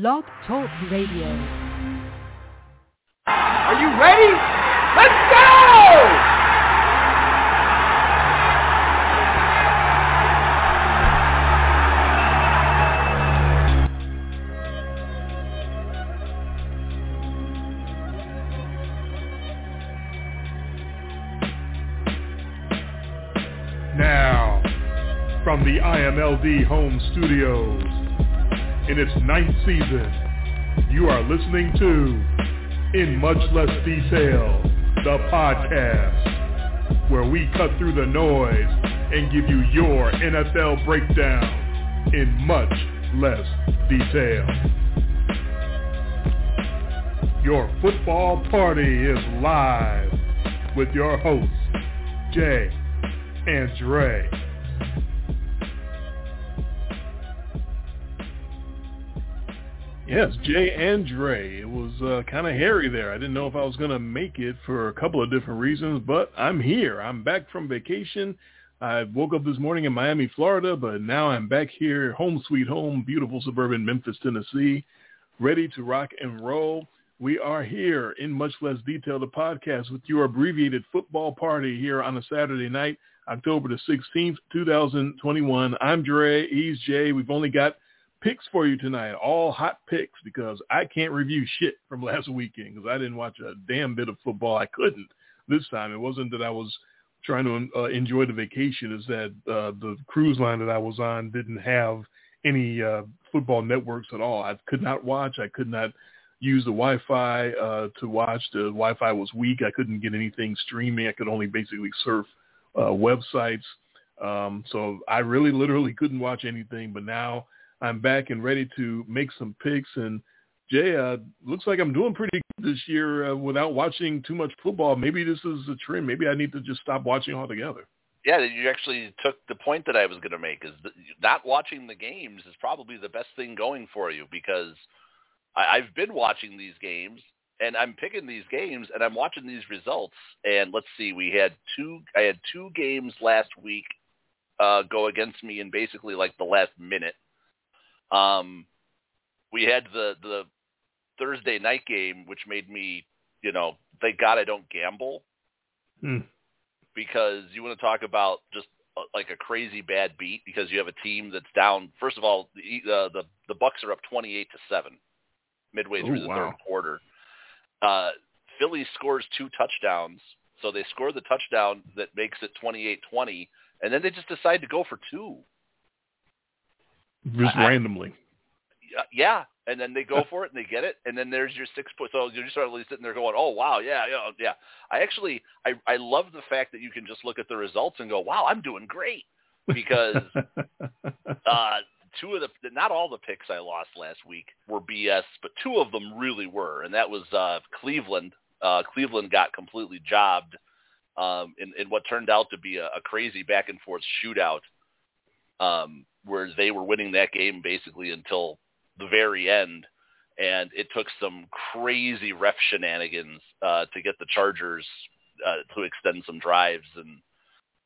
Blog Talk Radio. Are you ready? Let's go! Now, from the IMLD home studios, in its ninth season, you are listening to In Much Less Detail, the podcast, where we cut through the noise and give you your NFL breakdown in much less detail. Your football party is live with your hosts, Jay and Dre. Yes, Jay and Dre. It was uh, kind of hairy there. I didn't know if I was going to make it for a couple of different reasons, but I'm here. I'm back from vacation. I woke up this morning in Miami, Florida, but now I'm back here, home sweet home, beautiful suburban Memphis, Tennessee, ready to rock and roll. We are here in much less detail, the podcast with your abbreviated football party here on a Saturday night, October the 16th, 2021. I'm Dre. He's Jay. We've only got picks for you tonight, all hot picks, because I can't review shit from last weekend because I didn't watch a damn bit of football. I couldn't this time. It wasn't that I was trying to uh, enjoy the vacation. It's that uh, the cruise line that I was on didn't have any uh, football networks at all. I could not watch. I could not use the Wi-Fi uh, to watch. The Wi-Fi was weak. I couldn't get anything streaming. I could only basically surf uh, websites. Um, so I really literally couldn't watch anything. But now I'm back and ready to make some picks. And Jay, uh, looks like I'm doing pretty good this year uh, without watching too much football. Maybe this is a trend. Maybe I need to just stop watching altogether. Yeah, you actually took the point that I was going to make. Is not watching the games is probably the best thing going for you because I, I've been watching these games and I'm picking these games and I'm watching these results. And let's see, we had two. I had two games last week uh, go against me in basically like the last minute. Um, we had the the Thursday night game, which made me, you know, thank God I don't gamble Hmm. because you want to talk about just uh, like a crazy bad beat because you have a team that's down. First of all, the uh, the the Bucs are up twenty eight to seven midway through Ooh, the wow. third quarter. Uh, Philly scores two touchdowns, so they score the touchdown that makes it twenty eight twenty, and then they just decide to go for two. Just I- randomly. Yeah, and then they go for it and they get it, and then there's your six point. So you're just sort of sitting there going, "Oh wow, yeah, yeah, yeah." I actually, I, I love the fact that you can just look at the results and go, "Wow, I'm doing great," because uh, two of the, not all the picks I lost last week were BS, but two of them really were, and that was uh, Cleveland. Uh, Cleveland got completely jobbed um, in, in what turned out to be a, a crazy back and forth shootout, um, where they were winning that game basically until the very end, and it took some crazy ref shenanigans uh, to get the Chargers uh, to extend some drives and,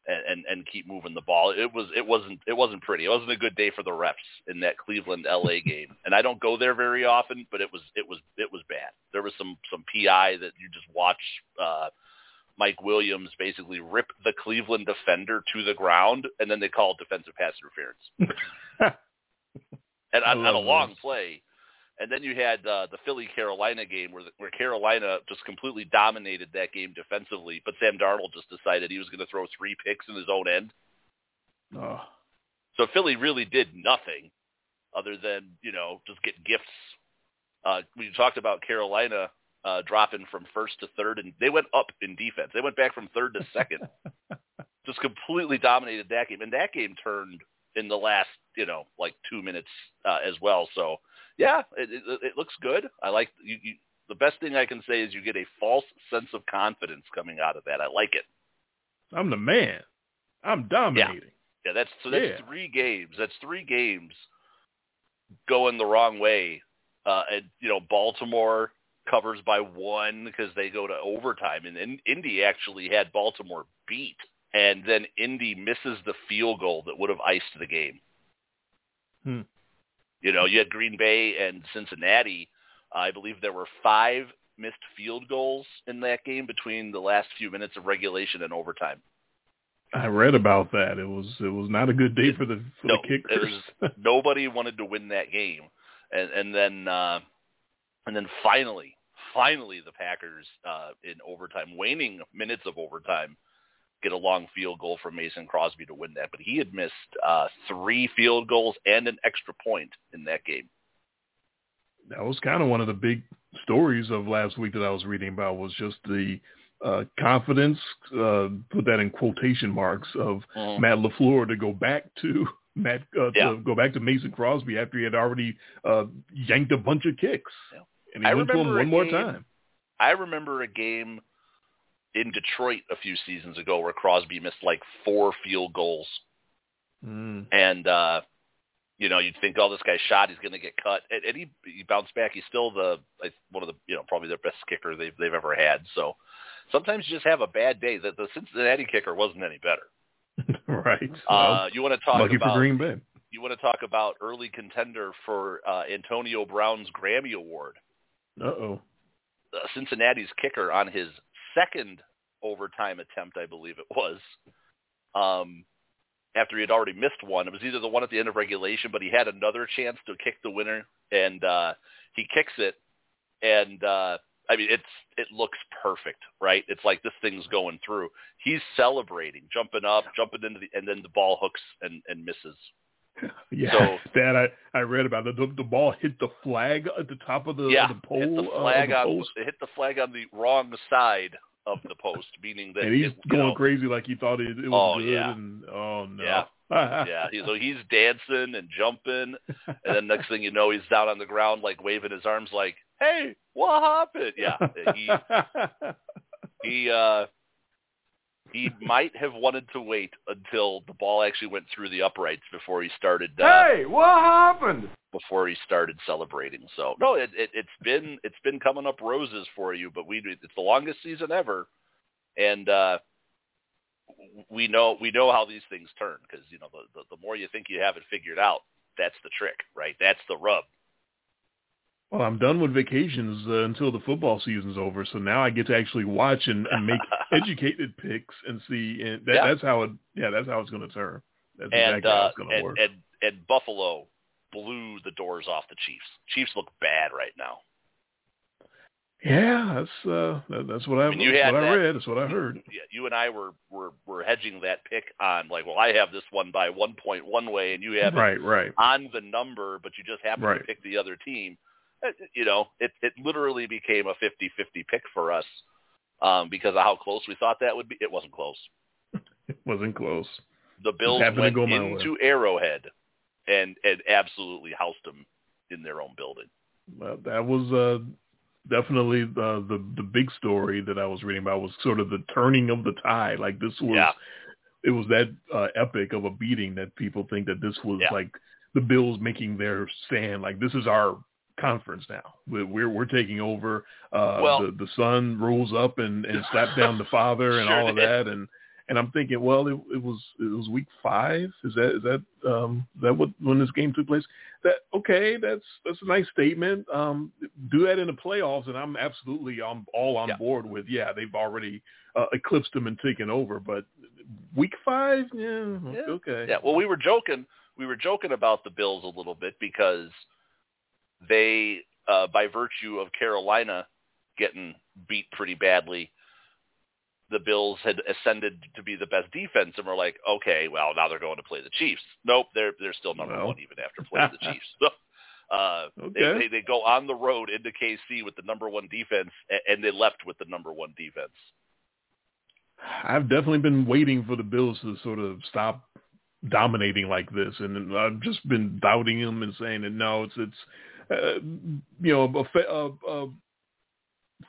and and keep moving the ball. It was it wasn't it wasn't pretty. It wasn't a good day for the refs in that Cleveland LA game. And I don't go there very often, but it was it was it was bad. There was some some PI that you just watch uh Mike Williams basically rip the Cleveland defender to the ground and then they call it defensive pass interference and on, on a long those. play. And then you had uh, the Philly Carolina game where the, where Carolina just completely dominated that game defensively, but Sam Darnold just decided he was going to throw three picks in his own end. oh. So Philly really did nothing other than you know just get gifts. Uh, we talked about Carolina uh, dropping from first to third, and they went up in defense. They went back from third to second. just completely dominated that game, and that game turned in the last you know like two minutes uh, as well. So yeah, it, it, it looks good. I like you, you. The best thing I can say is you get a false sense of confidence coming out of that. I like it. I'm the man. I'm dominating. Yeah, that's so that's Yeah. three games. That's three games going the wrong way. Uh, and you know, Baltimore covers by one because they go to overtime, and then Indy actually had Baltimore beat, and then Indy misses the field goal that would have iced the game. Hmm. You know, you had Green Bay and Cincinnati. I believe there were five missed field goals in that game between the last few minutes of regulation and overtime. I read about that. It was it was not a good day for the for no, the kickers. Was, nobody wanted to win that game, and and then uh, and then finally, finally, the Packers uh, in overtime, waning minutes of overtime, get a long field goal from Mason Crosby to win that. But he had missed uh, three field goals and an extra point in that game. That was kind of one of the big stories of last week that I was reading about was just the uh, confidence, uh, put that in quotation marks, of Mhm. Matt LaFleur to go back to Matt uh, Yeah. to go back to Mason Crosby after he had already uh, yanked a bunch of kicks, Yeah. I went to him remember one more game- time. I remember a game in Detroit a few seasons ago where Crosby missed like four field goals, Mm. and uh, you know you'd think, oh, this guy's shot, he's going to get cut, and, and he he bounced back. He's still the one of the you know probably their best kicker they've they've ever had. So sometimes you just have a bad day. That the Cincinnati kicker wasn't any better. right. Uh, Well, you want to talk lucky about for Green Bay. you want to talk about early contender for uh, Antonio Brown's Grammy Award. Uh oh. uh, Cincinnati's kicker on his second overtime attempt, I believe it was, um, after he had already missed one. It was either the one at the end of regulation, but he had another chance to kick the winner, and uh, he kicks it, and uh, I mean it's it looks perfect, right? It's like this thing's going through. He's celebrating, jumping up, jumping into the, and then the ball hooks and, and misses. Yeah, So- that I I read about it. The, the ball hit the flag at the top of the, yeah, the pole. hit the uh, of the on post, it hit the flag on the wrong side of the post, meaning that and he's it, going know, crazy like he thought it, it Oh, was good. yeah. And oh no. Yeah. yeah, so he's dancing and jumping, and then next thing you know, he's down on the ground, like waving his arms, like, "Hey, what happened?" Yeah, he he uh, he might have wanted to wait until the ball actually went through the uprights before he started uh, Hey, what happened? before he started celebrating. So no, it, it it's been it's been coming up roses for you, but we it's the longest season ever, and uh, we know we know how these things turn because you know the, the the more you think you have it figured out, that's the trick, right? That's the rub. Well, I'm done with vacations uh, until the football season's over, so now I get to actually watch and, and make educated picks and see. And that, Yeah. that's how it. Yeah, that's how it's going to turn. That's and exactly how uh, it's going to and, work. and and Buffalo blew the doors off the Chiefs. Chiefs look bad right now. yeah, that's uh, that, that's what I, mean, you that's what I read. That's what I heard. Yeah, you and I were were were hedging that pick on like, well, I have this one by one point one way, and you have it Right, right. on the number, but you just happen Right. to pick the other team. Uh, You know, it it literally became a 50-50 pick for us um, because of how close we thought that would be. It wasn't close. It wasn't close. The Bills to went way. into Arrowhead and and absolutely housed them in their own building. Well, that was uh, definitely the, the the big story that I was reading about was sort of the turning of the tide. Like this was, Yeah. it was that uh, epic of a beating that people think that this was Yeah. like the Bills making their stand. Like this is our conference now. We're we're, we're taking over. Uh, Well- the the son rose up and and slapped down the father and Sure all of did. that and. And I'm thinking, well, it, it was it was week five. Is that is that um, that what when this game took place? that okay that's that's a nice statement um do that in the playoffs and i'm absolutely i'm all on Yeah. board with yeah they've already uh, eclipsed them and taken over but week five yeah, Yeah. okay Yeah. Well, we were joking. We were joking about the Bills a little bit because they, uh, by virtue of Carolina getting beat pretty badly, the Bills had ascended to be the best defense, and we're like, okay, well, now they're going to play the Chiefs. Nope, they're they're still number Well. one even after playing the Chiefs. So, uh, they, Okay. they they go on the road into KC with the number one defense, and they left with the number one defense. i've definitely been waiting for the bills to sort of stop dominating like this and i've just been doubting them and saying that no it's it's uh, you know a, a, a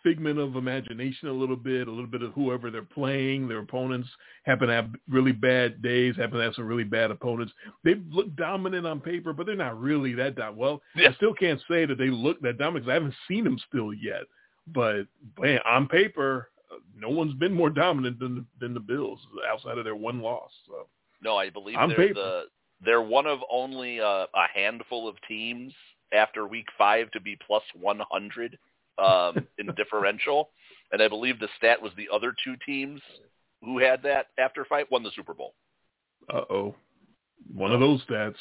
figment of imagination a little bit, a little bit of whoever they're playing. Their opponents happen to have really bad days, happen to have some really bad opponents. They look dominant on paper, but they're not really that dominant. Well, Yeah. I still can't say that they look that dominant because I haven't seen them still yet. But man, on paper, uh, no one's been more dominant than the, than the Bills outside of their one loss. So No, I believe On they're paper. the they're one of only a, a handful of teams after week five to be plus 100 um, in differential, and I believe the stat was the other two teams who had that after five won the Super Bowl. Uh oh, one of those stats.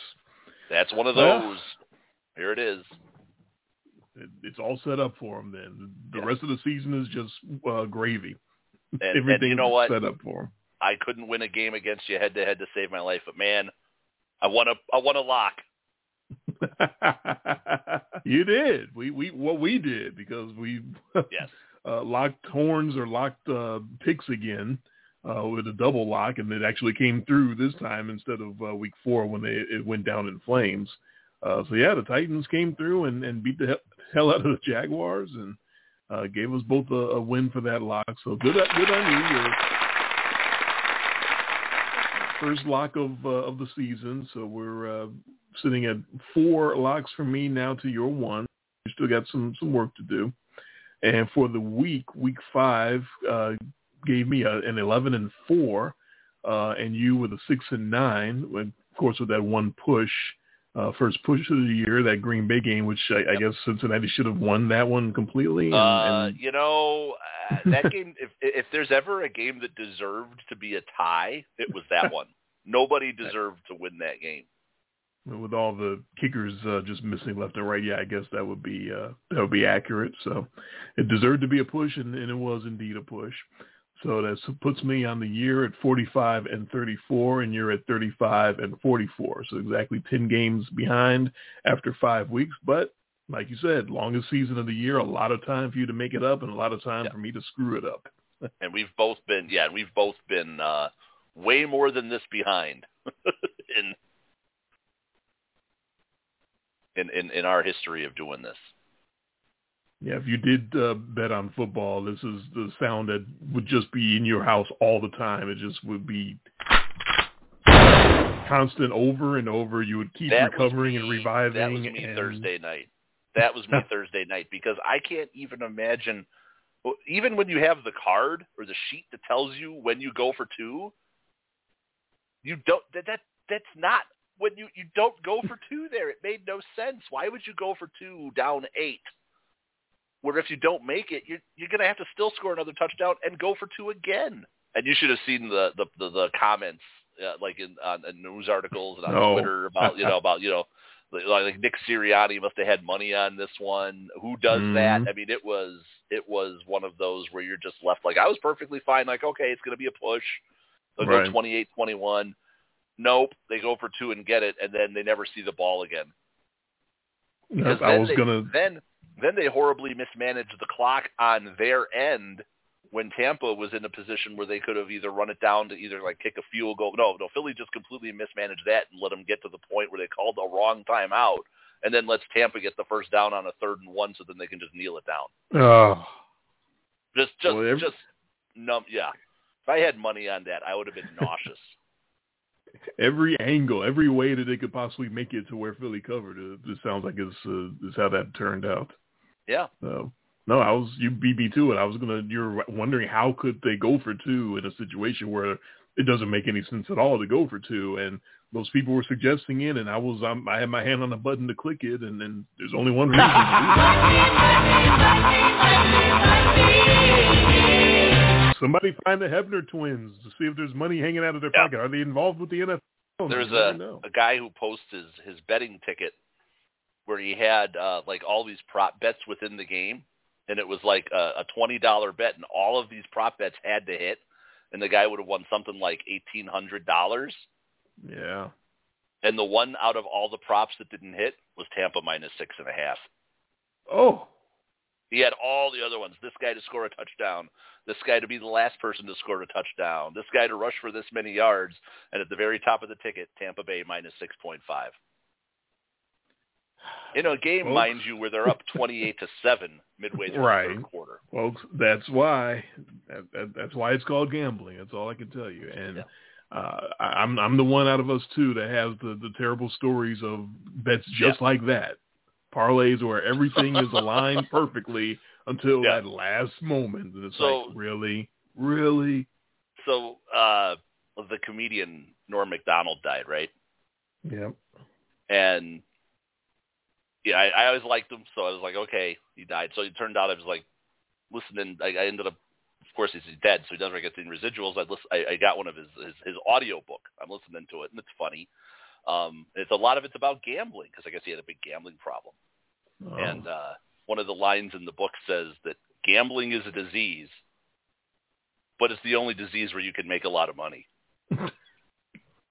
That's one of Well- those. Here it is. It, it's all set up for them. Then the Yeah. rest of the season is just uh, gravy. And, and you know what? set up for them. I couldn't win a game against you head to head to save my life, but man, I won a I want a lock. you did. We we what we did because we Yes. uh, locked horns or locked uh, picks again uh, with a double lock, and it actually came through this time instead of uh, week four when they it went down in flames. Uh, so yeah, the Titans came through and, and beat the he- hell out of the Jaguars and uh, gave us both a, a win for that lock. So good, good on you. Your first lock of uh, of the season. So we're uh, sitting at four locks for me now to your one. We still got some some work to do. And for the week, week five uh, gave me a, an eleven and four, uh, and you with a six and nine. With, of course, with that one push, uh, first push of the year, that Green Bay game, which I, I guess Cincinnati should have won that one completely. And, Uh, and you know, uh, that game. If if there's ever a game that deserved to be a tie, it was that one. Nobody deserved to win that game. with all the kickers uh, just missing left and right, yeah, I guess that would be uh, that would be accurate. So it deserved to be a push, and, and it was indeed a push. So that puts me on the year at 45 and 34, and you're at 35 and 44. So exactly 10 games behind after five weeks. But like you said, longest season of the year, a lot of time for you to make it up, and a lot of time Yeah. for me to screw it up. And we've both been, yeah, we've both been uh, way more than this behind in, in in in our history of doing this. Yeah, if you did uh, bet on football, this is the sound that would just be in your house all the time. It just would be constant over and over. You would keep That recovering and reviving. That was me and, Thursday night. That was me Thursday night because I can't even imagine. Even when you have the card or the sheet that tells you when you go for two, you don't. That, that that's not when you you don't go for two there. It made no sense. Why would you go for two down eight? Where if you don't make it, you're you're gonna have to still score another touchdown and go for two again. And you should have seen the the the, the comments uh, like in on in news articles and on Oh. Twitter about you know about you know like like Nick Sirianni must have had money on this one. Who does that? Mhm. I mean, it was it was one of those where you're just left like I was perfectly fine. Like okay, it's going to be a push. They'll Right. go 28-21. Nope, they go for two and get it, and then they never see the ball again. Because I was they, gonna. then then they horribly mismanaged the clock on their end when Tampa was in a position where they could have either run it down to either like kick a field goal. No, no, Philly just completely mismanaged that and let them get to the point where they called the wrong timeout and then lets Tampa get the first down on a third and one so then they can just kneel it down. Oh, Just just Well, every- just numb. yeah. If I had money on that, I would have been nauseous. every angle, every way that they could possibly make it to where Philly covered. It, it sounds like it's uh, is how that turned out. Yeah. So no, I was you beat me to it. I was gonna. You're wondering how could they go for two in a situation where it doesn't make any sense at all to go for two, and those people were suggesting it, and I was um, I had my hand on the button to click it, and then there's only one reason. to do that. Somebody find the Hebner twins to see if there's money hanging out of their Yeah. pocket. Are they involved with the NFL? There's a a guy who posts his his betting ticket where he had uh like all these prop bets within the game and it was like a, a twenty dollar bet and all of these prop bets had to hit and the guy would have won something like eighteen hundred dollars yeah. and the one out of all the props that didn't hit was Tampa minus six and a half. Oh, He had all the other ones. This guy to score a touchdown. This guy to be the last person to score a touchdown. This guy to rush for this many yards. And at the very top of the ticket, Tampa Bay minus 6.5. In a game, Folks. mind you, where they're up 28 to 7 midway through Right. the third quarter. folks, that's why that, that, that's why it's called gambling. That's all I can tell you. And Yeah. uh, I, I'm I'm the one out of us two that has the the terrible stories of bets just like that, parlays where everything is aligned perfectly until Yeah. that last moment. And it's So- like really, really. So uh, the comedian Norm Macdonald died, right? Yep. And yeah, I, I always liked him, so I was like, okay, he died. So it turned out I was like listening. I, I ended up, of course, he's dead, so he doesn't get any residuals. I listen, I, I got one of his, his his audio book. I'm listening to it, and it's funny. Um, it's a lot of it's about gambling because I guess he had a big gambling problem. Oh. And uh, one of the lines in the book says that gambling is a disease, but it's the only disease where you can make a lot of money.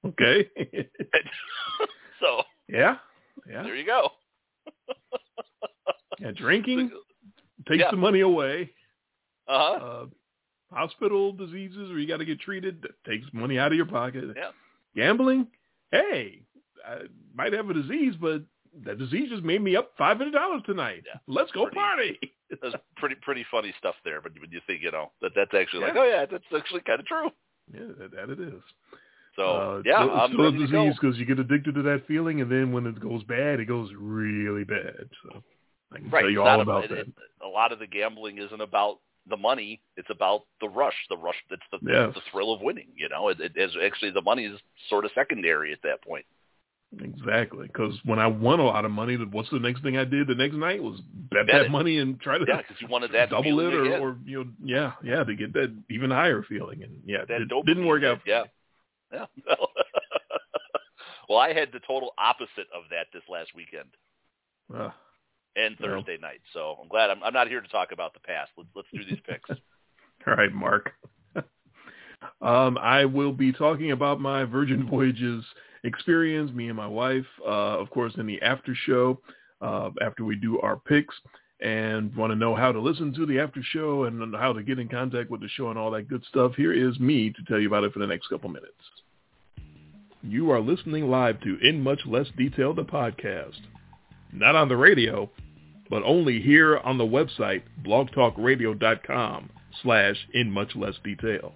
okay. so yeah, yeah. there you go. Yeah, drinking takes Yeah. the money away. Uh huh. Uh, hospital diseases where you got to get treated that takes money out of your pocket. Yeah. Gambling, hey, I might have a disease, but that disease just made me up five hundred dollars tonight. Yeah. Let's go Pretty- party. that's pretty pretty funny stuff there, but when you think, you know, that that's actually like, oh yeah, that's actually kind of true. Yeah, that, that it is. So uh, yeah, still, I'm still a disease because you get addicted to that feeling, and then when it goes bad, it goes really bad. So I can Right. tell you it's all about it- that. it- a lot of the gambling isn't about the money; it's about the rush. The rush. It's the Yes. the thrill of winning. You know, it, it is actually the money is sort of secondary at that point. Exactly, because when I won a lot of money, what's the next thing I did the next night was bet, Bet that it. money and try to Yeah, because you wanted that double it or, or you know yeah yeah to get that even higher feeling and yeah that it didn't work out. Yeah, yeah. well, I had the total opposite of that this last weekend Ah, and. Thursday night. So I'm glad I'm, I'm not here to talk about the past. Let's let's do these picks. all right, Mark. um, I will be talking about my Virgin Voyages experience, me and my wife, uh, of course, in the after show uh, after we do our picks. And want to know how to listen to the after show and how to get in contact with the show and all that good stuff. Here is me to tell you about it for the next couple minutes. You are listening live to In Much Less Detail, the podcast. Not on the radio, but only here on the website, blogtalkradio.com slash in much less detail.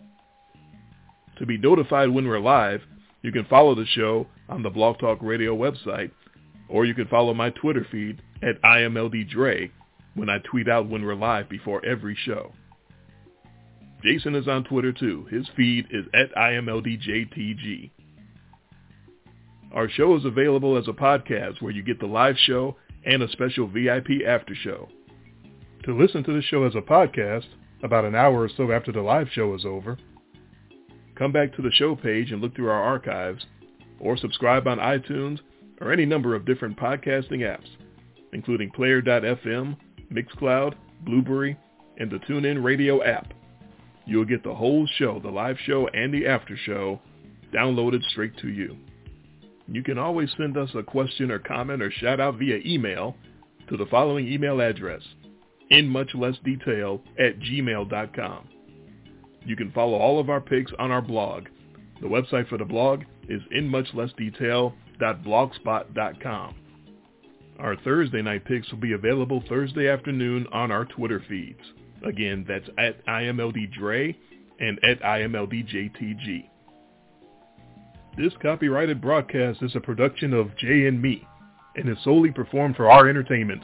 To be notified when we're live, you can follow the show on the Blog Talk Radio website, or you can follow my Twitter feed at IMLDDre when I tweet out when we're live before every show. Jason is on Twitter too. His feed is at IMLDJTG. Our show is available as a podcast where you get the live show and a special VIP after show. To listen to the show as a podcast, about an hour or so after the live show is over, come back to the show page and look through our archives, or subscribe on iTunes or any number of different podcasting apps, including Player.fm, Mixcloud, Blubrry, and the TuneIn Radio app. You'll get the whole show, the live show and the after show, downloaded straight to you. You can always send us a question or comment or shout out via email to the following email address, in much less detail at gmail.com. You can follow all of our picks on our blog. The website for the blog is inmuchlessdetail.blogspot.com. Our Thursday night picks will be available Thursday afternoon on our Twitter feeds. Again, that's at IMLDDre and at IMLDJTG. This copyrighted broadcast is a production of Jay and Me and is solely performed for our entertainment,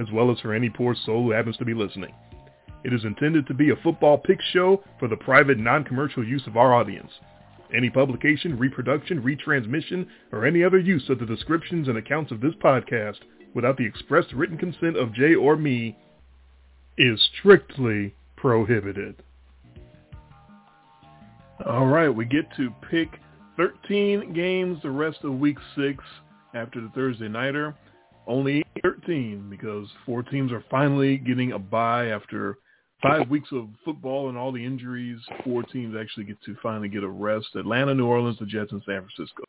as well as for any poor soul who happens to be listening. It is intended to be a football pick show for the private non-commercial use of our audience. Any publication, reproduction, retransmission, or any other use of the descriptions and accounts of this podcast without the express written consent of Jay or me is strictly prohibited. All right, we get to pick 13 games the rest of week six after the Thursday nighter. Only 13 because four teams are finally getting a bye after five weeks of football and all the injuries. Four teams actually get to finally get a rest. Atlanta, New Orleans, the Jets, and San Francisco.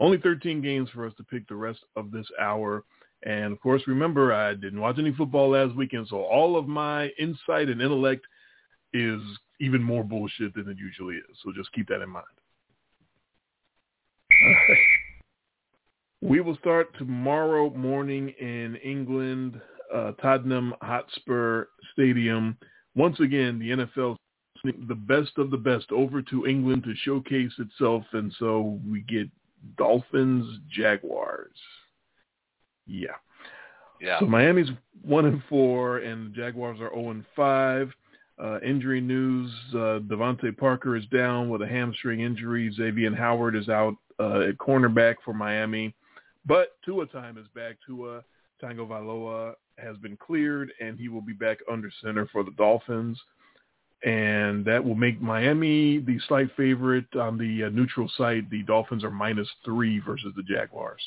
Only 13 games for us to pick the rest of this hour. And of course, remember, I didn't watch any football last weekend, so all of my insight and intellect is even more bullshit than it usually is. So just keep that in mind. All right. We will start tomorrow morning in England, uh, Tottenham Hotspur Stadium. Once again, the NFL the best of the best over to England to showcase itself, and so we get Dolphins Jaguars. Yeah. Yeah. So Miami's one and four, and the Jaguars are zero and five. Uh, injury news: uh, DeVante Parker is down with a hamstring injury. Xavier Howard is out uh, at cornerback for Miami. But Tua time is back. Tua Tagovailoa has been cleared, and he will be back under center for the Dolphins. And that will make Miami the slight favorite on the uh, neutral site. The Dolphins are minus three versus the Jaguars.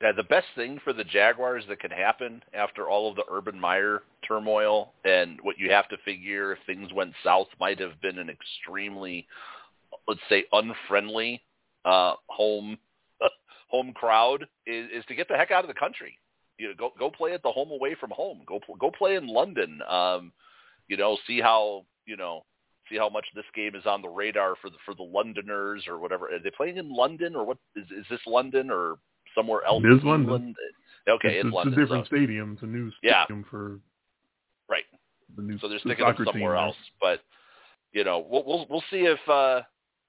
Yeah, the best thing for the Jaguars that could happen after all of the Urban Meyer turmoil and what you have to figure if things went south might have been an extremely, let's say, unfriendly uh, home home crowd is, is to get the heck out of the country. You know, go go play at the home away from home. Go go play in London. Um, you know, see how you know see how much this game is on the radar for the for the Londoners or whatever. Are they playing in London or what is is this London or somewhere else? It is London. Okay, it's, it's London. a different so. stadium. It's a new Yeah. stadium for Right. the new. So they're sticking them soccer somewhere team else. But you know, we'll we'll we'll see if uh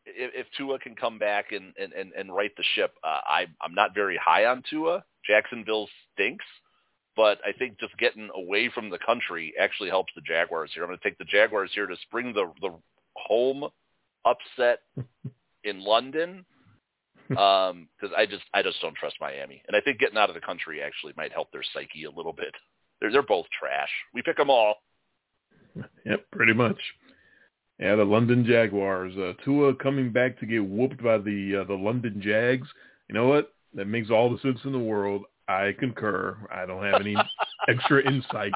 if, if Tua can come back and and and, and right the ship. Uh, I I'm not very high on Tua. Jacksonville stinks, but I think just getting away from the country actually helps the Jaguars here. I'm going to take the Jaguars here to spring the the home upset in London um because I just I just don't trust Miami, and I think getting out of the country actually might help their psyche a little bit. They're they're both trash. We pick them all. Yep, pretty much. Yeah, the London Jaguars. Uh, Tua coming back to get whooped by the uh, the London Jags. You know what? That makes all the sense in the world. I concur. I don't have any extra insight.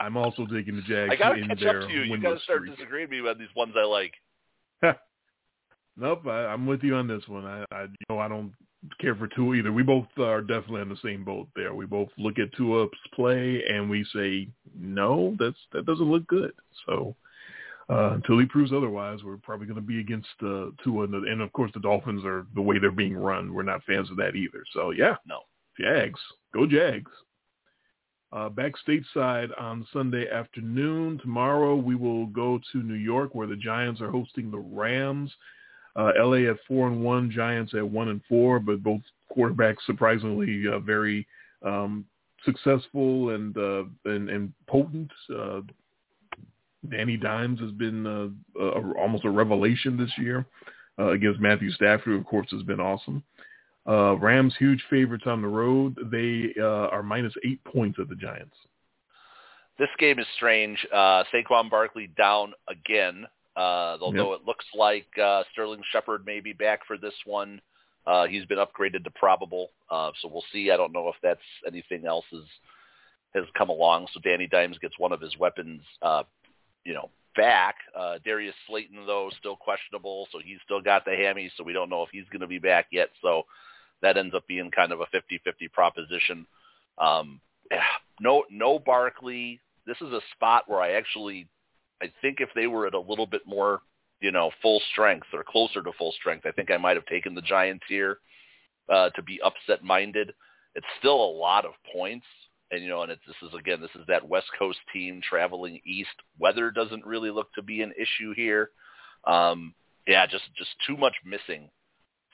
I'm also taking the Jags I gotta in catch their up to you. You gotta start streak. disagreeing with me about these ones I like. Nope, I, I'm with you on this one. I, I, you know, I don't care for Tua either. We both are definitely on the same boat there. We both look at Tua's play and we say, no, that's that doesn't look good. So uh, until he proves otherwise, we're probably going to be against uh, Tua, and, the, and of course the Dolphins are the way they're being run. We're not fans of that either. So yeah, No. Jags, go Jags. Uh, back stateside on Sunday afternoon. Tomorrow we will go to New York where the Giants are hosting the Rams. Uh, LA at four and one, Giants at one and four, but both quarterbacks surprisingly uh, very um, successful and, uh, and and potent. Uh, Danny Dimes has been uh, a, almost a revelation this year uh, against Matthew Stafford, who of course has been awesome. Uh, Rams huge favorites on the road. They uh, are minus eight points at the Giants. This game is strange. Uh, Saquon Barkley down again. Uh, although it looks like uh, Sterling Shepard may be back for this one. Uh, he's been upgraded to probable, uh, so we'll see. I don't know if that's anything else has has come along. So Danny Dimes gets one of his weapons, uh, you know, back. Uh, Darius Slayton though still questionable, so he's still got the hammy. So we don't know if he's going to be back yet. So that ends up being kind of a 50-50 proposition. Um, no, no Barkley. This is a spot where I actually I think if they were at a little bit more, you know, full strength or closer to full strength, I think I might have taken the Giants here uh, to be upset-minded. It's still a lot of points, and you know, and it's, this is again, this is that West Coast team traveling east. Weather doesn't really look to be an issue here. Um, yeah, just just too much missing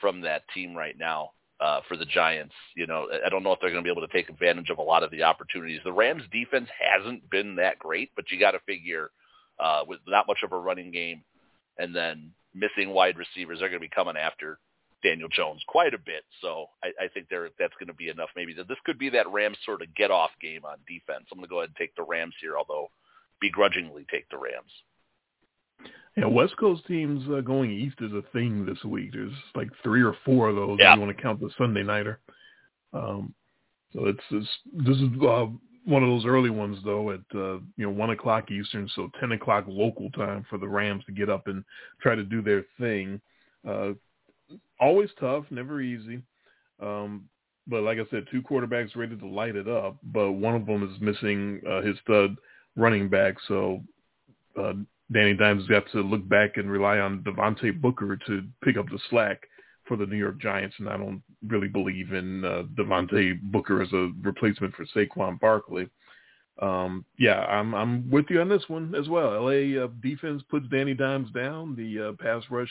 from that team right now uh, for the Giants. You know, I don't know if they're going to be able to take advantage of a lot of the opportunities. The Rams defense hasn't been that great, but you got to figure uh, with not much of a running game, and then missing wide receivers, they're going to be coming after Daniel Jones quite a bit. So I, I think there that's going to be enough. Maybe that this could be that Rams sort of get off game on defense. I'm going to go ahead and take the Rams here, although begrudgingly take the Rams. Yeah, West Coast teams uh, going east is a thing this week. There's like three or four of those. Yeah. If you want to count the Sunday nighter. Um, so it's, it's this is uh, one of those early ones though at uh, you know one o'clock Eastern, so ten o'clock local time for the Rams to get up and try to do their thing. Uh, always tough, never easy. Um, but like I said, two quarterbacks ready to light it up, but one of them is missing uh, his stud running back, so uh, Danny Dimes has got to look back and rely on Devontae Booker to pick up the slack for the New York Giants, and I don't really believe in uh, Devontae Booker as a replacement for Saquon Barkley. Um, yeah, I'm I'm with you on this one as well. LA uh, defense puts Danny Dimes down. The uh, pass rush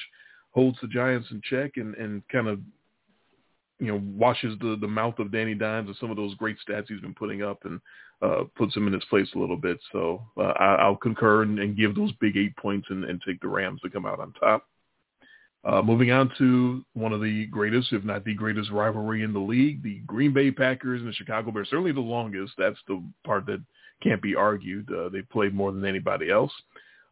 holds the Giants in check and, and kind of you know washes the the mouth of Danny Dimes and some of those great stats he's been putting up and uh, puts him in his place a little bit. So uh, I, I'll concur and, and give those big eight points and, and take the Rams to come out on top. Uh, moving on to one of the greatest, if not the greatest rivalry in the league, the Green Bay Packers and the Chicago Bears. Certainly the longest. That's the part that can't be argued. Uh, they played more than anybody else.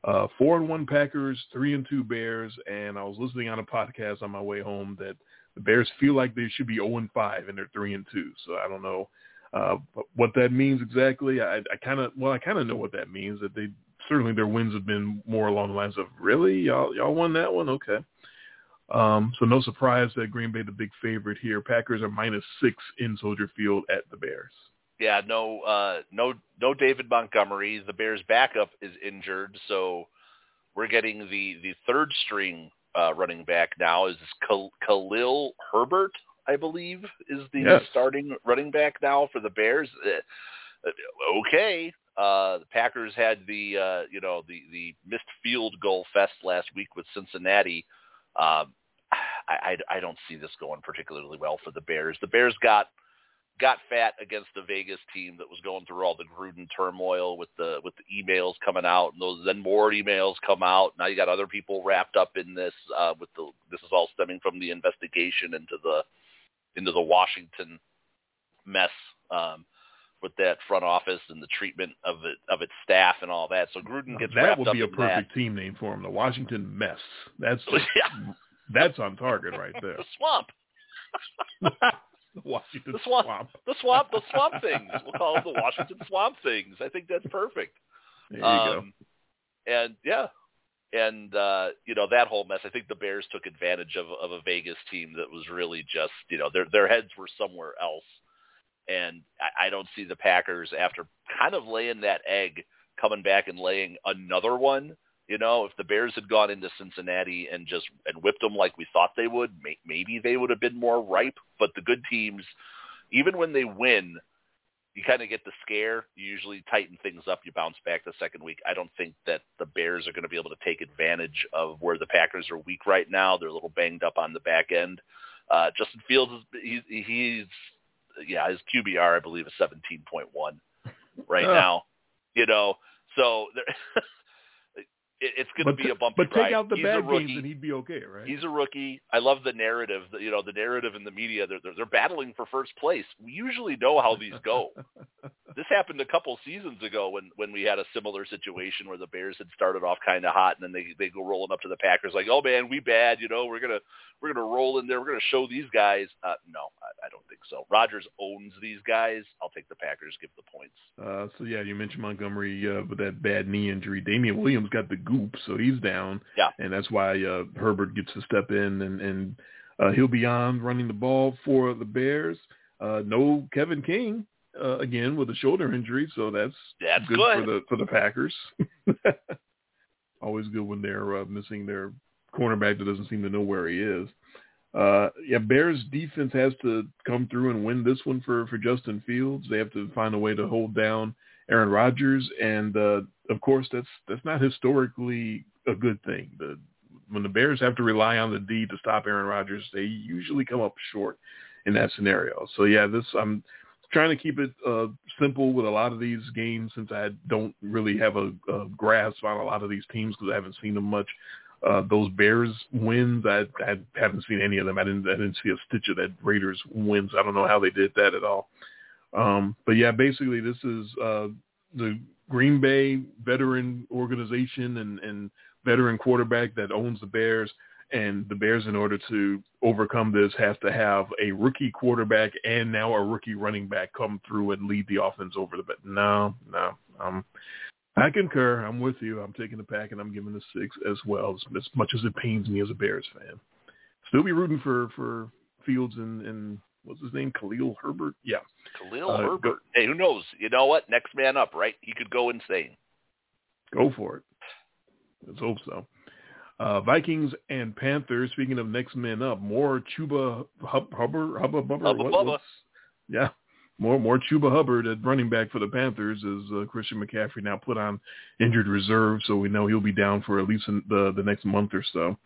Uh, four and one Packers, three and two Bears, and I was listening on a podcast on my way home that the Bears feel like they should be zero oh and five, and they're three and two. So I don't know uh, what that means exactly. I, I kind of well, I kind of know what that means. That they certainly their wins have been more along the lines of really y'all y'all won that one, okay. Um, so no surprise that Green Bay the big favorite here. Packers are minus six in Soldier Field at the Bears. Yeah, no, uh, no, no David Montgomery. The Bears' backup is injured, so we're getting the the third string uh, running back now. Is Khalil Herbert, I believe, is the yes. starting running back now for the Bears. Uh, okay, uh, the Packers had the uh, you know the the missed field goal fest last week with Cincinnati. Um, I, I I don't see this going particularly well for the Bears. The Bears got got fat against the Vegas team that was going through all the Gruden turmoil with the with the emails coming out and those then more emails come out. Now you got other people wrapped up in this uh with the this is all stemming from the investigation into the into the Washington mess um with that front office and the treatment of it of its staff and all that. So Gruden gets that would be a perfect that. team name for him, the Washington Mess. That's just, yeah. that's on target right there. the swamp. the Washington the swamp, swamp. The swamp. The swamp things. We'll call them the Washington Swamp things. I think that's perfect. There you um, go. And yeah, and uh, you know that whole mess. I think the Bears took advantage of of a Vegas team that was really just you know their their heads were somewhere else, and I, I don't see the Packers after kind of laying that egg coming back and laying another one you know, if the Bears had gone into Cincinnati and just and whipped them like we thought they would, may, maybe they would have been more ripe. But the good teams, even when they win, you kind of get the scare. You usually tighten things up. You bounce back the second week. I don't think that the Bears are going to be able to take advantage of where the Packers are weak right now. They're a little banged up on the back end. Uh, Justin Fields, is, he's, he's yeah, his QBR I believe is 17.1 right now. You know, so it, it's going to be a bumpy But take ride. out the He's bad games and he'd be okay, right? He's a rookie. I love the narrative. You know, the narrative in the media. They're, they're they're battling for first place. We usually know how these go. this happened a couple seasons ago when when we had a similar situation where the Bears had started off kind of hot and then they they go rolling up to the Packers like, oh man, we bad. You know, we're gonna we're gonna roll in there. We're gonna show these guys. Uh, no, I, I don't think so. Rodgers owns these guys. I'll take the Packers. Give the points. Uh, so yeah, you mentioned Montgomery uh, with that bad knee injury. Damien Williams got the goop, so he's down. Yeah, and that's why uh, Herbert gets to step in and and uh, he'll be on running the ball for the Bears. Uh, no Kevin King uh, again with a shoulder injury, so that's that's good, good. for the for the Packers. Always good when they're uh, missing their cornerback that doesn't seem to know where he is. Uh, yeah, Bears defense has to come through and win this one for for Justin Fields. They have to find a way to hold down Aaron Rodgers, and uh, of course that's that's not historically a good thing. The when the Bears have to rely on the D to stop Aaron Rodgers, they usually come up short in that scenario. So yeah, this I'm trying to keep it uh, simple with a lot of these games since I don't really have a, a grasp on a lot of these teams because I haven't seen them much. Uh, those Bears wins, I, I haven't seen any of them. I didn't, I didn't see a stitch of that Raiders wins. I don't know how they did that at all. Um, but yeah, basically this is uh, the Green Bay veteran organization and, and veteran quarterback that owns the Bears and the Bears, in order to overcome this, have to have a rookie quarterback and now a rookie running back come through and lead the offense over the. But no, no, um, I concur. I'm with you. I'm taking the pack and I'm giving the six as well. As, as much as it pains me as a Bears fan, still be rooting for for Fields and and what's his name, Khalil Herbert. Yeah, Khalil Uh, Herbert. go- hey, who knows? You know what? Next man up, right? He could go insane. go for it. Let's hope so. Uh, Vikings and Panthers. Speaking of next men up, more Chuba Hub, Hubbard, Hubba Bubba. Hubba what- Bubba. Yeah, more more Chuba Hubbard at running back for the Panthers as uh, Christian McCaffrey now put on injured reserve, so we know he'll be down for at least in the the next month or so.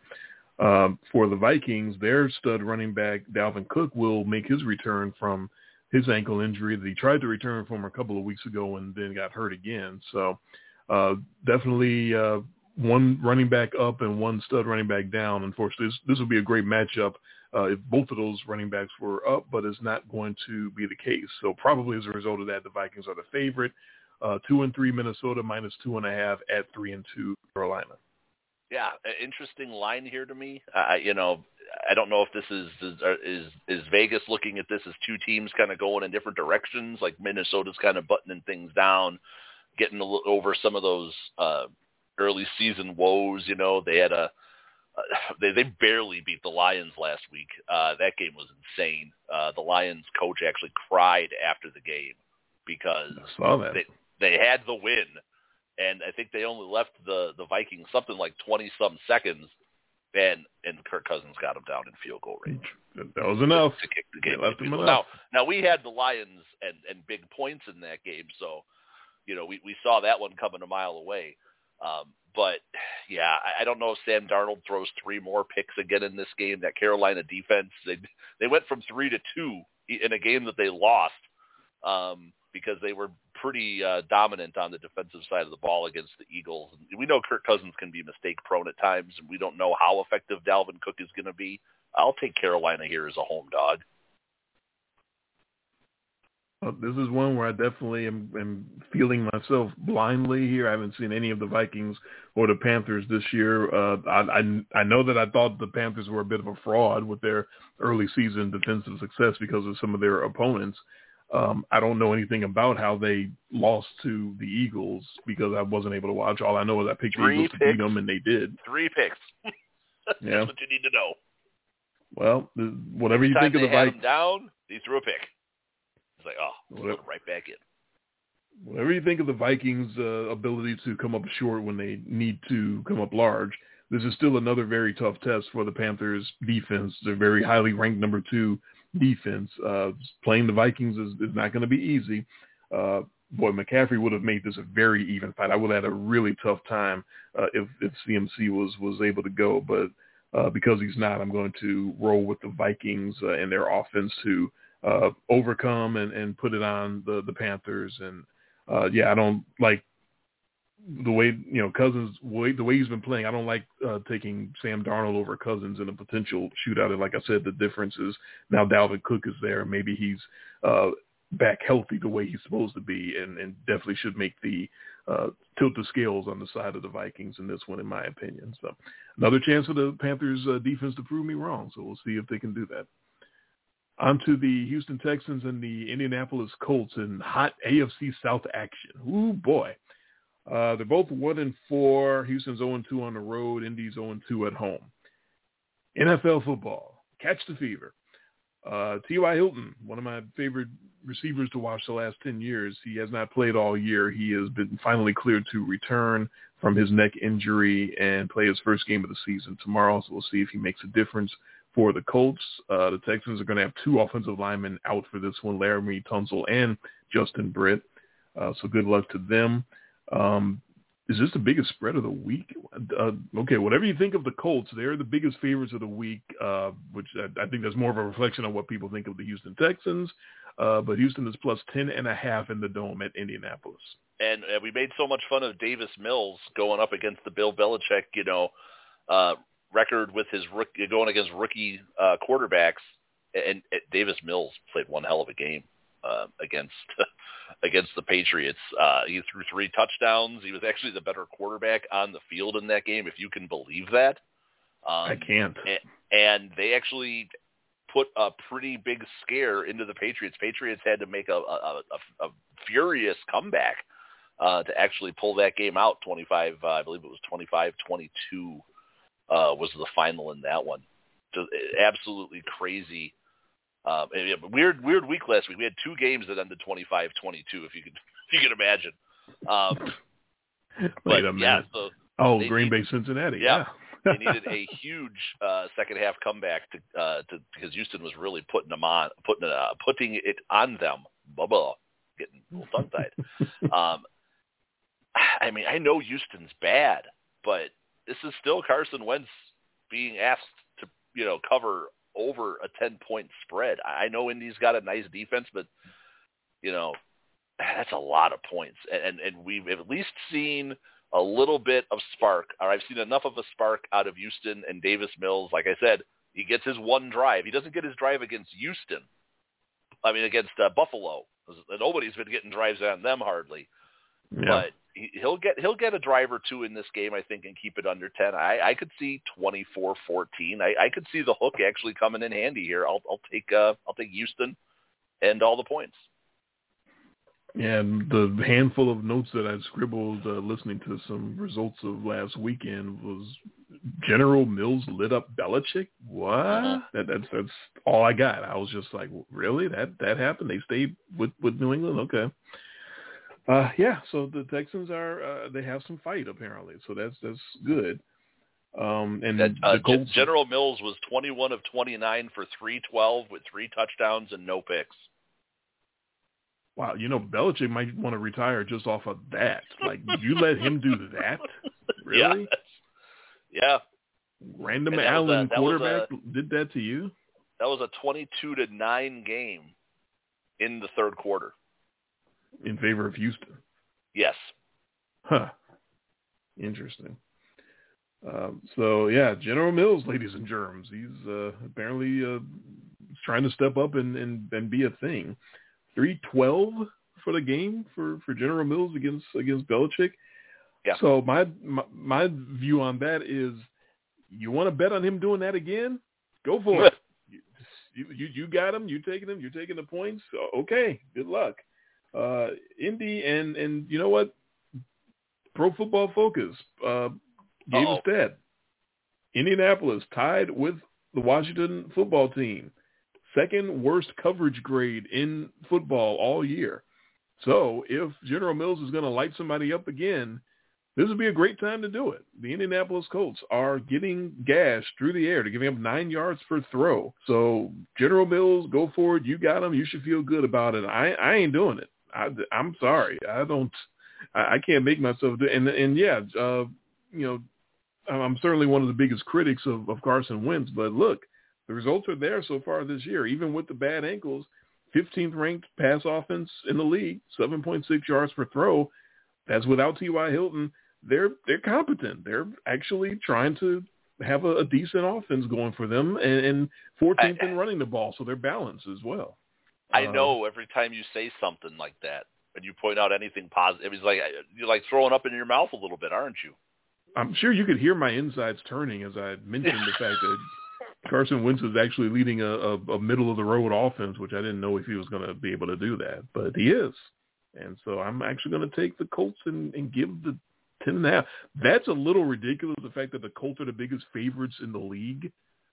Um, for the Vikings, their stud running back Dalvin Cook will make his return from his ankle injury that he tried to return from a couple of weeks ago and then got hurt again. So uh, definitely uh, one running back up and one stud running back down. Unfortunately, this, this would be a great matchup uh, if both of those running backs were up, but it's not going to be the case. So probably as a result of that, the Vikings are the favorite. Uh, two and three Minnesota minus two and a half at three and two Carolina. Yeah, interesting line here to me. Uh, you know, I don't know if this is is is, is Vegas looking at this as two teams kind of going in different directions. Like Minnesota's kind of buttoning things down, getting a little over some of those uh, early season woes. You know, they had a uh, they they barely beat the Lions last week. Uh, that game was insane. Uh, the Lions coach actually cried after the game because they they had the win, and I think they only left the the Vikings something like twenty some seconds, and and Kirk Cousins got them down in field goal range. That was enough to, to kick the game. left them enough. Now now we had the Lions and and big points in that game, so you know we we saw that one coming a mile away. Um, but yeah, I, I don't know if Sam Darnold throws three more picks again in this game. That Carolina defense, they they went from three to two in a game that they lost um, because they were pretty uh, dominant on the defensive side of the ball against the Eagles. We know Kirk Cousins can be mistake prone at times, and we don't know how effective Dalvin Cook is going to be. I'll take Carolina here as a home dog. Uh, this is one where I definitely am, am feeling myself blindly here. I haven't seen any of the Vikings or the Panthers this year. Uh, I, I I know that I thought the Panthers were a bit of a fraud with their early season defensive success because of some of their opponents. Um, I don't know anything about how they lost to the Eagles because I wasn't able to watch. All I know is I picked Three the Eagles picks. to beat them, and they did. Three picks. That's Yeah. what you need to know. Well, whatever you think of the Vikings, down, he threw a pick. It's like, oh, What- put it right back in. whatever you think of the Vikings' uh, ability to come up short when they need to come up large, this is still another very tough test for the Panthers' defense. They're very highly ranked number two defense. Uh, playing the Vikings is, is not going to be easy. Uh, boy, McCaffrey would have made this a very even fight. I would have had a really tough time uh, if, if CMC was was able to go, but uh, because he's not, I'm going to roll with the Vikings uh, and their offense to uh, overcome and, and put it on the the Panthers. And uh, yeah, I don't like the way you know Cousins way the way he's been playing. I don't like uh, taking Sam Darnold over Cousins in a potential shootout. And like I said, the difference is now Dalvin Cook is there. Maybe he's uh, back healthy the way he's supposed to be, and, and definitely should make the uh, tilt the scales on the side of the Vikings in this one, in my opinion. So another chance for the Panthers uh, defense to prove me wrong. So we'll see if they can do that. On to the Houston Texans and the Indianapolis Colts in hot AFC South action. Ooh boy. Uh, they're both one and four. Houston's 0 and 2 on the road. Indy's 0 and 2 at home. NFL football. Catch the fever. Uh, T.Y. Hilton, one of my favorite receivers to watch the last 10 years. He has not played all year. He has been finally cleared to return from his neck injury and play his first game of the season tomorrow. So we'll see if he makes a difference for the Colts. Uh, the Texans are going to have two offensive linemen out for this one, Laremy Tunsil and Justin Britt. Uh, so good luck to them. Um, is this the biggest spread of the week? Uh, okay, whatever you think of the Colts, they're the biggest favorites of the week, uh, which I, I think that's more of a reflection on what people think of the Houston Texans. Uh, but Houston is plus ten and a half in the dome at Indianapolis. And uh, we made so much fun of Davis Mills going up against the Bill Belichick, you know, uh, record with his rook- going against rookie uh, quarterbacks. And, and Davis Mills played one hell of a game against against the Patriots. Uh, he threw three touchdowns. He was actually the better quarterback on the field in that game, if you can believe that. Um, I can't. and, and they actually put a pretty big scare into the Patriots. Patriots had to make a, a, a, a furious comeback uh, to actually pull that game out. 25, uh, I believe it was 25-22 uh, was the final in that one. So, uh, absolutely crazy. Um, yeah, weird, weird week last week. We had two games that ended 25-22, if you could, if you can imagine. Um, Wait but a minute. yeah, so oh, Green Bay, Cincinnati. Yeah. Yeah. they needed a huge uh, second half comeback to uh, to because Houston was really putting them on putting it, uh, putting it on them. Blah blah, getting a little tongue tied. um, I mean, I know Houston's bad, but this is still Carson Wentz being asked to you know cover over a ten point spread. I know Indy's got a nice defense, but you know that's a lot of points, and, and we've at least seen a little bit of spark. Or I've seen enough of a spark out of Houston and Davis Mills. Like I said, he gets his one drive. He doesn't get his drive against Houston. I mean, against uh, Buffalo. Nobody's been getting drives on them hardly. Yeah. But he, he'll get he'll get a drive or two in this game, I think, and keep it under ten. I, I could see twenty four fourteen. I, I could see the hook actually coming in handy here. I'll I'll take uh, I'll take Houston and all the points. And the handful of notes that I scribbled uh, listening to some results of last weekend was General Mills lit up Belichick. What? Uh-huh. That, that's that's all I got. I was just like, really? That that happened? They stayed with with New England? Okay. Uh, yeah. So the Texans are uh, they have some fight apparently. So that's that's good. Um, and that, uh, the Colts, General Mills was 21 of 29 for 312 with three touchdowns and no picks. Wow, you know Belichick might want to retire just off of that. Like you let him do that, really? Yeah. yeah. Random Allen a, quarterback a, did that to you. That was a twenty-two to nine game in the third quarter. In favor of Houston. Yes. Huh. Interesting. Um, so yeah, General Mills, ladies and germs, he's uh, apparently uh, trying to step up and, and, and be a thing. 312 for the game for, for General Mills against against Belichick. Yeah. So my, my my view on that is, you want to bet on him doing that again? Go for it. You, you you got him. You taking him. You're taking the points. Okay. Good luck. Uh, Indy and and you know what? Pro Football Focus uh, gave us that. Indianapolis tied with the Washington football team second worst coverage grade in football all year. So if General Mills is going to light somebody up again, this would be a great time to do it. The Indianapolis Colts are getting gashed through the air to giving up nine yards per throw. So General Mills, go forward. You got them. You should feel good about it. I, I ain't doing it. I, I'm sorry. I don't. I, I can't make myself do. And and yeah, uh, you know, I'm certainly one of the biggest critics of, of Carson Wentz. But look, the results are there so far this year, even with the bad ankles. 15th ranked pass offense in the league, 7.6 yards per throw. That's without T.Y. Hilton. They're they're competent. They're actually trying to have a, a decent offense going for them, and, and 14th I, in running the ball, so they're balanced as well. I uh, know every time you say something like that, and you point out anything positive, it's like you're like throwing up in your mouth a little bit, aren't you? I'm sure you could hear my insides turning as I mentioned the fact that Carson Wentz is actually leading a, a, a middle of the road offense, which I didn't know if he was going to be able to do that, but he is. And so I'm actually going to take the Colts and, and give the ten and a half. That's a little ridiculous. The fact that the Colts are the biggest favorites in the league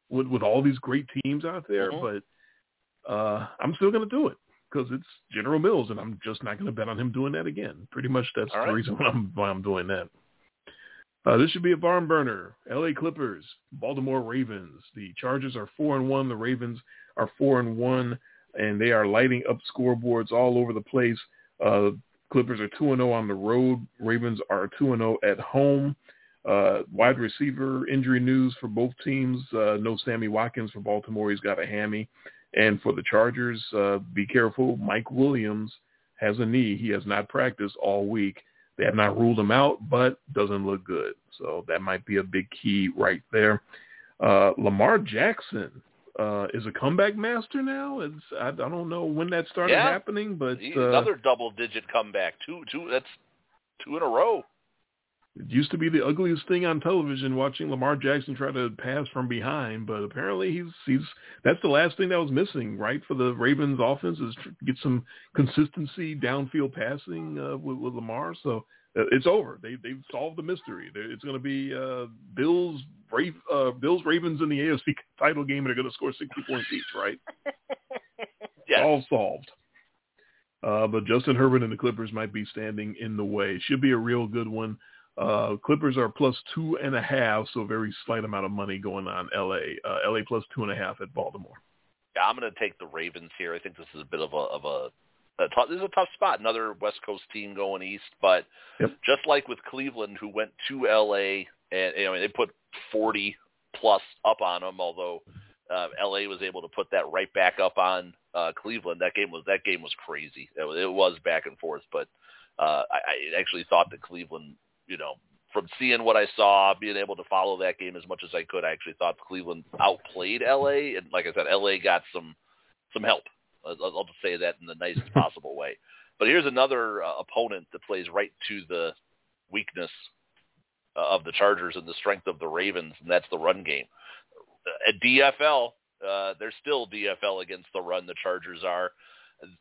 with with all these great teams out there, mm-hmm. but uh, I'm still going to do it because it's General Mills, and I'm just not going to bet on him doing that again. Pretty much that's all the right. reason why I'm why I'm doing that. Uh, this should be a barn burner. L.A. Clippers, Baltimore Ravens. The Chargers are four and one. The Ravens are four and one, and they are lighting up scoreboards all over the place. Uh, Clippers are two and zero oh on the road. Ravens are two and zero oh at home. Uh, wide receiver injury news for both teams. Uh, no Sammy Watkins for Baltimore. He's got a hammy. And for the Chargers, uh, be careful. Mike Williams has a knee. He has not practiced all week. They have not ruled him out, but doesn't look good. So that might be a big key right there. Uh, Lamar Jackson uh, is a comeback master now. It's, I, I don't know when that started yeah. happening, but uh, another double-digit comeback. Two, two. That's two in a row. It used to be the ugliest thing on television watching Lamar Jackson try to pass from behind, but apparently he's he's that's the last thing that was missing, right, for the Ravens offense is to get some consistency downfield passing uh, with, with Lamar. So uh, it's over. They they've solved the mystery. It's going to be uh, Bills Brave, uh, Bills Ravens in the AFC title game, and they're going to score sixty points each, right? yes. All solved. Uh, but Justin Herbert and the Clippers might be standing in the way. Should be a real good one. Uh, Clippers are plus two and a half, so a very slight amount of money going on LA. Uh, LA plus two and a half at Baltimore. Yeah, I'm going to take the Ravens here. I think this is a bit of a of a, a tough, this is a tough spot. Another West Coast team going east, but yep. just like with Cleveland, who went to LA and you know they put 40 plus up on them, although uh, LA was able to put that right back up on uh, Cleveland. That game was that game was crazy. It was, it was back and forth, but uh, I, I actually thought that Cleveland you know, from seeing what I saw, being able to follow that game as much as I could, I actually thought Cleveland outplayed LA, and like I said, LA got some some help. I'll, I'll just say that in the nicest possible way. But here's another uh, opponent that plays right to the weakness uh, of the Chargers and the strength of the Ravens, and that's the run game. At DFL, uh, they're still DFL against the run. The Chargers are.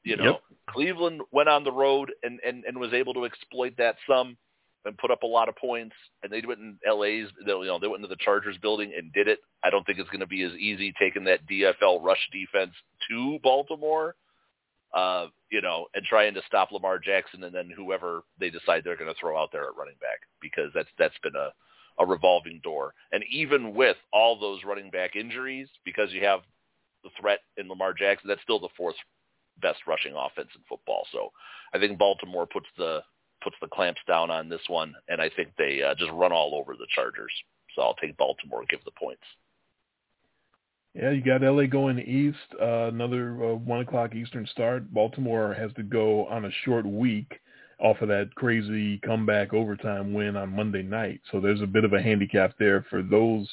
You know, Yep. Cleveland went on the road and, and, and was able to exploit that some and put up a lot of points. And they went in LA's, you know, they went into the Chargers building and did it. I don't think it's going to be as easy taking that DFL rush defense to Baltimore, uh, you know, and trying to stop Lamar Jackson and then whoever they decide they're going to throw out there at running back because that's that's been a a revolving door. And even with all those running back injuries, because you have the threat in Lamar Jackson, that's still the fourth best rushing offense in football. So I think Baltimore puts the puts the clamps down on this one, and I think they uh, just run all over the Chargers. So I'll take Baltimore, give the points. Yeah, you got LA going east. Uh, another uh, one o'clock Eastern start. Baltimore has to go on a short week off of that crazy comeback overtime win on Monday night. So there's a bit of a handicap there for those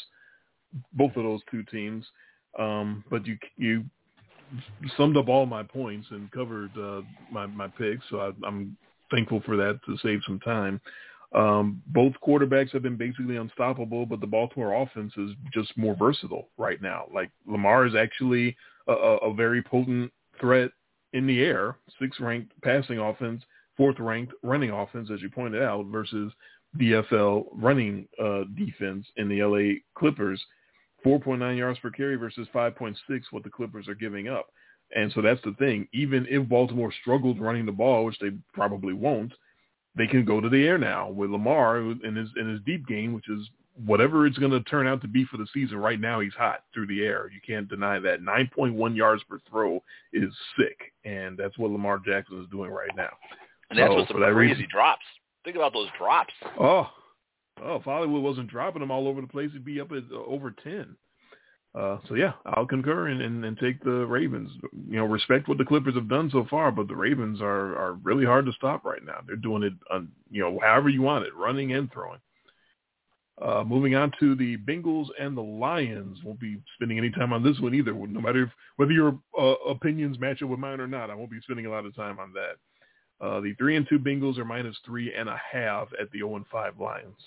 both of those two teams. Um, but you you summed up all my points and covered uh, my my picks. So I, I'm thankful for that to save some time. Um, both quarterbacks have been basically unstoppable, but the Baltimore offense is just more versatile right now. Like Lamar is actually a, a very potent threat in the air, sixth ranked passing offense, fourth ranked running offense, as you pointed out, versus DFL running uh, defense in the LA Clippers, 4.9 yards per carry versus 5.6 what the Clippers are giving up. And so that's the thing. Even if Baltimore struggled running the ball, which they probably won't, they can go to the air now with Lamar in his in his deep game, which is whatever it's going to turn out to be for the season. Right now, he's hot through the air. You can't deny that. 9.1 yards per throw is sick, and that's what Lamar Jackson is doing right now. And that's So, with some for that crazy reason- drops. Think about those drops. Oh, oh, if Hollywood wasn't dropping them all over the place, he'd be up at uh, over 10. Uh, so yeah, I'll concur and, and, and take the Ravens. You know, respect what the Clippers have done so far, but the Ravens are are really hard to stop right now. They're doing it, on, you know, however you want it, running and throwing. Uh, moving on to the Bengals and the Lions. Won't be spending any time on this one either. No matter if, whether your uh, opinions match up with mine or not, I won't be spending a lot of time on that. Uh, the three and two Bengals are minus three and a half at the zero and five Lions.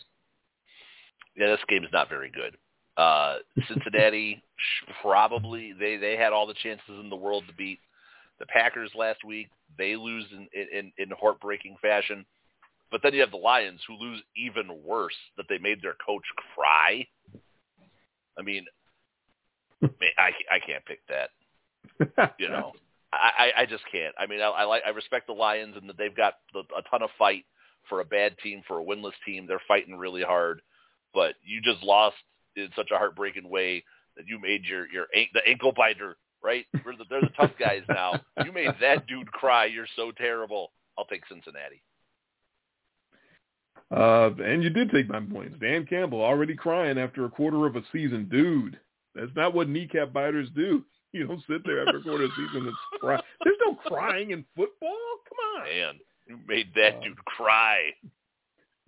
Yeah, this game's not very good. Uh, Cincinnati probably they they had all the chances in the world to beat the Packers last week. They lose in in, in heartbreaking fashion. But then you have the Lions who lose even worse that they made their coach cry. I mean, man, I I can't pick that. You know, I I I just can't. I mean, I, I like I respect the Lions and that they've got the, a ton of fight for a bad team for a winless team. They're fighting really hard, but you just lost in such a heartbreaking way that you made your your the ankle biter right. We're the, they're the tough guys now. You made that dude cry. You're so terrible. I'll take Cincinnati. Uh, and you did take my points. Dan Campbell already crying after a quarter of a season. Dude, that's not what kneecap biters do. You don't sit there after a quarter of a season and cry. There's no crying in football. Come on. Man, you made that Uh, dude cry.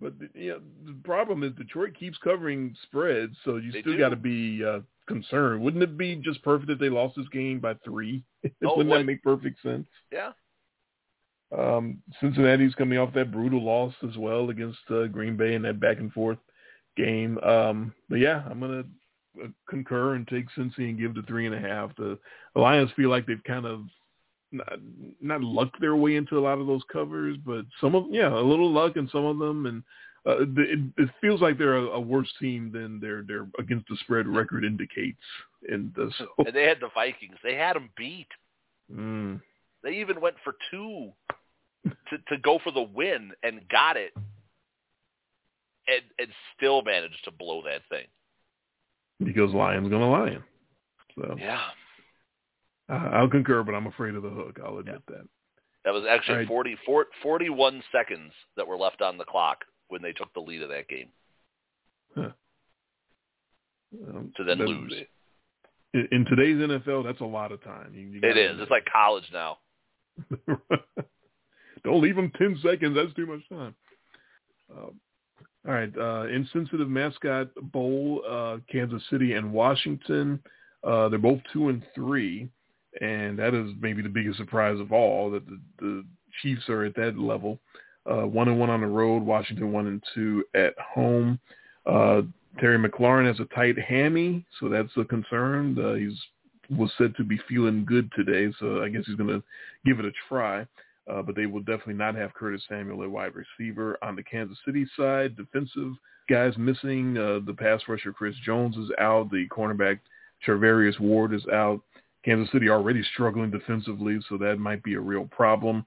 But the, you know, the problem is Detroit keeps covering spreads, so you They still got to be uh, concerned. Wouldn't it be just perfect if they lost this game by three? Oh, Wouldn't what- that make perfect sense? Yeah. Um, Cincinnati's coming off that brutal loss as well against uh, Green Bay in that back and forth game. Um, but yeah, I'm gonna uh, concur and take Cincy and give the three and a half. The, the Lions feel like they've kind of not, not lucked their way into a lot of those covers, but some of yeah, a little luck in some of them, and uh, it, it feels like they're a, a worse team than their their against the spread record indicates. And uh, so, And they had the Vikings. They had them beat. mm, They even went for two to to go for the win and got it, and and still managed to blow that thing. because Lions gonna lion. So Yeah, I- I'll concur, but I'm afraid of the hook. I'll admit that. that was actually Right. forty four forty one seconds that were left on the clock when they took the lead of that game Um, to then lose. In, in today's NFL, that's a lot of time. You, you It admit It's like college now. Don't leave them 10 seconds. That's too much time. Uh, All right, uh, insensitive mascot bowl, uh, Kansas City and Washington. Uh, they're both two and three, and that is maybe the biggest surprise of all that the, the Chiefs are at that level. Uh, one and one on the road, Washington one and two at home. Uh, Terry McLaurin has a tight hammy, so that's a concern. Uh, he's was said to be feeling good today, so I guess he's going to give it a try. Uh, but they will definitely not have Curtis Samuel at wide receiver. On the Kansas City side, defensive guys missing. Uh, the pass rusher Chris Jones is out. The cornerback Charvarius Ward is out. Kansas City already struggling defensively, so that might be a real problem.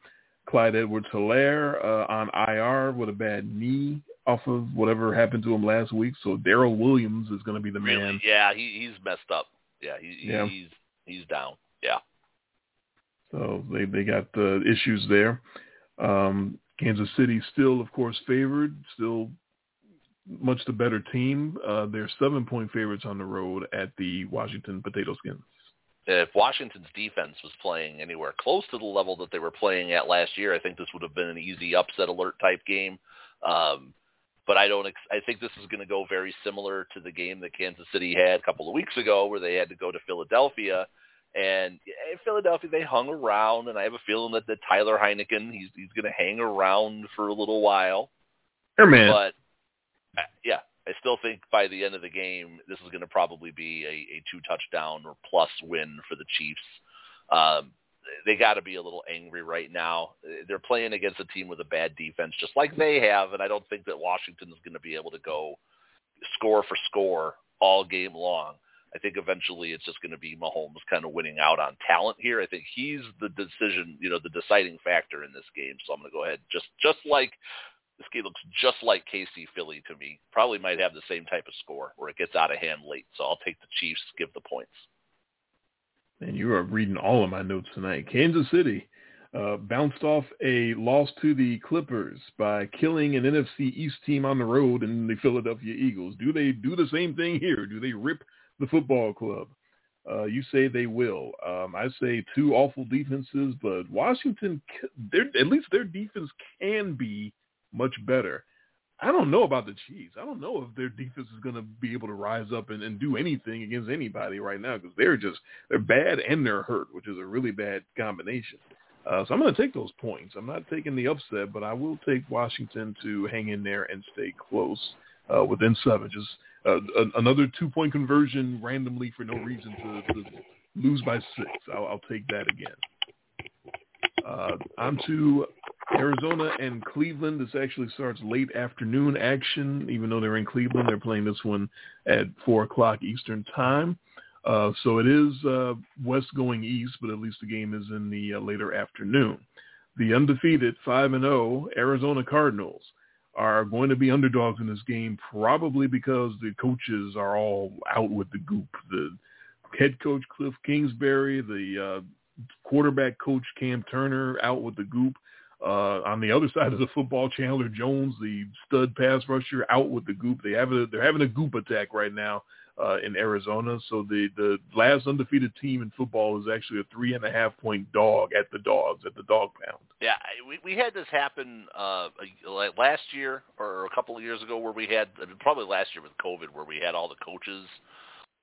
Clyde Edwards-Helaire uh, on IR with a bad knee off of whatever happened to him last week. So Darrel Williams is going to be the really? man. Yeah, he, he's messed up. Yeah, he, yeah, he's he's down. Yeah. So they they got uh, issues there. Um, Kansas City still, of course, favored, still much the better team. Uh, they're seven point favorites on the road at the Washington Potato Skins. If Washington's defense was playing anywhere close to the level that they were playing at last year, I think this would have been an easy upset alert type game. Um, but I don't. Ex- I think this is going to go very similar to the game that Kansas City had a couple of weeks ago, where they had to go to Philadelphia, and in Philadelphia they hung around, and I have a feeling that the Tyler Heineken he's he's going to hang around for a little while. Sure, man. But uh, yeah, I still think by the end of the game, this is going to probably be a, a two touchdown or plus win for the Chiefs. Um, they got to be a little angry right now. They're playing against a team with a bad defense, just like they have, and I don't think that Washington is going to be able to go score for score all game long. I think eventually it's just going to be Mahomes kind of winning out on talent here. I think he's the decision, you know, the deciding factor in this game. So I'm going to go ahead, just just like this game looks just like KC Philly to me. Probably might have the same type of score where it gets out of hand late. So I'll take the Chiefs, give the points. And you are reading all of my notes tonight. Kansas City uh, bounced off a loss to the Clippers by killing an NFC East team on the road in the Philadelphia Eagles. Do they do the same thing here? Do they rip the football club? Uh, you say they will. Um, I say two awful defenses, but Washington, at least their defense can be much better. I don't know about the Chiefs. I don't know if their defense is going to be able to rise up and, and do anything against anybody right now because they're just they're bad and they're hurt, which is a really bad combination. Uh, so I'm going to take those points. I'm not taking the upset, but I will take Washington to hang in there and stay close uh, within seven. Just uh, another two-point conversion randomly for no reason to, to lose by six. I'll, I'll take that again. Uh, on to Arizona and Cleveland. This actually starts late afternoon action. Even though they're in Cleveland, they're playing this one at 4 o'clock Eastern time. Uh, so it is uh, west going east, but at least the game is in the uh, later afternoon. The undefeated 5 and 0 Arizona Cardinals are going to be underdogs in this game, probably because the coaches are all out with the goop. The head coach Kliff Kingsbury, the uh, quarterback coach Cam Turner out with the goop. Uh, on the other side of the football, Chandler Jones, the stud pass rusher, out with the goop. They have a, they're having a goop attack right now uh, in Arizona. So the the last undefeated team in football is actually a three and a half point dog at the dogs at the dog pound. Yeah, we we had this happen uh, last year or a couple of years ago where we had probably last year with COVID where we had all the coaches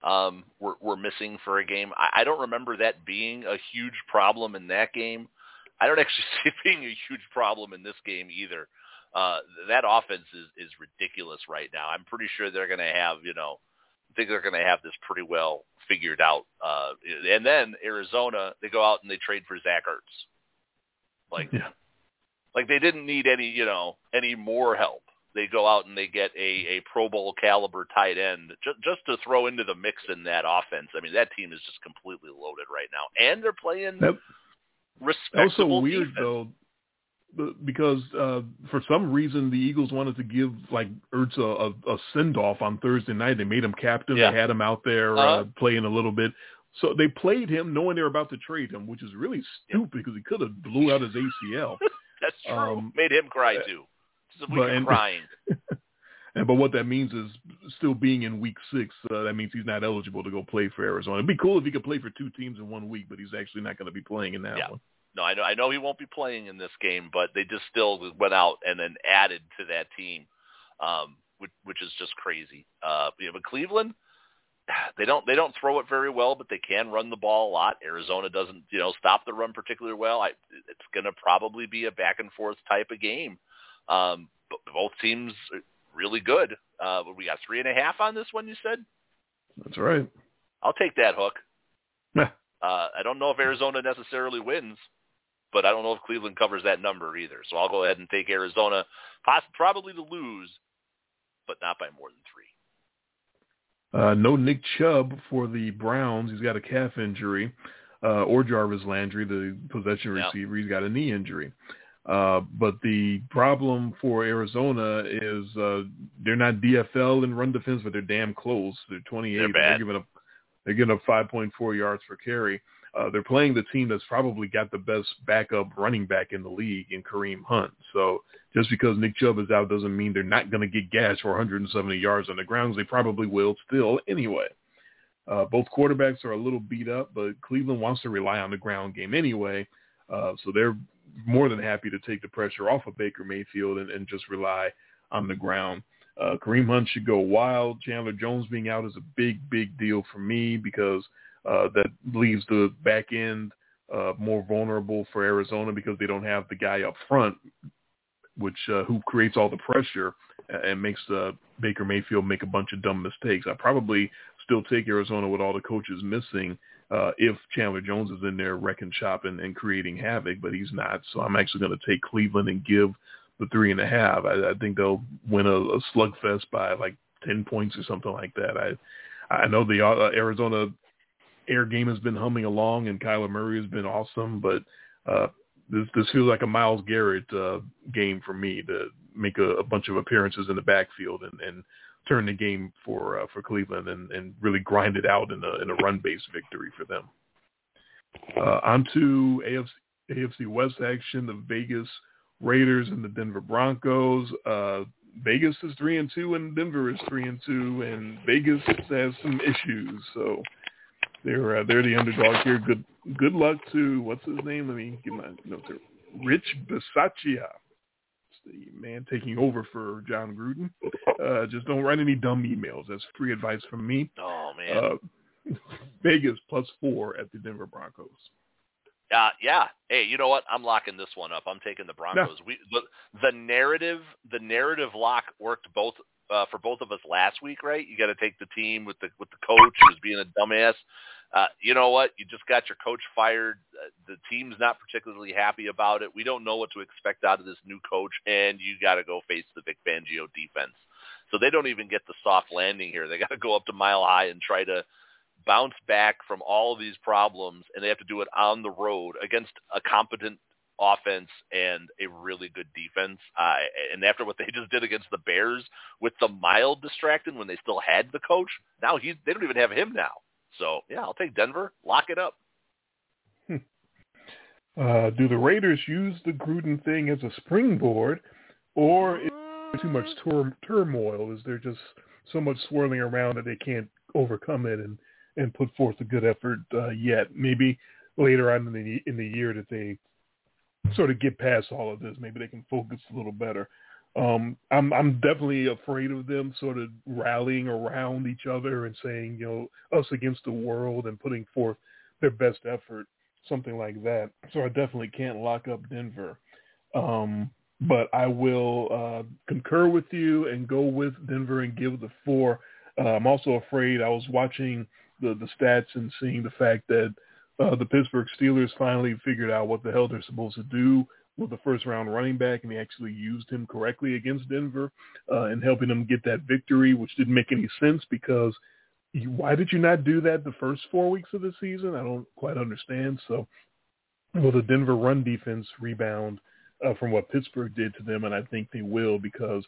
um, were, were missing for a game. I, I don't remember that being a huge problem in that game. I don't actually see it being a huge problem in this game either. Uh, that offense is, is ridiculous right now. I'm pretty sure they're going to have, you know, I think they're going to have this pretty well figured out. Uh, and then Arizona, they go out and they trade for Zach Ertz. Like, yeah. like they didn't need any, you know, any more help they go out and they get a, a Pro Bowl caliber tight end just, just to throw into the mix in that offense. I mean, that team is just completely loaded right now, and they're playing that, respectable. Also weird defense. though, because uh, for some reason the Eagles wanted to give like Ertz a, a, a send off on Thursday night. They made him captain. Yeah. They had him out there Uh-huh. uh, playing a little bit. So they played him knowing they were about to trade him, which is really stupid because he could have blew out his ACL. That's true. um, Made him cry too. Just a week but- of and- crying. And but what that means is still being in week six. Uh, that means he's not eligible to go play for Arizona. It'd be cool if he could play for two teams in one week, but he's actually not going to be playing in that Yeah. one. No, I know I know he won't be playing in this game, but they just still went out and then added to that team. um, which, which is just crazy. Uh, you know, but Cleveland, they don't they don't throw it very well, but they can run the ball a lot. Arizona doesn't you know stop the run particularly well. I, it's going to probably be a back and forth type of game. Um, both teams really good. Uh, we got three and a half on this one. You said. That's right. I'll take that hook. uh, I don't know if Arizona necessarily wins, but I don't know if Cleveland covers that number either. So I'll go ahead and take Arizona, poss- probably to lose, but not by more than three. Uh, no Nick Chubb for the Browns. He's got a calf injury. Uh, or Jarvis Landry, the possession receiver, he's got a knee injury. Uh, but the problem for Arizona is uh, they're not DFL in run defense, but they're damn close. They're 28. They're, they're giving up they're giving up 5.4 yards per carry. Uh, they're playing the team that's probably got the best backup running back in the league in Kareem Hunt. So just because Nick Chubb is out doesn't mean they're not going to get gashed for 170 yards on the grounds. They probably will still anyway. Uh, both quarterbacks are a little beat up, but Cleveland wants to rely on the ground game anyway. Uh, so they're more than happy to take the pressure off of Baker Mayfield and, and just rely on the ground. Uh, Kareem Hunt should go wild. Chandler Jones being out is a big, big deal for me because uh, that leaves the back end uh, more vulnerable for Arizona because they don't have the guy up front, which uh, who creates all the pressure and makes uh, Baker Mayfield make a bunch of dumb mistakes. I probably still take Arizona with all the coaches missing uh, if Chandler Jones is in there wrecking shop and, and creating havoc, but he's not. So I'm actually going to take Cleveland and give the three and a half. I, I think they'll win a, a slugfest by like 10 points or something like that. I I know the uh, Arizona air game has been humming along and Kyler Murray has been awesome, but uh, this this feels like a Myles Garrett uh, game for me to make a, a bunch of appearances in the backfield and, and turn the game for uh, for Cleveland and, and really grind it out in a in a run based victory for them. Uh, on to AFC, AFC West action, the Vegas Raiders and the Denver Broncos. Uh, Vegas is three and two, and Denver is three and two, and Vegas has some issues. So they're uh, they're the underdog here. Good good luck to what's his name? Let me get my notes here. Rich Bisaccia the man taking over for Jon Gruden. Uh, just don't write any dumb emails. That's free advice from me. Oh man. Uh, Vegas plus four at the Denver Broncos. Uh, yeah. Hey, you know what? I'm locking this one up. I'm taking the Broncos. No. We the, the narrative the narrative lock worked both uh, for both of us last week, right? You got to take the team with the with the coach who's being a dumbass uh, you know what? You just got your coach fired. Uh, the team's not particularly happy about it. We don't know what to expect out of this new coach, and you got to go face the Vic Fangio defense. So they don't even get the soft landing here. They got to go up to Mile High and try to bounce back from all of these problems, and they have to do it on the road against a competent offense and a really good defense. Uh, and after what they just did against the Bears with the mild distracting when they still had the coach, now he's they don't even have him now. So yeah, I'll take Denver. Lock it up. Uh, do the Raiders use the Gruden thing as a springboard, or is there too much tur- turmoil? Is there just so much swirling around that they can't overcome it and and put forth a good effort uh, yet? Maybe later on in the in the year that they sort of get past all of this, maybe they can focus a little better. Um, I'm I'm definitely afraid of them sort of rallying around each other and saying, you know, us against the world and putting forth their best effort, something like that. So I definitely can't lock up Denver. Um, but I will uh, concur with you and go with Denver and give the four. Uh, I'm also afraid I was watching the, the stats and seeing the fact that uh, the Pittsburgh Steelers finally figured out what the hell they're supposed to do with the first round running back, and they actually used him correctly against Denver uh, and helping them get that victory, which didn't make any sense because you, why did you not do that the first four weeks of the season? I don't quite understand. So will the Denver run defense rebound uh, from what Pittsburgh did to them? And I think they will because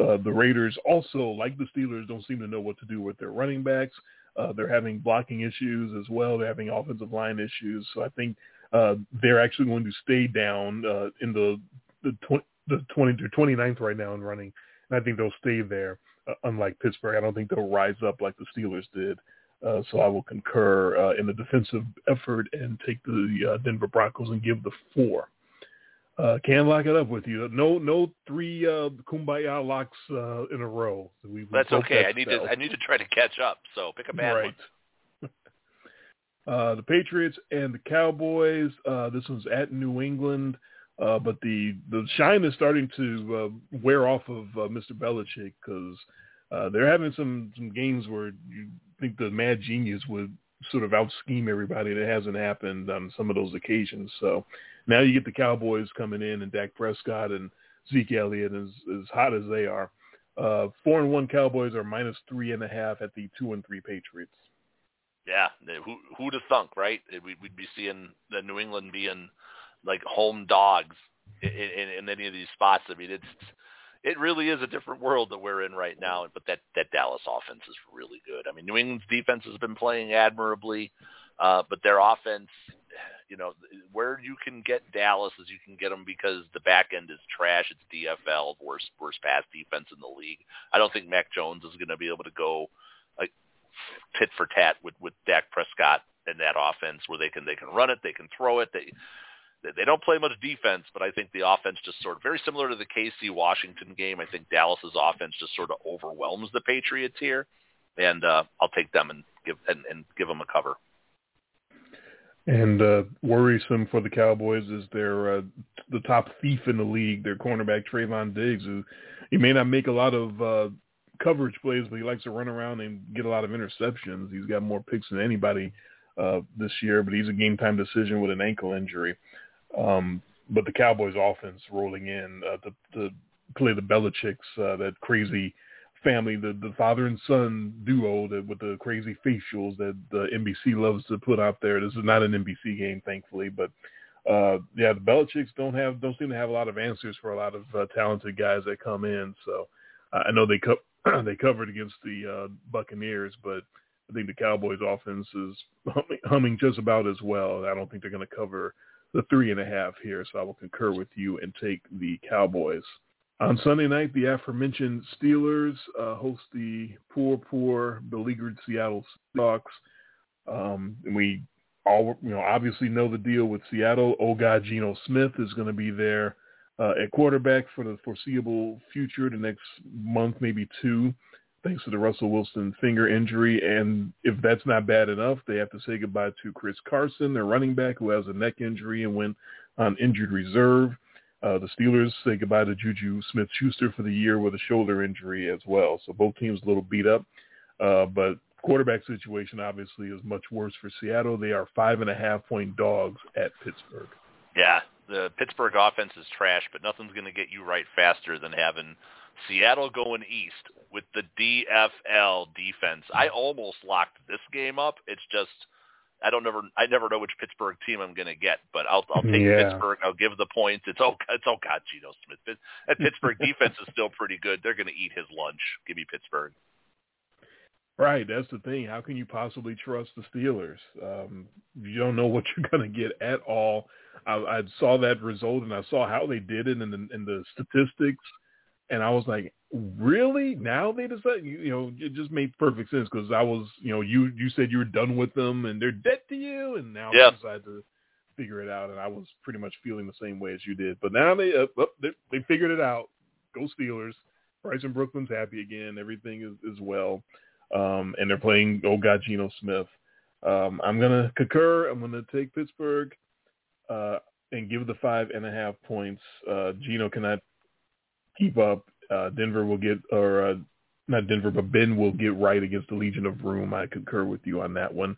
uh, the Raiders also, like the Steelers, don't seem to know what to do with their running backs. Uh, they're having blocking issues as well. They're having offensive line issues. So I think uh, they're actually going to stay down uh, in the the, tw- the 20 to 29th right now in running, and I think they'll stay there. Uh, unlike Pittsburgh, I don't think they'll rise up like the Steelers did. Uh, so I will concur uh, in the defensive effort and take the uh, Denver Broncos and give the four. Uh, can't lock it up with you. No, no three uh, kumbaya locks uh, in a row. So we, we That's okay. I need to. I need to try to catch up. So pick a bad right. one. uh, the Patriots and the Cowboys. Uh, this one's at New England, uh, but the the shine is starting to uh, wear off of uh, Mr. Belichick because uh, they're having some some games where you think the mad genius would sort of out scheme everybody. That hasn't happened on some of those occasions. So now you get the Cowboys coming in and Dak Prescott and Zeke Elliott as as hot as they are. Uh, four and one Cowboys are minus three and a half at the two and three Patriots. Yeah, who who'd have thunk, right? We'd be seeing the New England being like home dogs in, in, in any of these spots. I mean, it's it really is a different world that we're in right now. But that that Dallas offense is really good. I mean, New England's defense has been playing admirably, uh, but their offense you know, where you can get Dallas is you can get them because the back end is trash. It's DFL, worst worst pass defense in the league. I don't think Mac Jones is going to be able to go like tit for tat with with Dak Prescott and that offense where they can they can run it, they can throw it, they they don't play much defense, but I think the offense just sort of very similar to the KC Washington game. I think Dallas's offense just sort of overwhelms the Patriots here, and uh, I'll take them and give and, and give them a cover. And uh, worrisome for the Cowboys is their uh, the top thief in the league, their cornerback Trevon Diggs, who he may not make a lot of uh, coverage plays, but he likes to run around and get a lot of interceptions. He's got more picks than anybody uh, this year, but he's a game time decision with an ankle injury. Um, but the Cowboys offense rolling in uh, to, to play the Belichick's, uh, that crazy family, the the father and son duo that with the crazy facials that the NBC loves to put out there. This is not an NBC game, thankfully, but uh, yeah, the Belichicks don't have don't seem to have a lot of answers for a lot of uh, talented guys that come in. So uh, I know they co- they covered against the uh, Buccaneers, but I think the Cowboys' offense is humming, humming just about as well. I don't think they're going to cover the three and a half here, so I will concur with you and take the Cowboys. On Sunday night, the aforementioned Steelers uh, host the poor, poor, beleaguered Seattle Seahawks. Um, and we all, you know, obviously know the deal with Seattle. Oh God, Geno Smith is going to be there uh, at quarterback for the foreseeable future, the next month, maybe two, thanks to the Russell Wilson finger injury. And if that's not bad enough, they have to say goodbye to Chris Carson, their running back, who has a neck injury and went on injured reserve. Uh, the Steelers say goodbye to Juju Smith-Schuster for the year with a shoulder injury as well. So both teams a little beat up. Uh, but quarterback situation obviously is much worse for Seattle. They are five and a half point dogs at Pittsburgh. Yeah, the Pittsburgh offense is trash, but nothing's going to get you right faster than having Seattle going east with the DFL defense. I almost locked this game up. It's just – I don't never I never know which Pittsburgh team I'm going to get, but I'll I'll take yeah. Pittsburgh. I'll give the points. It's oh it's oh God, Geno Smith. That Pittsburgh defense is still pretty good. They're going to eat his lunch. Give me Pittsburgh. Right, that's the thing. How can you possibly trust the Steelers? Um, you don't know what you're going to get at all. I, I saw that result and I saw how they did it in the, in the statistics, and I was like, really? Now they decide? You, you know, it just made perfect sense because I was, you know, you you said you were done with them and they're dead to you, and now yep. they decide to figure it out, and I was pretty much feeling the same way as you did. But now they uh, they, they figured it out. Go Steelers! Bryson Brooklyn's happy again. Everything is is well, um, and they're playing. Oh God, Geno Smith. Um, I'm gonna concur. I'm gonna take Pittsburgh. Uh, and give the five and a half points. Uh, Geno cannot keep up. Uh, Denver will get, or uh, not Denver, but Ben will get right against the Legion of Room. I concur with you on that one.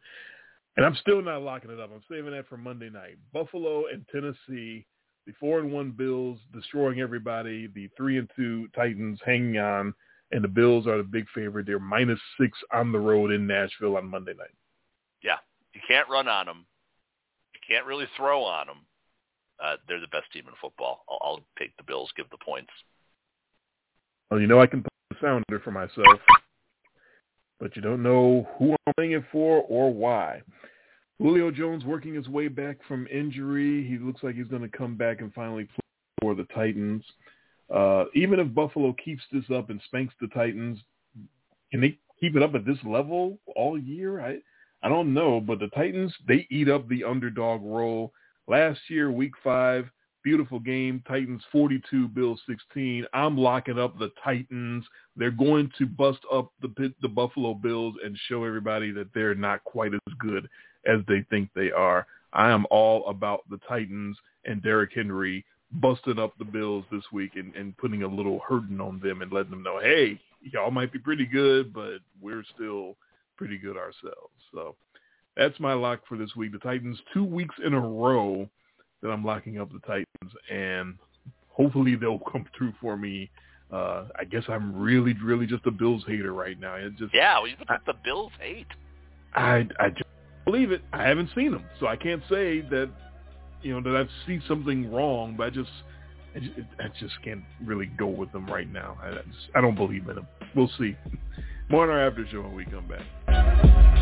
And I'm still not locking it up. I'm saving that for Monday night. Buffalo and Tennessee, the four and one Bills destroying everybody. The three and two Titans hanging on, and the Bills are the big favorite. They're minus six on the road in Nashville on Monday night. Yeah, you can't run on them. You can't really throw on them. Uh, they're the best team in football. I'll, I'll take the Bills. Give the points. Well, you know I can play the sounder for myself, but you don't know who I'm playing it for or why. Julio Jones working his way back from injury. He looks like he's going to come back and finally play for the Titans. Uh, even if Buffalo keeps this up and spanks the Titans, can they keep it up at this level all year? I I don't know, but the Titans they eat up the underdog role. Last year, Week Five, beautiful game. Titans 42, Bills 16. I'm locking up the Titans. They're going to bust up the the Buffalo Bills and show everybody that they're not quite as good as they think they are. I am all about the Titans and Derrick Henry busting up the Bills this week and, and putting a little hurting on them and letting them know, hey, y'all might be pretty good, but we're still pretty good ourselves. So that's my lock for this week. The Titans, two weeks in a row that I'm locking up the Titans, and hopefully they'll come through for me. Uh, I guess I'm really, really just a Bills hater right now. It just yeah, well, what the Bills hate? I I just believe it. I haven't seen them, so I can't say that you know that I see something wrong. But I just I just, I just can't really go with them right now. I just, I don't believe in them. We'll see. More on our after show when we come back.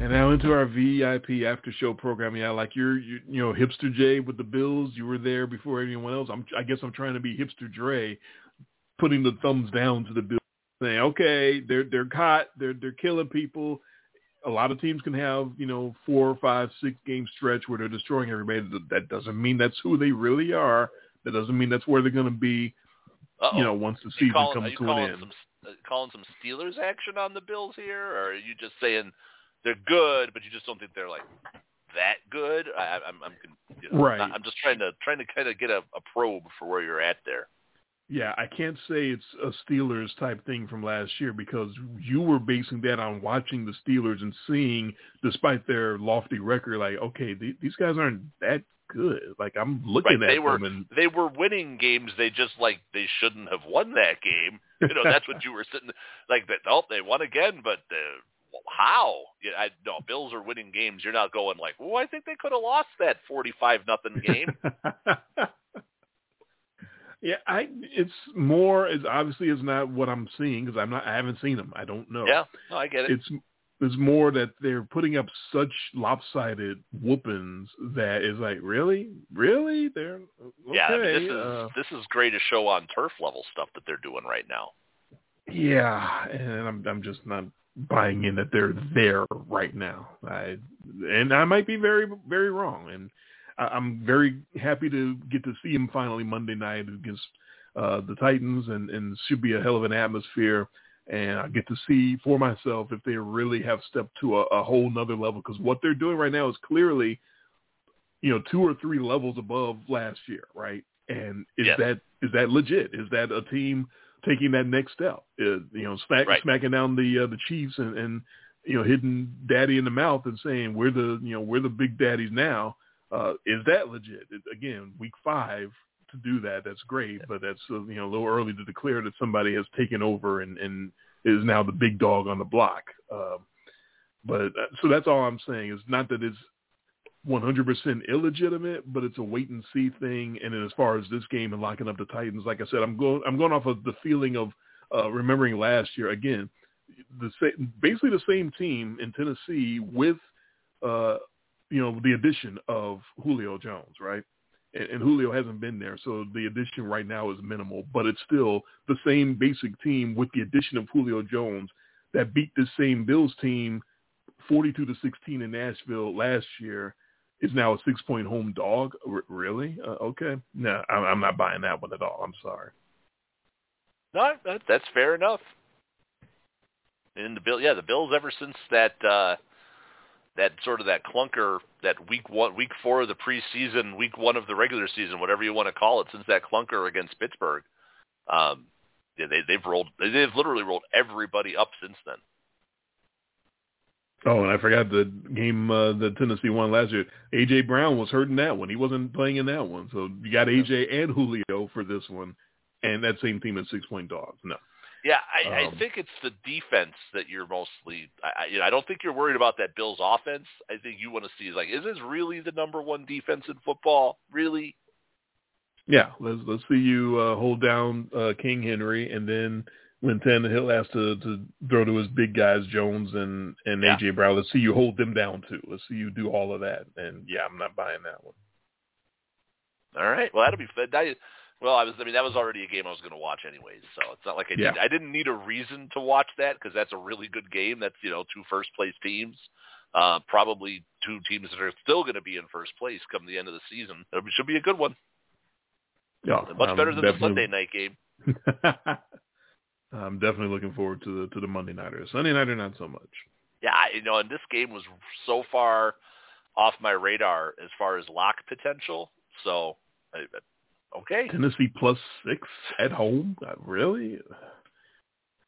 And now into our VIP after show program. Yeah, like you're, you, you know, hipster Jay with the Bills. You were there before anyone else. I'm, I guess I'm trying to be hipster Dre, putting the thumbs down to the Bills, saying, okay, they're they're caught, they're they're killing people. A lot of teams can have, you know, four, five, six game stretch where they're destroying everybody. That doesn't mean that's who they really are. That doesn't mean that's where they're going to be. Uh-oh. You know, once the season calling, comes to an end. Some, uh, calling some Steelers action on the Bills here, or are you just saying? They're good, but you just don't think they're like that good. I, I'm, I'm, you know, right. I'm just trying to trying to kind of get a, a probe for where you're at there. Yeah, I can't say it's a Steelers type thing from last year because you were basing that on watching the Steelers and seeing, despite their lofty record, like okay, th- these guys aren't that good. Like I'm looking right. at they were, them and they were winning games. They just like they shouldn't have won that game. You know, that's what you were sitting like that. Oh, they won again, but. Uh, how? Yeah, I no Bills are winning games. You're not going like, oh, I think they could have lost that forty-five nothing game. yeah, I. It's more. It's obviously is not what I'm seeing because I'm not. I haven't seen them. I don't know. Yeah, no, I get it. It's it's more that they're putting up such lopsided whoopings that is like, really, really, they're okay. Yeah, I mean, this is uh, this is greatest show on turf level stuff that they're doing right now. Yeah, and I'm I'm just not buying in that they're there right now. I and I might be very very wrong, and I, I'm very happy to get to see him finally Monday night against uh, the Titans, and and should be a hell of an atmosphere. And I get to see for myself if they really have stepped to a, a whole nother level because what they're doing right now is clearly, you know, two or three levels above last year, right? And is that is that legit? Is that a team taking that next step. Uh, you know, smack, Right. smacking down the uh, the Chiefs and, and you know hitting Daddy in the mouth and saying we're the you know we're the big daddies now. Uh, is that legit? It, again, week five to do that, that's great, but that's uh, you know a little early to declare that somebody has taken over and, and is now the big dog on the block. Um, but uh, so that's all I'm saying. Is not that it's 100% illegitimate, but it's a wait and see thing. And then as far as this game and locking up the Titans, like I said, I'm going I'm going off of the feeling of uh, remembering last year again, the sa- basically the same team in Tennessee with uh, you know the addition of Julio Jones, right? And, and Julio hasn't been there, so the addition right now is minimal, but it's still the same basic team with the addition of Julio Jones that beat the same Bills team 42 to 16 in Nashville last year is now a six point home dog. R- really? Uh, okay. No, I'm, I'm not buying that one at all. I'm sorry. No, that, that's fair enough. And the bill, yeah, the Bills ever since that uh, that sort of that clunker, that week one, week four of the preseason, week one of the regular season, whatever you want to call it, since that clunker against Pittsburgh, um, yeah, they, they've rolled, they've literally rolled everybody up since then. Oh, and I forgot the game uh, that Tennessee won last year. AJ Brown was hurt in that one. He wasn't playing in that one. So you got AJ and Julio for this one, and that same team is six point dogs. No. Yeah, I, Um, I think it's the defense that you're mostly. I, I, you know, I don't think you're worried about that Bills offense. I think you want to see is like, is this really the number one defense in football? Really? Yeah, let's let's see you uh, hold down uh, King Henry, and then when Tannehill has to to throw to his big guys Jones and and Yeah. AJ Brown, let's see you hold them down too. Let's see you do all of that. And yeah, I'm not buying that one. All right. Well, that'll be fun. Now, Well, I was. I mean, that was already a game I was going to watch anyways, so it's not like I Yeah. did. I didn't need a reason to watch that because that's a really good game. That's you know two first place teams, uh, probably two teams that are still going to be in first place come the end of the season. It should be a good one. Yeah, Much better than the definitely- Sunday night game. I'm definitely looking forward to the to the Monday nighter. Sunday nighter, not so much. Yeah, you know, and this game was so far off my radar as far as lock potential. So, okay, Tennessee plus six at home? Uh, really?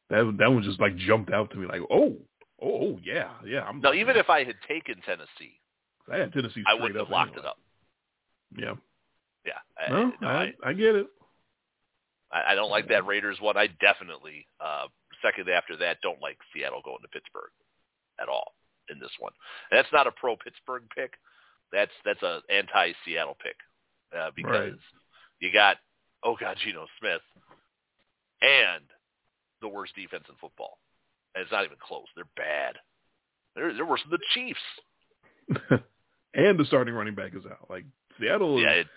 That that one just like jumped out to me like, oh, oh, oh yeah, yeah. I'm no, even if I had taken Tennessee, I had Tennessee, I wouldn't have locked anyway. it up. Yeah, Yeah, I- no, no, I, I, I get it. I I don't like that Raiders one. I definitely uh second after that don't like Seattle going to Pittsburgh at all in this one. And that's not a pro Pittsburgh pick. That's that's a anti Seattle pick uh, because Right. you got oh god Geno Smith and the worst defense in football. And it's not even close. They're bad. They're they're worse than the Chiefs. and the starting running back is out. Like Seattle, is, Yeah, it,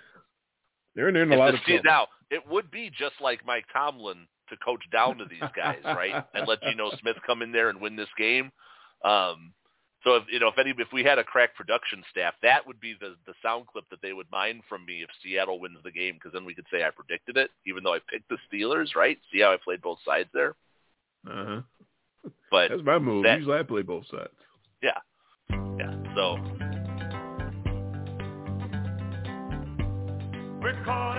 they're in, a lot the of trouble. now it would be just like Mike Tomlin to coach down to these guys, right? And let Geno Smith come in there and win this game. Um, so if you know if any if we had a crack production staff, that would be the the sound clip that they would mine from me if Seattle wins the game, because then we could say I predicted it, even though I picked the Steelers, right? See how I played both sides there. Uh-huh. But That's my move. that- Usually I play both sides. yeah, yeah. So We're caught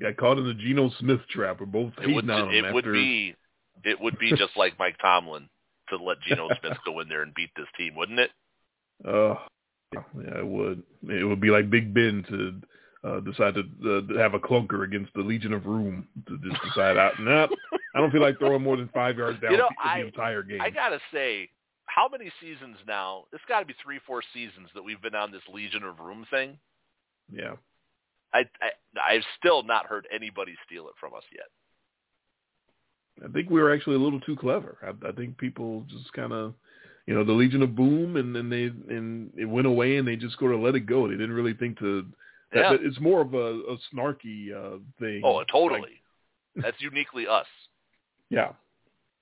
Got caught in the Geno Smith trap. We're both it would on him it would be it would be just like Mike Tomlin to let Geno Smith go in there and beat this team, wouldn't it? Uh, yeah, it would. It would be like Big Ben to uh, decide to, uh, to have a clunker against the Legion of Room to just decide, out. nope, I don't feel like throwing more than five yards down You know, the I- entire game. I gotta say, how many seasons now? It's got to be three, four seasons that we've been on this Legion of Room thing. yeah. I, I I've still not heard anybody steal it from us yet. I think we were actually a little too clever. I, I think people just kind of, you know, the Legion of Boom, and then they and it went away, and they just sort of let it go. They didn't really think to. That, Yeah. that- it's more of a, a snarky uh, thing. Oh, Like, totally. That's uniquely us. yeah.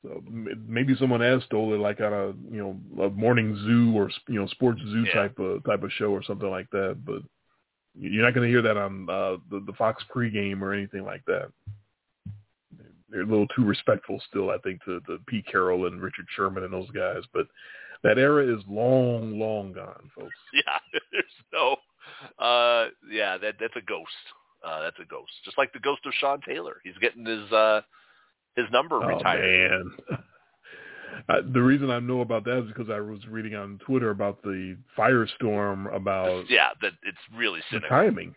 So maybe someone has stole it, like on a you know a morning zoo or you know sports zoo Yeah. type of type of show or something like that. But you're not going to hear that on uh, the the Fox pregame or anything like that. They're a little too respectful still, I think, to, to Pete Carroll and Richard Sherman and those guys. But that era is long, long gone, folks. Yeah, there's no. Uh, yeah, that that's a ghost. Uh, that's a ghost. Just like the ghost of Sean Taylor. He's getting his uh his number Oh retired. man. Uh, the reason I know about that is because I was reading on Twitter about the firestorm about Yeah, that it's really the cynical. timing.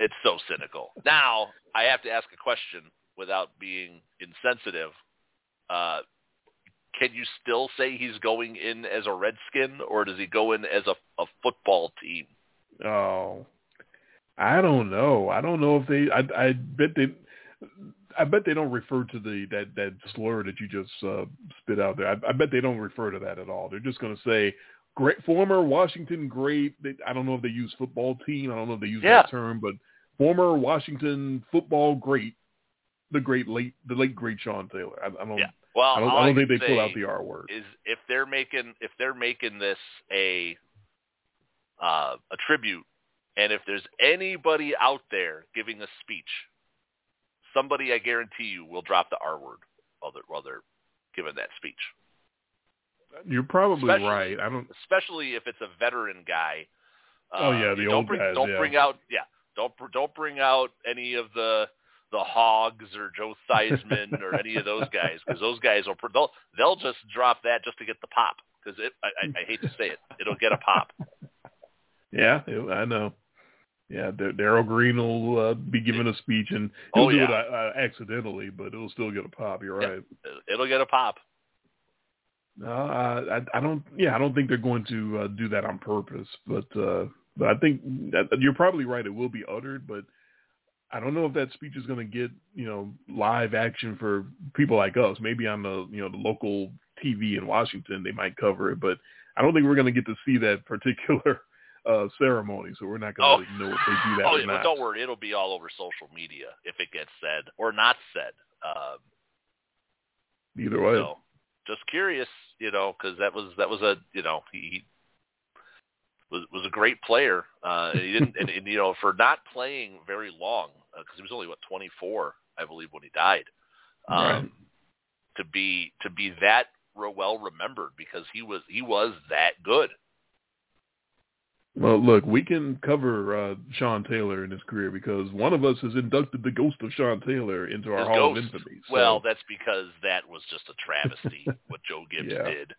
It's so cynical. Now, I have to ask a question without being insensitive. Uh, can you still say he's going in as a Redskin, or does he go in as a, a football team? Oh, I don't know. I don't know if they. I, I bet they. I bet they don't refer to the that that slur that you just uh, spit out there. I, I bet they don't refer to that at all. They're just going to say great former Washington great. They, I don't know if they use football team. I don't know if they use Yeah. that term, but former Washington football great, the great late the late great Sean Taylor. I, I don't. Yeah. Well, I don't, I don't think they pull out the R word. Is if they're making if they're making this a uh, a tribute, and if there's anybody out there giving a speech, somebody I guarantee you will drop the R word while they're while they're giving that speech. You're probably Especially- right. I don't. especially if it's a veteran guy. Oh, yeah, uh, the don't old bring, guys, Don't yeah. bring out yeah. Don't don't bring out any of the the Hogs or Joe Theismann or any of those guys because those guys will they'll they'll just drop that just to get the pop because it I, I, I hate to say it it'll get a pop. Yeah, I know. Yeah, Darrell Green will uh, be giving a speech, and he'll Oh, do yeah. it uh, uh, accidentally, but it'll still get a pop. You're right. It'll get a pop. No, I, I, I don't. Yeah, I don't think they're going to uh, do that on purpose. But uh, but I think that, you're probably right. It will be uttered, but I don't know if that speech is going to get you know live action for people like us. Maybe on the you know the local TV in Washington, they might cover it, but I don't think we're going to get to see that particular uh, ceremony, so we're not going to Oh. really know if they do that oh, or not. don't worry, it'll be all over social media if it gets said or not said. Um, Either way, so, just curious, you know, because that was that was a you know he, he was was a great player. Uh, and he didn't, and, and you know, for not playing very long because he was only what 24, I believe, when he died. Um, Right. To be to be that well remembered because he was he was that good. Well, look, we can cover uh, Sean Taylor in his career because one of us has inducted the ghost of Sean Taylor into our His Hall ghost. of Infamy. So, Well, that's because that was just a travesty what Joe Gibbs Yeah. did.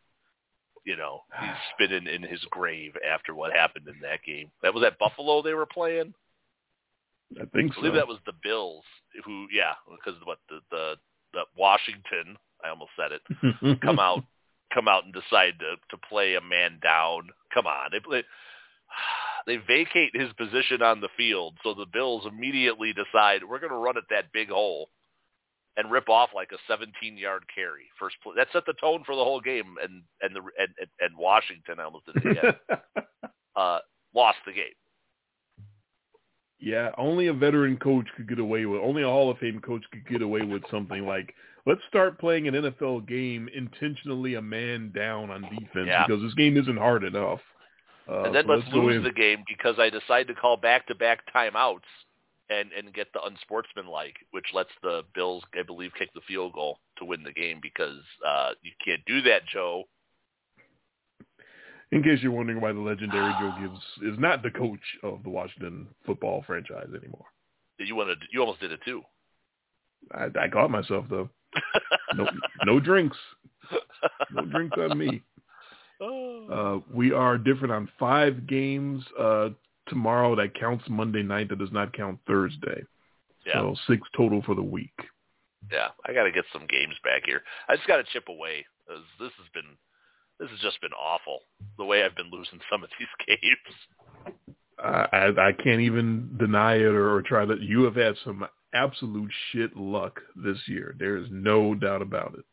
You know, he's spinning in his grave after what happened in that game. That was at Buffalo they were playing. I think so. I so. believe that was the Bills who, yeah, because what the the, the Washington, I almost said it, come out, come out and decide to to play a man down. Come on, they play. They vacate his position on the field, so the Bills immediately decide we're going to run at that big hole and rip off like a 17-yard carry. First play. That set the tone for the whole game, and and the and, and, and Washington almost did it again. uh, lost the game. yeah, only a veteran coach could get away with. Only a Hall of Fame coach could get away with something like, let's start playing an NFL game intentionally a man down on defense Yeah. because this game isn't hard enough. Uh, and then so let's, lose the game because I decide to call back-to-back timeouts and and get the unsportsmanlike, which lets the Bills, I believe, kick the field goal to win the game because uh, you can't do that, Joe. In case you're wondering why the legendary Joe Gibbs is not the coach of the Washington football franchise anymore. You wanted, you almost did it too. I, I caught myself though. No, no drinks. No drinks on me. Oh. Uh, we are different on five games uh, tomorrow. That counts Monday night. That does not count Thursday. yeah, So six total for the week. yeah. I got to get some games back here. I just got to chip away. 'cause This has been, this has just been awful. The way I've been losing some of these games. I, I, I can't even deny it or, or try that. You have had some absolute shit luck this year. There is no doubt about it.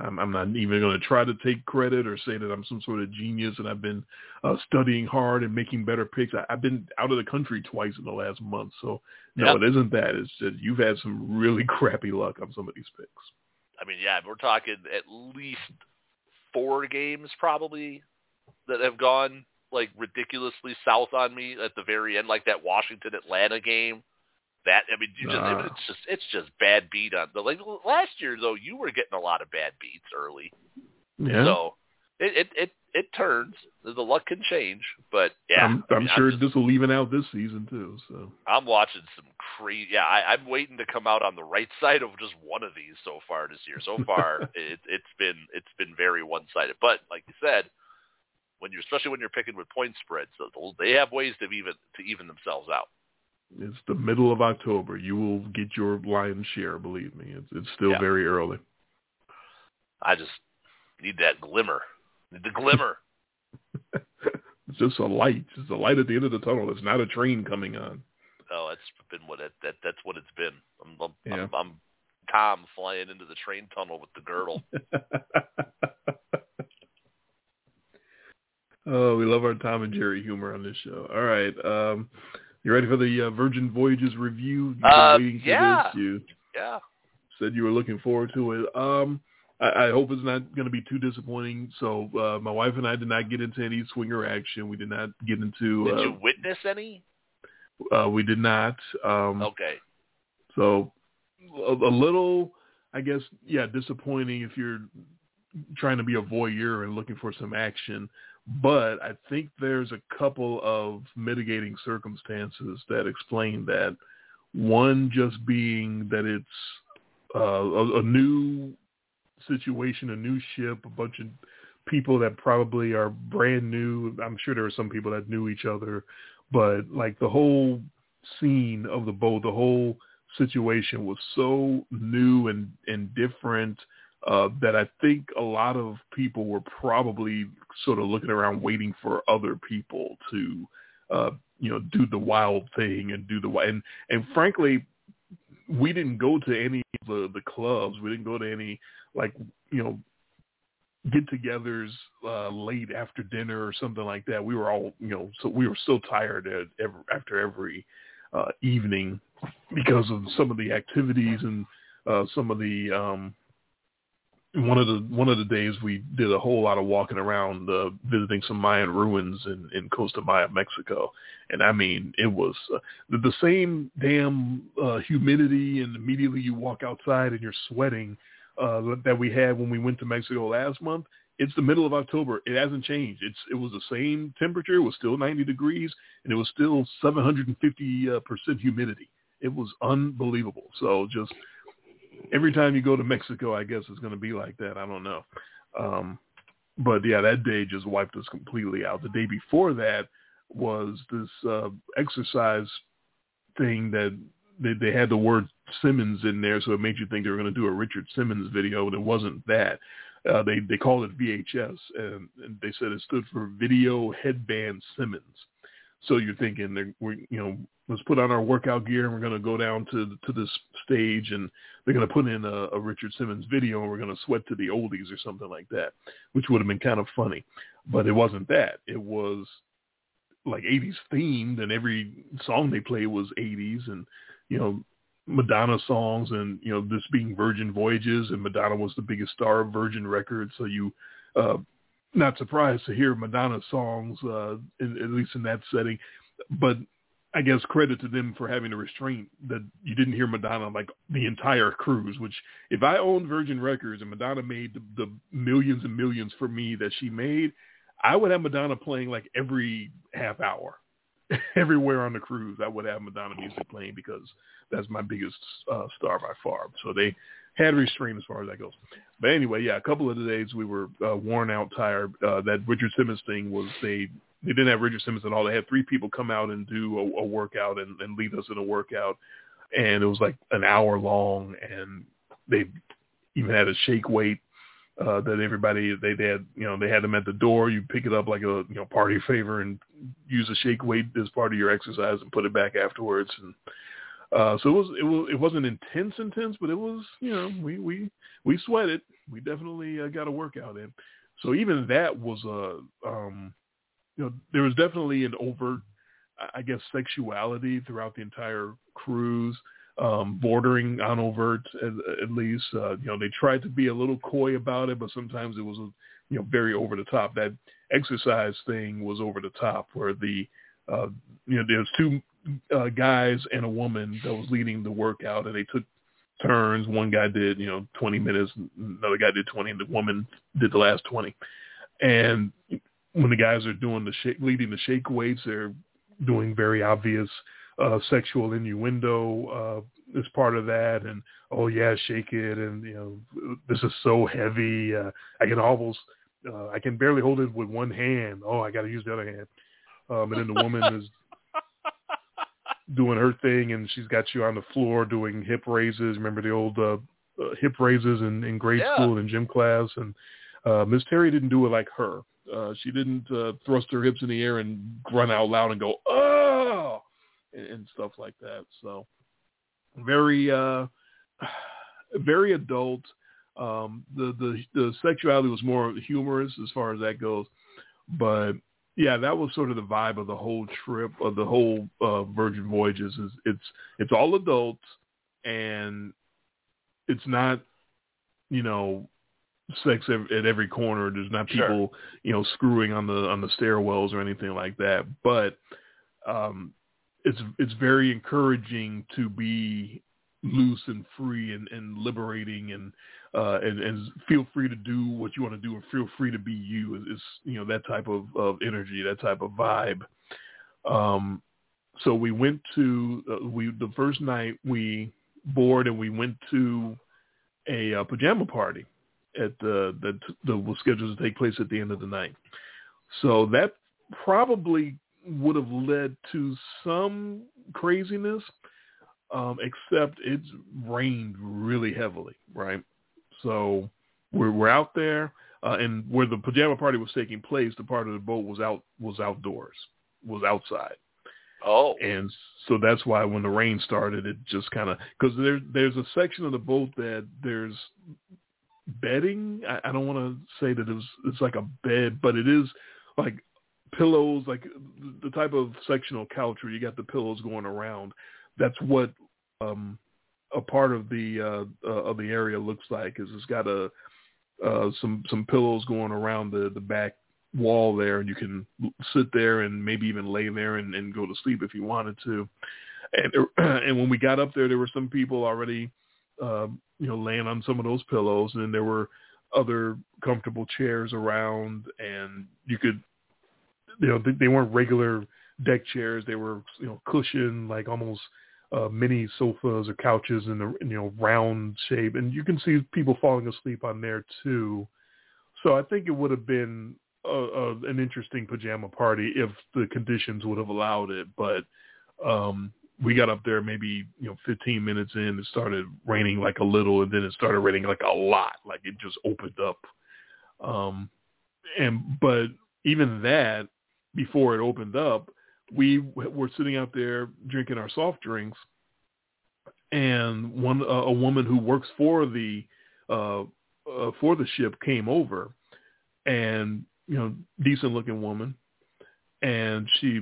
I'm, I'm not even going to try to take credit or say that I'm some sort of genius and I've been uh, studying hard and making better picks. I, I've been out of the country twice in the last month, so no, Yep. it isn't that. It's just you've had some really crappy luck on some of these picks. I mean, yeah, we're talking at least four games probably that have gone like ridiculously south on me at the very end, like that Washington Atlanta game. That I mean, you just Ah. it's just it's just bad beat on the like last year though. You were getting a lot of bad beats early, Yeah, so it it it, it turns. The luck can change, but yeah, I'm, I'm mean, sure just- this will even out this season too. So I'm watching some crazy. Yeah, I, I'm waiting to come out on the right side of just one of these so far this year. So far, it, it's been it's been very one sided. But like you said, when you're especially when you're picking with point spreads, so they have ways to even to even themselves out. It's the middle of October. You will get your lion's share. Believe me, it's it's still Yeah. very early. I just need that glimmer, need the glimmer. it's just a light. It's a light at the end of the tunnel. It's not a train coming on. oh, that's been what it, that that's what it's been. I'm I'm, Yeah. I'm I'm Tom flying into the train tunnel with the girdle. oh, we love our Tom and Jerry humor on this show. All right, um, you ready for the uh, Virgin Voyages review? You've Uh, yeah. You Yeah. said you were looking forward to it. Um, I, I hope it's not going to be too disappointing. So uh, my wife and I did not get into any swinger action. We did not get into. Did uh, you witness any? Uh, we did not. Um, Okay. So a, a little, I guess, yeah, disappointing if you're trying to be a voyeur and looking for some action. But I think there's a couple of mitigating circumstances that explain that. One just being that it's uh, a, a new situation, a new ship, a bunch of people that probably are brand new. I'm sure there are some people that knew each other, but like the whole scene of the boat, the whole situation was so new and and different uh, that I think a lot of people were probably sort of looking around waiting for other people to uh, you know do the wild thing and do the wi- and and frankly we didn't go to any of the the clubs we didn't go to any like you know get-togethers uh, late after dinner or something like that. We were all, you know, so we were so tired at every, after every uh, evening because of some of the activities and uh, some of the um, one of the one of the days we did a whole lot of walking around uh, visiting some Mayan ruins in in Costa Maya, Mexico, and I mean it was uh, the, the same damn uh, humidity, and immediately you walk outside and you're sweating uh, that we had when we went to Mexico last month. It's the middle of October. It hasn't changed. It's it was the same temperature. It was still 90 degrees, and it was still 750 uh, percent humidity. It was unbelievable. So just every time you go to Mexico, I guess it's going to be like that. I don't know. Um, but yeah, that day just wiped us completely out. The day before that was this uh, exercise thing that they, they had the word Simmons in there, so it made you think they were going to do a Richard Simmons video, but it wasn't that. Uh, they they called it VHS, and, and they said it stood for Video Headband Simmons. So you're thinking, they're, we, you know, let's put on our workout gear and we're going to go down to to this stage and they're going to put in a, a Richard Simmons video and we're going to sweat to the oldies or something like that, which would have been kind of funny. But it wasn't that. It was like 80s themed and every song they played was 80s and, you know, Madonna songs and, you know, this being Virgin Voyages and Madonna was the biggest star of Virgin Records. So you, uh, not surprised to hear Madonna songs, uh, in, at least in that setting. But I guess credit to them for having the restraint that you didn't hear Madonna like the entire cruise. Which if I owned Virgin Records and Madonna made the, the millions and millions for me that she made, I would have Madonna playing like every half hour. Everywhere on the cruise, I would have Madonna music playing because that's my biggest uh, star by far. So they had restraint as far as that goes. But anyway, yeah, a couple of the days we were uh, worn out, tired. Uh, that Richard Simmons thing was they they didn't have Richard Simmons at all. They had three people come out and do a, a workout and, and lead us in a workout, and it was like an hour long, and they even had a shake weight uh, that everybody they, they had you know they had them at the door. You pick it up like a you know party favor and use a shake weight as part of your exercise and put it back afterwards. And uh, so it was it was it wasn't intense intense, but it was you know we we we sweated. We definitely uh, got a workout in. So even that was a um, you know, there was definitely an overt, I guess, sexuality throughout the entire cruise, um, bordering on overt at, at least. Uh, you know, they tried to be a little coy about it, but sometimes it was, you know, very over the top. That exercise thing was over the top, where the, uh, you know, there's two uh, guys and a woman that was leading the workout, and they took turns. One guy did, you know, 20 minutes, another guy did 20, and the woman did the last 20. And when the guys are doing the shake, leading the shake weights, they're doing very obvious uh, sexual innuendo uh, as part of that, and oh yeah, shake it, and you know this is so heavy. Uh, I can almost, uh, I can barely hold it with one hand. Oh, I got to use the other hand. Um, and then the woman is doing her thing, and she's got you on the floor doing hip raises. Remember the old uh, uh, hip raises in, in grade Yeah. school and gym class, and uh, Miss Terry didn't do it like her. Uh, she didn't uh, thrust her hips in the air and grunt out loud and go oh and, and stuff like that. So very uh, very adult. Um, the the the sexuality was more humorous as far as that goes, but yeah, that was sort of the vibe of the whole trip of the whole uh, Virgin Voyages. Is it's it's all adults and it's not you know sex at every corner. There's not Sure. people, you know, screwing on the on the stairwells or anything like that. But um, it's it's very encouraging to be loose and free and, and liberating and uh, and and feel free to do what you want to do and feel free to be you. Is is, you know that type of, of energy, that type of vibe. Um, so we went to uh, we the first night we board and we went to a uh, pajama party at the that that was scheduled to take place at the end of the night. So that probably would have led to some craziness, um, except it's rained really heavily, right? So we're we're out there, uh, and where the pajama party was taking place, the part of the boat was out was outdoors, was outside Oh, and so that's why when the rain started, it just kind of because there there's a section of the boat that there's bedding. I, I don't want to say that it was it's like a bed, but it is like pillows, like the type of sectional couch where you got the pillows going around. That's what um, a part of the uh, uh, of the area looks like. Is it's got a uh, some some pillows going around the the back wall there, and you can sit there and maybe even lay there and, and go to sleep if you wanted to. And and when we got up there, there were some people already, uh, you know, laying on some of those pillows, and then there were other comfortable chairs around, and you could, you know, they, weren't regular deck chairs; they were, you know, cushion like almost uh, mini sofas or couches in the you know round shape, and you can see people falling asleep on there too. So I think it would have been a, a, an interesting pajama party if the conditions would have allowed it. But um, we got up there maybe you know 15 minutes in, it started raining like a little, and then it started raining like a lot, like it just opened up. Um, and but even that, before it opened up, we were sitting out there drinking our soft drinks, and one uh, a woman who works for the uh, uh, for the ship came over, and you know, decent looking woman, and she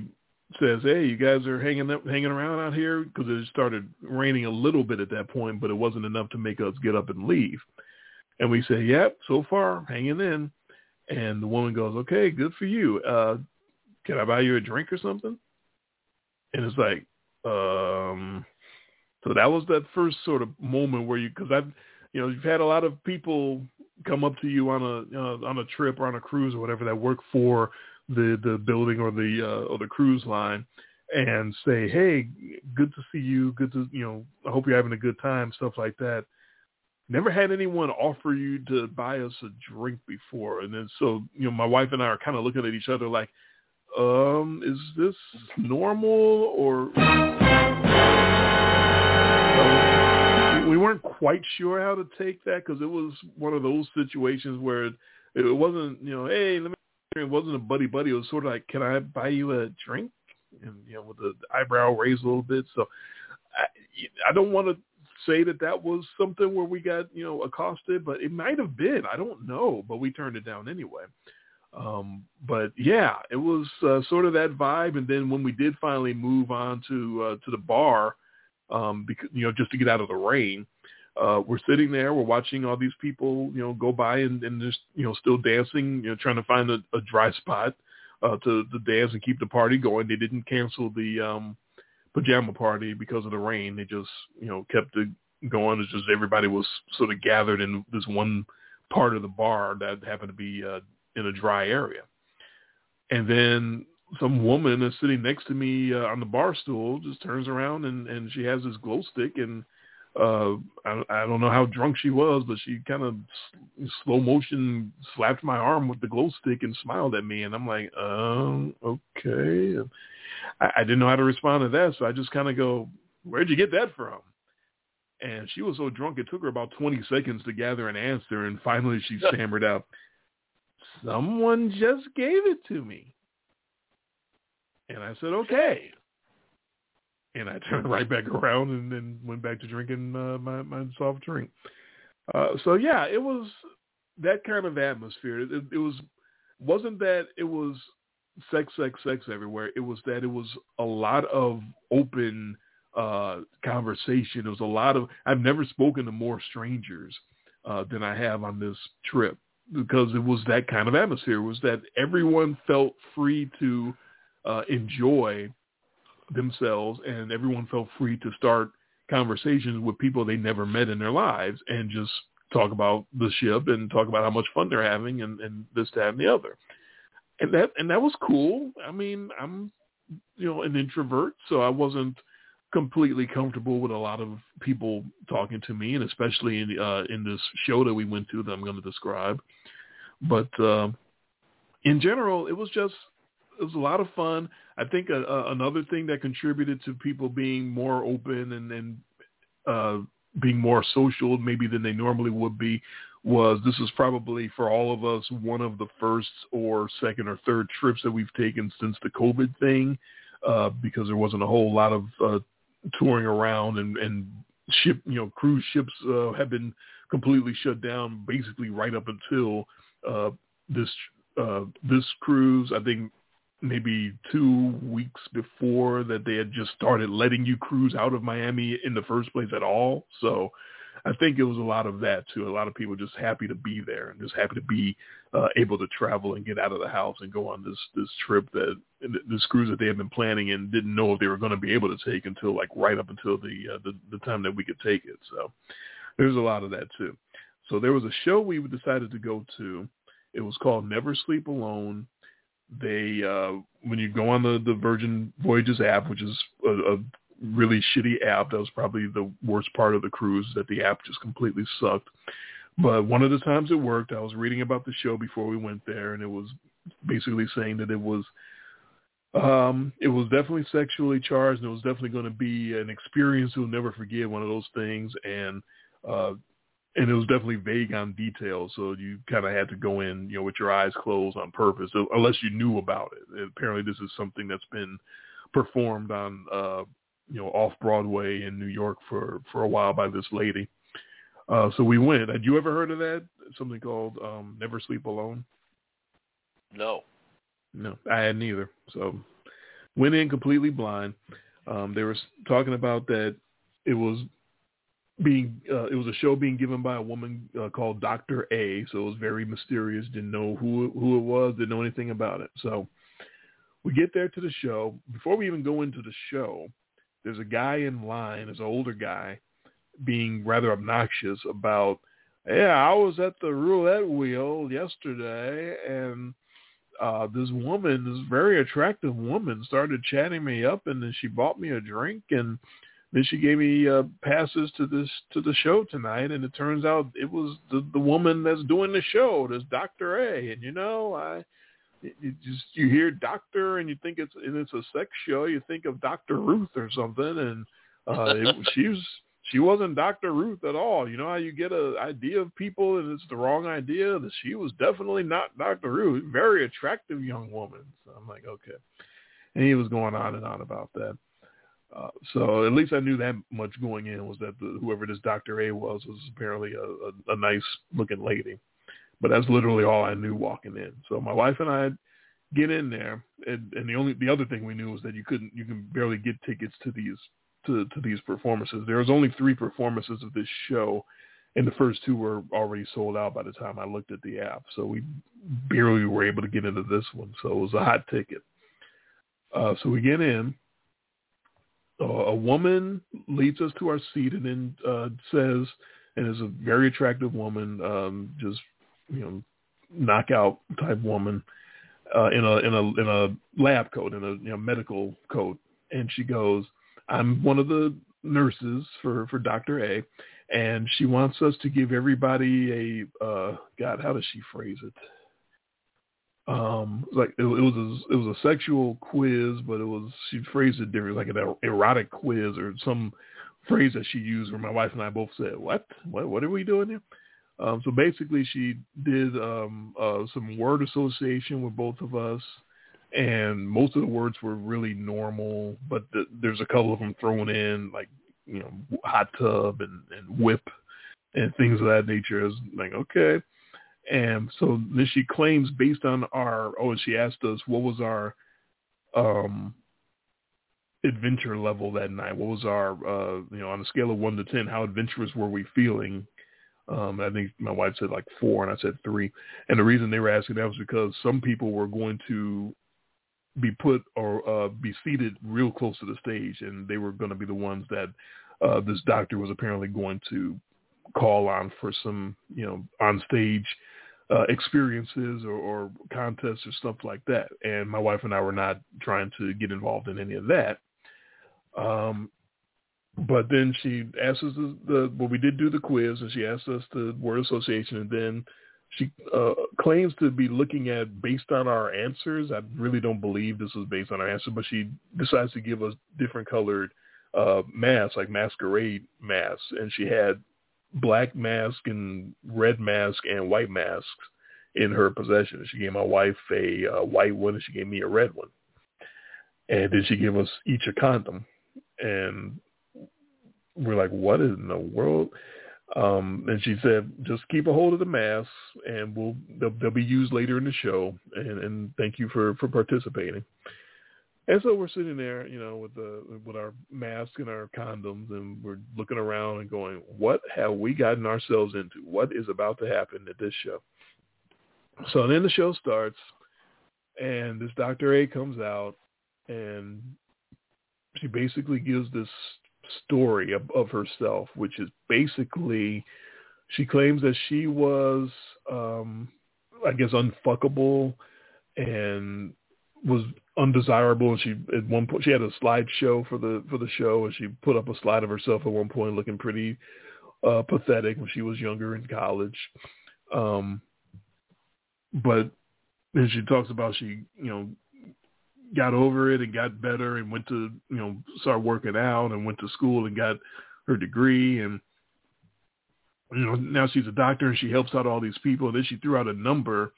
says, "Hey, you guys are hanging up, hanging around out here because it started raining a little bit at that point, but it wasn't enough to make us get up and leave." And we say, "Yep, so far hanging in." And the woman goes, "Okay, good for you. Uh, can I buy you a drink or something?" And it's like, um, so that was that first sort of moment where you, because I've, you know, you've had a lot of people come up to you on a uh, on a trip or on a cruise or whatever that work for the the building or the uh, or the cruise line and say, "Hey, good to see you. Good to you know. I hope you're having a good time." Stuff like that. Never had anyone offer you to buy us a drink before, and then so you know, my wife and I are kind of looking at each other like, "Um, is this normal or?" we weren't quite sure how to take that because it was one of those situations where it, it wasn't, you know, hey, let me. It wasn't a buddy buddy. It was sort of like, can I buy you a drink? And you know, with the eyebrow raised a little bit. So I, I don't want to say that that was something where we got you know accosted, but it might have been. I don't know, but we turned it down anyway. Um, but yeah, it was uh, sort of that vibe. And then when we did finally move on to uh, to the bar, um, because you know just to get out of the rain. Uh, we're sitting there, we're watching all these people, you know, go by and, and just, you know, still dancing, you know, trying to find a, a dry spot uh, to, to dance and keep the party going. They didn't cancel the um, pajama party because of the rain. They just, you know, kept it going. It's just everybody was sort of gathered in this one part of the bar that happened to be uh, in a dry area. And then some woman is sitting next to me uh, on the bar stool just turns around and and she has this glow stick and uh I, I don't know how drunk she was but she kind of slow motion slapped my arm with the glow stick and smiled at me and I'm like um okay. I, I didn't know how to respond to that so I just kind of go where'd you get that from? And she was so drunk it took her about 20 seconds to gather an answer and finally she stammered out someone just gave it to me. And I said, okay. And I turned right back around and then went back to drinking uh, my, my soft drink. Uh, so yeah, it was that kind of atmosphere. It, it was wasn't that it was sex, sex, sex everywhere. It was that it was a lot of open uh, conversation. It was a lot of. I've never spoken to more strangers uh, than I have on this trip because it was that kind of atmosphere. It was that everyone felt free to uh, enjoy themselves, and everyone felt free to start conversations with people they never met in their lives and just talk about the ship and talk about how much fun they're having and, and this, that, and the other. And that and that was cool. I mean, I'm you know an introvert, so I wasn't completely comfortable with a lot of people talking to me, and especially in uh, in this show that we went to that I'm going to describe. But uh, in general, it was just it was a lot of fun. I think a, a, another thing that contributed to people being more open and, and uh, being more social maybe than they normally would be was this is probably for all of us one of the first or second or third trips that we've taken since the COVID thing uh, because there wasn't a whole lot of uh, touring around and, and ship, you know, cruise ships uh, have been completely shut down basically right up until uh, this uh, this cruise. I think maybe two weeks before that they had just started letting you cruise out of Miami in the first place at all. So I think it was a lot of that too. A lot of people just happy to be there and just happy to be uh, able to travel and get out of the house and go on this this trip that this cruise that they had been planning and didn't know if they were going to be able to take until like right up until the uh, the, the time that we could take it. So there's a lot of that too. So there was a show we decided to go to. It was called Never Sleep Alone. They uh, when you go on the the Virgin Voyages app, which is a, a really shitty app. That was probably the worst part of the cruise that the app just completely sucked. But one of the times it worked, I was reading about the show before we went there, and it was basically saying that it was um, it was definitely sexually charged, and it was definitely going to be an experience you'll never forget. One of those things, and uh, and it was definitely vague on details, so you kind of had to go in, you know, with your eyes closed on purpose, unless you knew about it. Apparently, this is something that's been performed on uh, you know off Broadway in New York for for a while by this lady. Uh, so we went. Had you ever heard of that? Something called um, Never Sleep Alone. No. No, I hadn't either. So went in completely blind. Um, they were talking about that it was being uh, it was a show being given by a woman uh, called Doctor A. So it was very mysterious. Didn't know who who it was. Didn't know anything about it. So we get there to the show. Before we even go into the show, there's a guy in line, there's an older guy, being rather obnoxious about, yeah, I was at the roulette wheel yesterday and uh this woman, this very attractive woman started chatting me up and then she bought me a drink and then she gave me uh, passes to this to the show tonight and it turns out it was the the woman that's doing the show, this Dr. A and you know, I you just you hear doctor and you think it's and it's a sex show you think of dr ruth or something and uh it, she was she wasn't dr ruth at all. You know how you get a idea of people and it's the wrong idea? That she was definitely not dr ruth. Very attractive young woman. So i'm like okay. And he was going on and on about that uh, so at least I knew that much going in was that the, whoever this Dr. A was was apparently a, a, a nice looking lady. But that's literally all I knew walking in. So my wife and I get in there, and, and the only the other thing we knew was that you couldn't you can barely get tickets to these to to these performances. There was only three performances of this show, and the first two were already sold out by the time I looked at the app. So we barely were able to get into this one. So it was a hot ticket. Uh, so we get in. A woman leads us to our seat and then uh, says, and is a very attractive woman, um, just you know, knockout type woman uh, in a in a in a lab coat in a you know, medical coat, and she goes, "I'm one of the nurses for for Doctor A, and she wants us to give everybody a uh, God, how does she phrase it? Um, like it, it was a, it was a sexual quiz, but it was she phrased it different, like an erotic quiz or some phrase that she used where my wife and I both said, "What? What? What are we doing here?" Um, so basically, she did um, uh, some word association with both of us, and most of the words were really normal, but the, there's a couple of them thrown in, like you know, hot tub and, and whip and things of that nature. Is like okay, and so then she claims based on our oh, and she asked us what was our um adventure level that night. What was our, uh, you know, on a scale of one to ten, how adventurous were we feeling? Um, I think my wife said like four, and I said three. And the reason they were asking that was because some people were going to be put or uh, be seated real close to the stage, and they were going to be the ones that uh, this doctor was apparently going to call on for some, you know, on stage uh, experiences or, or contests or stuff like that. And my wife and I were not trying to get involved in any of that. Um, but then she asked us the, the well, we did do the quiz, and she asked us the word association, and then she uh, claims to be looking at based on our answers. I really don't believe this was based on our answer, but she decides to give us different colored uh, masks, like masquerade masks, and she had black mask and red mask and white masks in her possession. She gave my wife a uh, white one, and she gave me a red one, and then she gave us each a condom, and we're like, what in the world? Um, and she said, just keep a hold of the masks and we'll, they'll, they'll be used later in the show. And, and thank you for, for participating. And so we're sitting there, you know, with the with our masks and our condoms, and we're looking around and going, "What have we gotten ourselves into? What is about to happen at this show?" So then the show starts, and this Dr. A comes out, and she basically gives this story of, of herself, which is basically she claims that she was, um, I guess, unfuckable and was undesirable and she at one point she had a slideshow for the for the show and she put up a slide of herself at one point looking pretty uh pathetic when she was younger in college. Um but then she talks about she you know got over it and got better and went to you know start working out and went to school and got her degree. And you know now she's a doctor and she helps out all these people. And then she threw out a number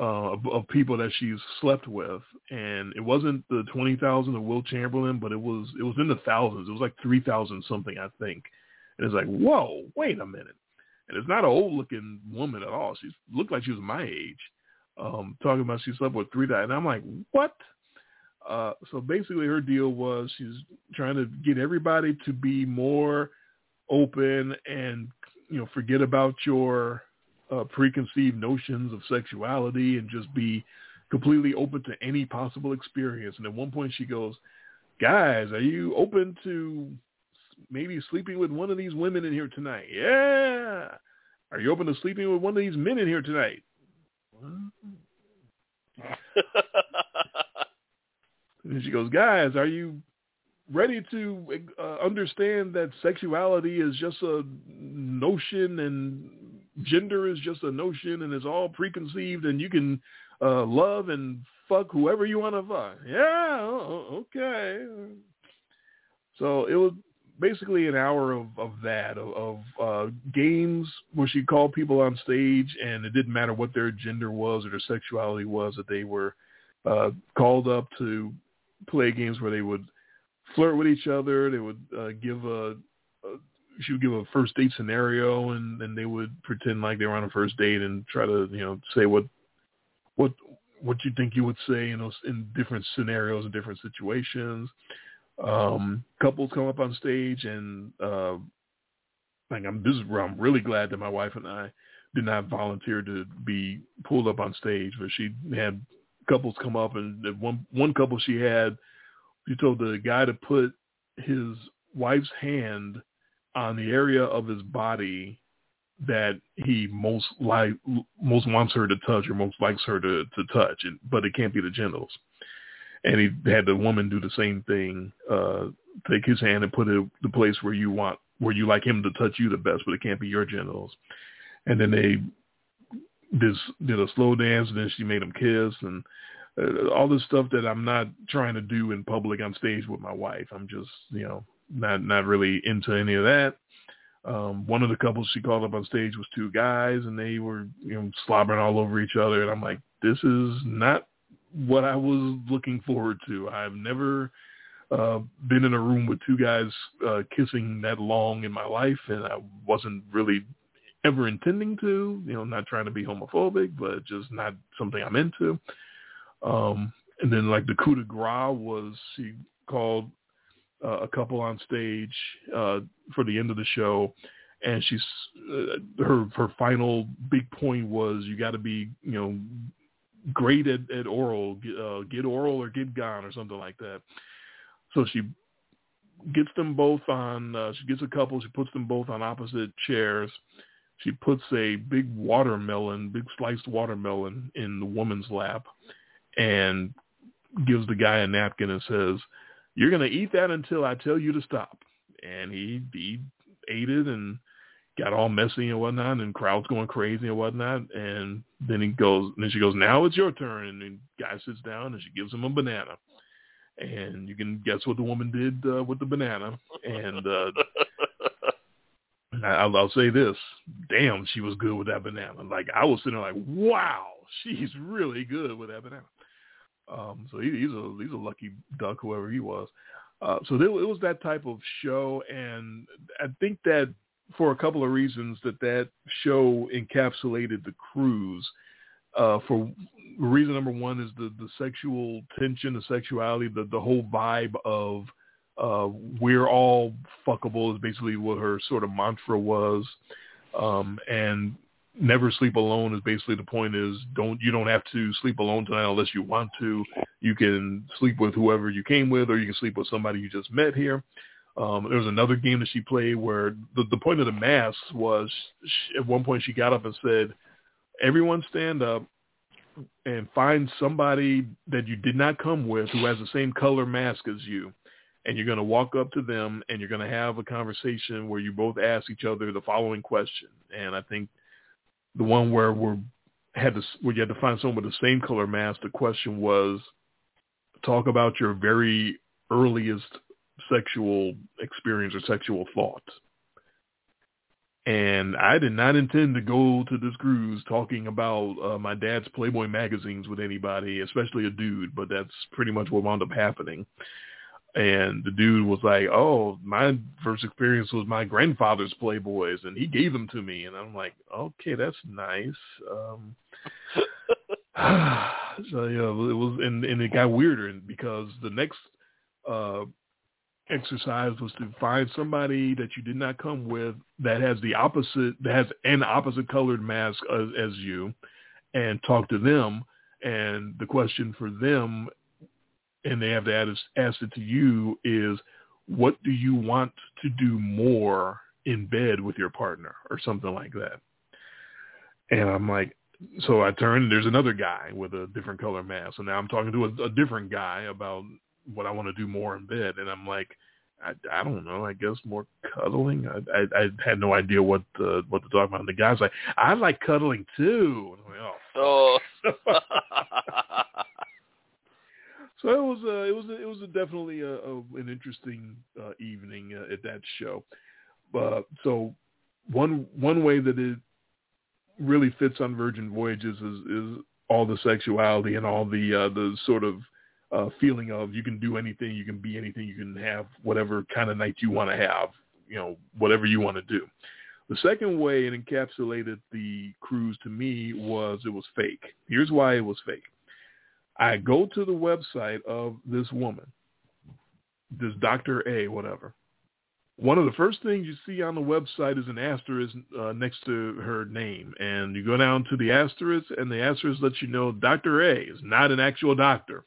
uh, of, people that she's slept with, and it wasn't the twenty thousand of Wilt Chamberlain, but it was it was in the thousands. It was like three thousand something, I think. And it's like, whoa, wait a minute. And it's not an old looking woman at all. She looked like she was my age. Um, talking about she slept with three guys, and I'm like, what? Uh, so basically, her deal was she's trying to get everybody to be more open and you know forget about your uh, preconceived notions of sexuality and just be completely open to any possible experience. And at one point she goes, guys, are you open to maybe sleeping with one of these women in here tonight? Yeah. Are you open to sleeping with one of these men in here tonight? and she goes, guys, are you ready to uh, understand that sexuality is just a notion and gender is just a notion and it's all preconceived and you can uh, love and fuck whoever you want to fuck. Yeah, okay. So it was basically an hour of, of that, of, of uh, games where she called people on stage and it didn't matter what their gender was or their sexuality was, that they were uh, called up to play games where they would flirt with each other. They would uh, give a she would give a first date scenario, and then they would pretend like they were on a first date and try to you know say what what what you think you would say in those in different scenarios and different situations. Um, couples come up on stage and uh, like I'm this is where I'm really glad that my wife and I did not volunteer to be pulled up on stage, but she had couples come up and one one couple she had she told the guy to put his wife's hand on the area of his body that he most like most wants her to touch or most likes her to to touch, and, but it can't be the genitals. And he had the woman do the same thing, uh, take his hand and put it the place where you want where you like him to touch you the best, but it can't be your genitals. And then they did did a slow dance, and then she made him kiss, and uh, all this stuff that I'm not trying to do in public on stage with my wife. I'm just, you know, not not really into any of that. Um, one of the couples she called up on stage was two guys, and they were, you know, slobbering all over each other. And I'm like, this is not what I was looking forward to. I've never uh, been in a room with two guys uh, kissing that long in my life, and I wasn't really ever intending to. You know, not trying to be homophobic, but just not something I'm into. Um, and then like the coup de grace was she called uh, a couple on stage uh, for the end of the show, and she's uh, her her final big point was you got to be you know great at, at oral, get, uh, get oral or get gone or something like that. So she gets them both on. Uh, she gets a couple. She puts them both on opposite chairs. She puts a big watermelon, big sliced watermelon in the woman's lap, and gives the guy a napkin and says, "You're going to eat that until I tell you to stop." And he he ate it and got all messy and whatnot, and crowds going crazy and whatnot. And then he goes, and then she goes, "Now it's your turn." And the guy sits down and she gives him a banana. And you can guess what the woman did uh, with the banana. And uh, I'll, I'll say this: damn, she was good with that banana. Like I was sitting there like, wow, she's really good with that banana. Um, so he, he's a he's a lucky duck, whoever he was. Uh, so there, it was that type of show, and I think that for a couple of reasons that that show encapsulated the cruise. Uh, for reason number one is the the sexual tension, the sexuality, the the whole vibe of uh, we're all fuckable is basically what her sort of mantra was, um, and never sleep alone is basically the point is don't you don't have to sleep alone tonight unless you want to. You can sleep with whoever you came with, or you can sleep with somebody you just met here. Um, there was another game that she played where the, the point of the mask was she, at one point she got up and said, everyone stand up and find somebody that you did not come with who has the same color mask as you. And you're going to walk up to them and you're going to have a conversation where you both ask each other the following question. And I think the one where we had to, where you had to find someone with the same color mask, the question was, talk about your very earliest sexual experience or sexual thought. And I did not intend to go to this cruise talking about uh, my dad's Playboy magazines with anybody, especially a dude, but that's pretty much what wound up happening. And the dude was like, oh, my first experience was my grandfather's Playboys, and he gave them to me. And I'm like, okay, that's nice. Um, so, yeah, it was, and, and it got weirder because the next uh, exercise was to find somebody that you did not come with that has the opposite that has an opposite colored mask as, as you and talk to them and the question for them and they have to ask, ask it to you is what do you want to do more in bed with your partner or something like that and i'm like so i turn there's another guy with a different color mask and now i'm talking to a, a different guy about what I want to do more in bed. And I'm like, I, I don't know. I guess more cuddling. I, I I had no idea what uh, what to talk about. And the guy's like, I like cuddling too. Like, oh. oh. so it was it was it was a definitely a, a, an interesting uh, evening uh, at that show. Uh, so one one way that it really fits on Virgin Voyages is is all the sexuality and all the uh, the sort of uh, feeling of you can do anything, you can be anything, you can have whatever kind of night you want to have, you know, whatever you want to do. The second way it encapsulated the cruise to me was it was fake. Here's why it was fake. I go to the website of this woman, this Dr. A, whatever. One of the first things you see on the website is an asterisk uh, next to her name. And you go down to the asterisk, and the asterisk lets you know Dr. A is not an actual doctor.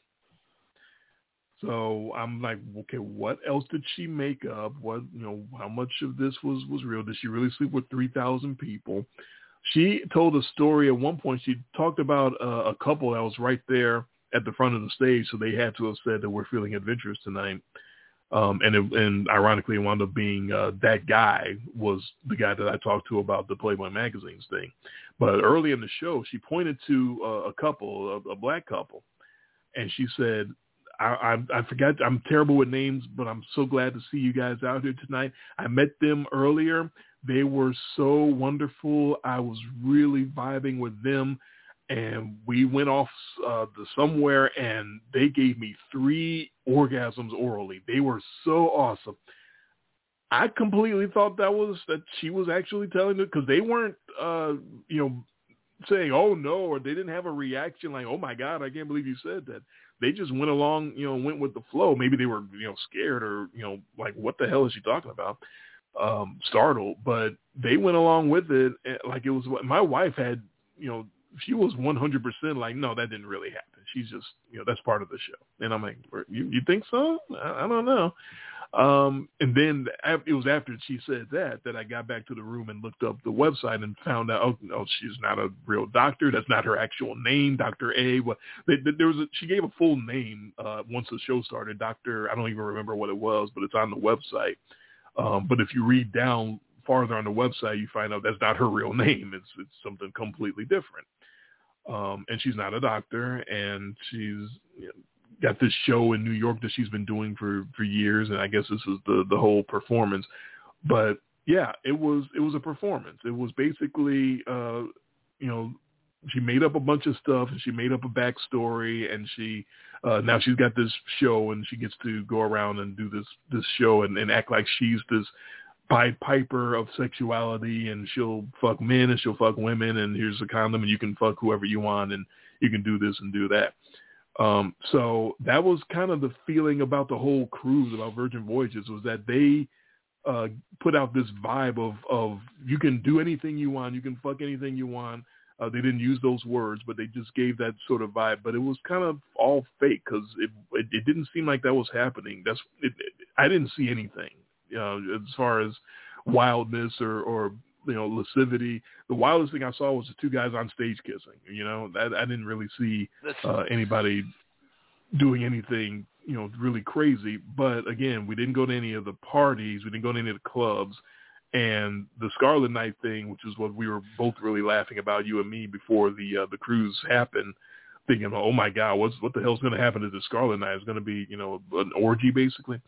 So I'm like, okay, what else did she make up? What you know, how much of this was was real? Did she really sleep with three thousand people? She told a story at one point. She talked about uh, a couple that was right there at the front of the stage, so they had to have said that we're feeling adventurous tonight. Um, and it, and ironically, it wound up being uh, that guy was the guy that I talked to about the Playboy magazines thing. But early in the show, she pointed to a couple, a, a black couple, and she said, I, I, I forgot. I'm terrible with names, but I'm so glad to see you guys out here tonight. I met them earlier. They were so wonderful. I was really vibing with them, and we went off uh, to somewhere, and they gave me three orgasms orally. They were so awesome. I completely thought that was that she was actually telling it because they weren't, uh, you know, saying "oh no" or they didn't have a reaction like "oh my god, I can't believe you said that." they just went along, you know, went with the flow. Maybe they were, you know, scared or, you know, like what the hell is she talking about? Um, startled, but they went along with it eh, like it was. My wife had, you know, she was 100% like, no, that didn't really happen. She's just, you know, that's part of the show. And I'm like, you, you think so? I, I don't know. Um, and then it was after she said that that I got back to the room and looked up the website and found out, oh, no, she's not a real doctor. That's not her actual name, Doctor A. Well, there was a, she gave a full name uh, once the show started, Doctor. I don't even remember what it was, but it's on the website. Um, but if you read down farther on the website, you find out that's not her real name. It's it's something completely different. Um, and she's not a doctor, and she's you know, got this show in New York that she's been doing for for years, and I guess this is the the whole performance. But yeah, it was it was a performance. It was basically uh, you know she made up a bunch of stuff and she made up a backstory and she uh now she's got this show and she gets to go around and do this this show and, and act like she's this Pied Piper of sexuality, and she'll fuck men and she'll fuck women, and here's a condom, and you can fuck whoever you want, and you can do this and do that. Um, so that was kind of the feeling about the whole cruise about Virgin Voyages was that they uh, put out this vibe of of you can do anything you want, you can fuck anything you want. Uh, they didn't use those words, but they just gave that sort of vibe. But it was kind of all fake because it, it it didn't seem like that was happening. That's it, it, I didn't see anything uh, as far as wildness or or you know lascivity. The wildest thing I saw was the two guys on stage kissing. You know, that I didn't really see uh, anybody doing anything you know really crazy. But again, we didn't go to any of the parties. We didn't go to any of the clubs. And the Scarlet Night thing, which is what we were both really laughing about, you and me, before the uh, the cruise happened, thinking, "Oh my God, what's what the hell's going to happen to the Scarlet Night? It's going to be, you know, an orgy, basically."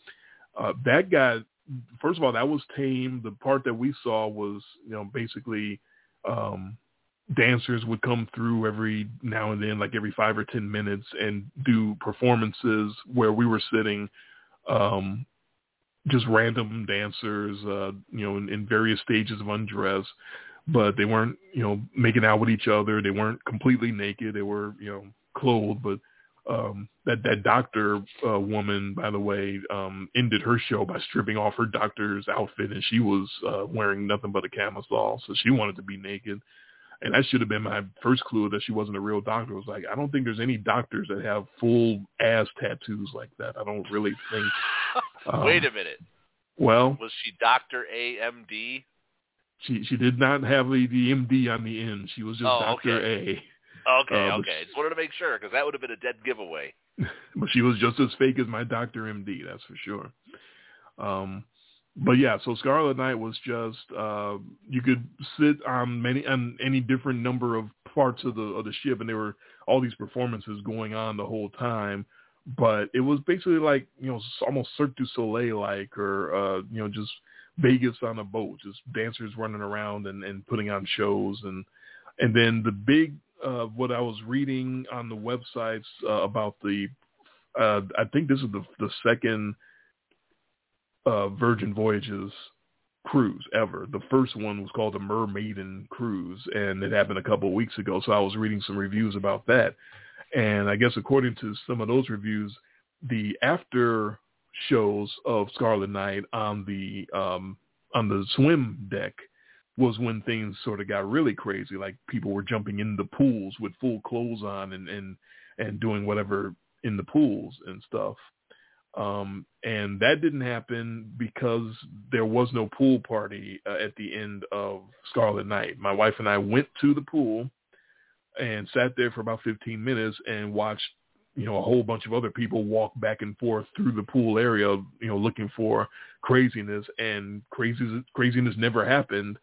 Uh, that guy first of all, that was tame. The part that we saw was, you know, basically um, dancers would come through every now and then, like every five or ten minutes, and do performances where we were sitting, um, just random dancers, uh, you know, in, in various stages of undress, but they weren't, you know, making out with each other. They weren't completely naked. They were, you know, clothed, but um, that that doctor uh, woman, by the way, um, ended her show by stripping off her doctor's outfit, and she was uh, wearing nothing but a camisole, so she wanted to be naked. And that should have been my first clue that she wasn't a real doctor. It was like, I don't think there's any doctors that have full ass tattoos like that. I don't really think. Um, Wait a minute. Well, was she Doctor AMD? She she did not have the, the MD on the end. She was just oh, Doctor okay. Okay, Uh, okay. Just wanted to make sure because that would have been a dead giveaway. but she was just as fake as my Doctor MD, that's for sure. Um, but yeah, so Scarlet Night was just uh, you could sit on many on any different number of parts of the of the ship, and there were all these performances going on the whole time. But it was basically like you know almost Cirque du Soleil like, or uh, you know just Vegas on a boat, just dancers running around and, and putting on shows, and and then the big uh, what I was reading on the websites uh, about the, uh, I think this is the the second uh, Virgin Voyages cruise ever. The first one was called the Mermaiden cruise, and it happened a couple of weeks ago. So I was reading some reviews about that, and I guess according to some of those reviews, the after shows of Scarlet Night on the um, on the swim deck was when things sort of got really crazy. Like people were jumping in the pools with full clothes on and and and doing whatever in the pools and stuff. Um, and that didn't happen because there was no pool party uh, at the end of Scarlet Night. My wife and I went to the pool and sat there for about 15 minutes and watched, you know, a whole bunch of other people walk back and forth through the pool area, you know, looking for craziness and craziness, craziness never happened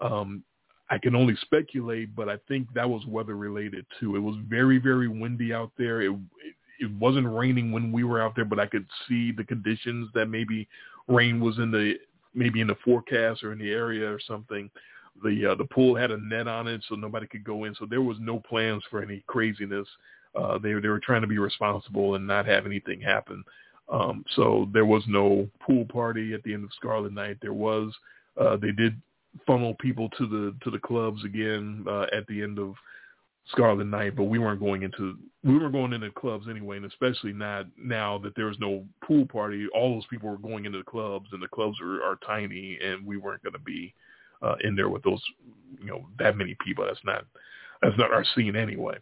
um, I can only speculate, but I think that was weather related too. It was very, very windy out there. It, it it wasn't raining when we were out there, but I could see the conditions that maybe rain was in the maybe in the forecast or in the area or something. The uh, the pool had a net on it, so nobody could go in. So there was no plans for any craziness. Uh, they they were trying to be responsible and not have anything happen. Um, so there was no pool party at the end of Scarlet Night. There was uh, they did funnel people to the to the clubs again uh, at the end of Scarlet Night, but we weren't going into we weren't going into clubs anyway, and especially not now that there was no pool party. All those people were going into the clubs, and the clubs are, are tiny, and we weren't going to be uh, in there with those you know that many people. That's not that's not our scene anyway.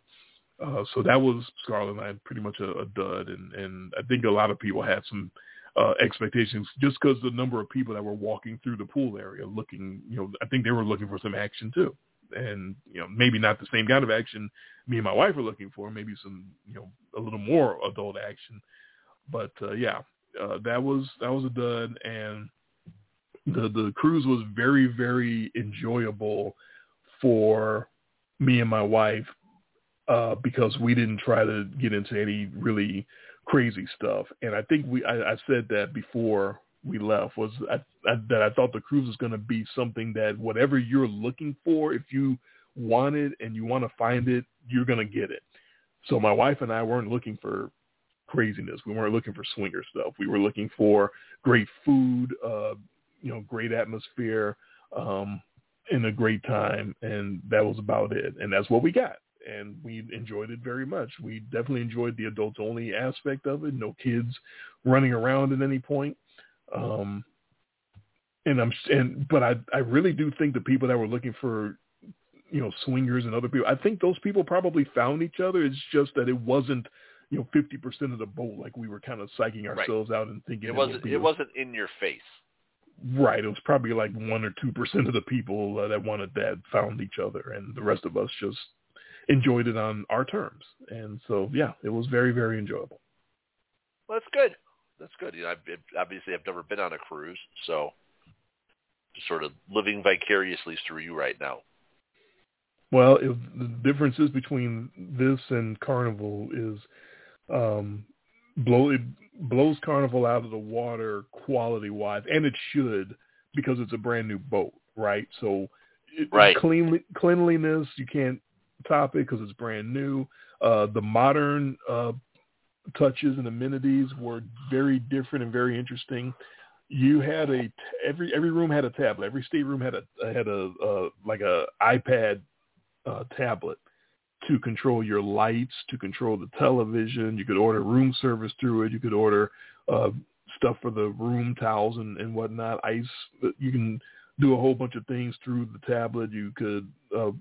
Uh, so that was Scarlet Night, pretty much a, a dud, and and I think a lot of people had some uh, expectations just because the number of people that were walking through the pool area looking, you know, I think they were looking for some action too. And, you know, maybe not the same kind of action me and my wife were looking for, maybe some, you know, a little more adult action. But, uh, yeah, uh, that was, that was a dud. And the, the cruise was very, very enjoyable for me and my wife, uh, because we didn't try to get into any really crazy stuff. And I think we I, I said that before we left was I, I, that I thought the cruise was going to be something that whatever you're looking for, if you want it and you want to find it, you're going to get it. So my wife and I weren't looking for craziness. We weren't looking for swinger stuff. We were looking for great food, uh, you know, great atmosphere, um, and a great time, and that was about it. And that's what we got. And we enjoyed it very much. We definitely enjoyed the adults only aspect of it. No kids running around at any point. Um, and I'm and but I I really do think the people that were looking for you know swingers and other people I think those people probably found each other. It's just that it wasn't you know fifty percent of the boat like we were kind of psyching ourselves right. out and thinking it wasn't it, it wasn't in your face. Right. It was probably like one or two percent of the people uh, that wanted that found each other, and the rest of us just enjoyed it on our terms. And so yeah, it was very very enjoyable. Well, that's good. That's good. You know, I've, obviously I've never been on a cruise, so just sort of living vicariously through you right now. Well, it, the differences between this and Carnival is um, blow it blows Carnival out of the water quality wise, and it should because it's a brand new boat, right? So, right. clean cleanliness you can't top it because it's brand new. Uh, the modern uh, touches and amenities were very different and very interesting you had a every every room had a tablet. Every stateroom had a had a uh, like a iPad uh, tablet to control your lights, to control the television. You could order room service through it. You could order uh, stuff for the room towels and, and whatnot. Ice. You can do a whole bunch of things through the tablet. You could uh,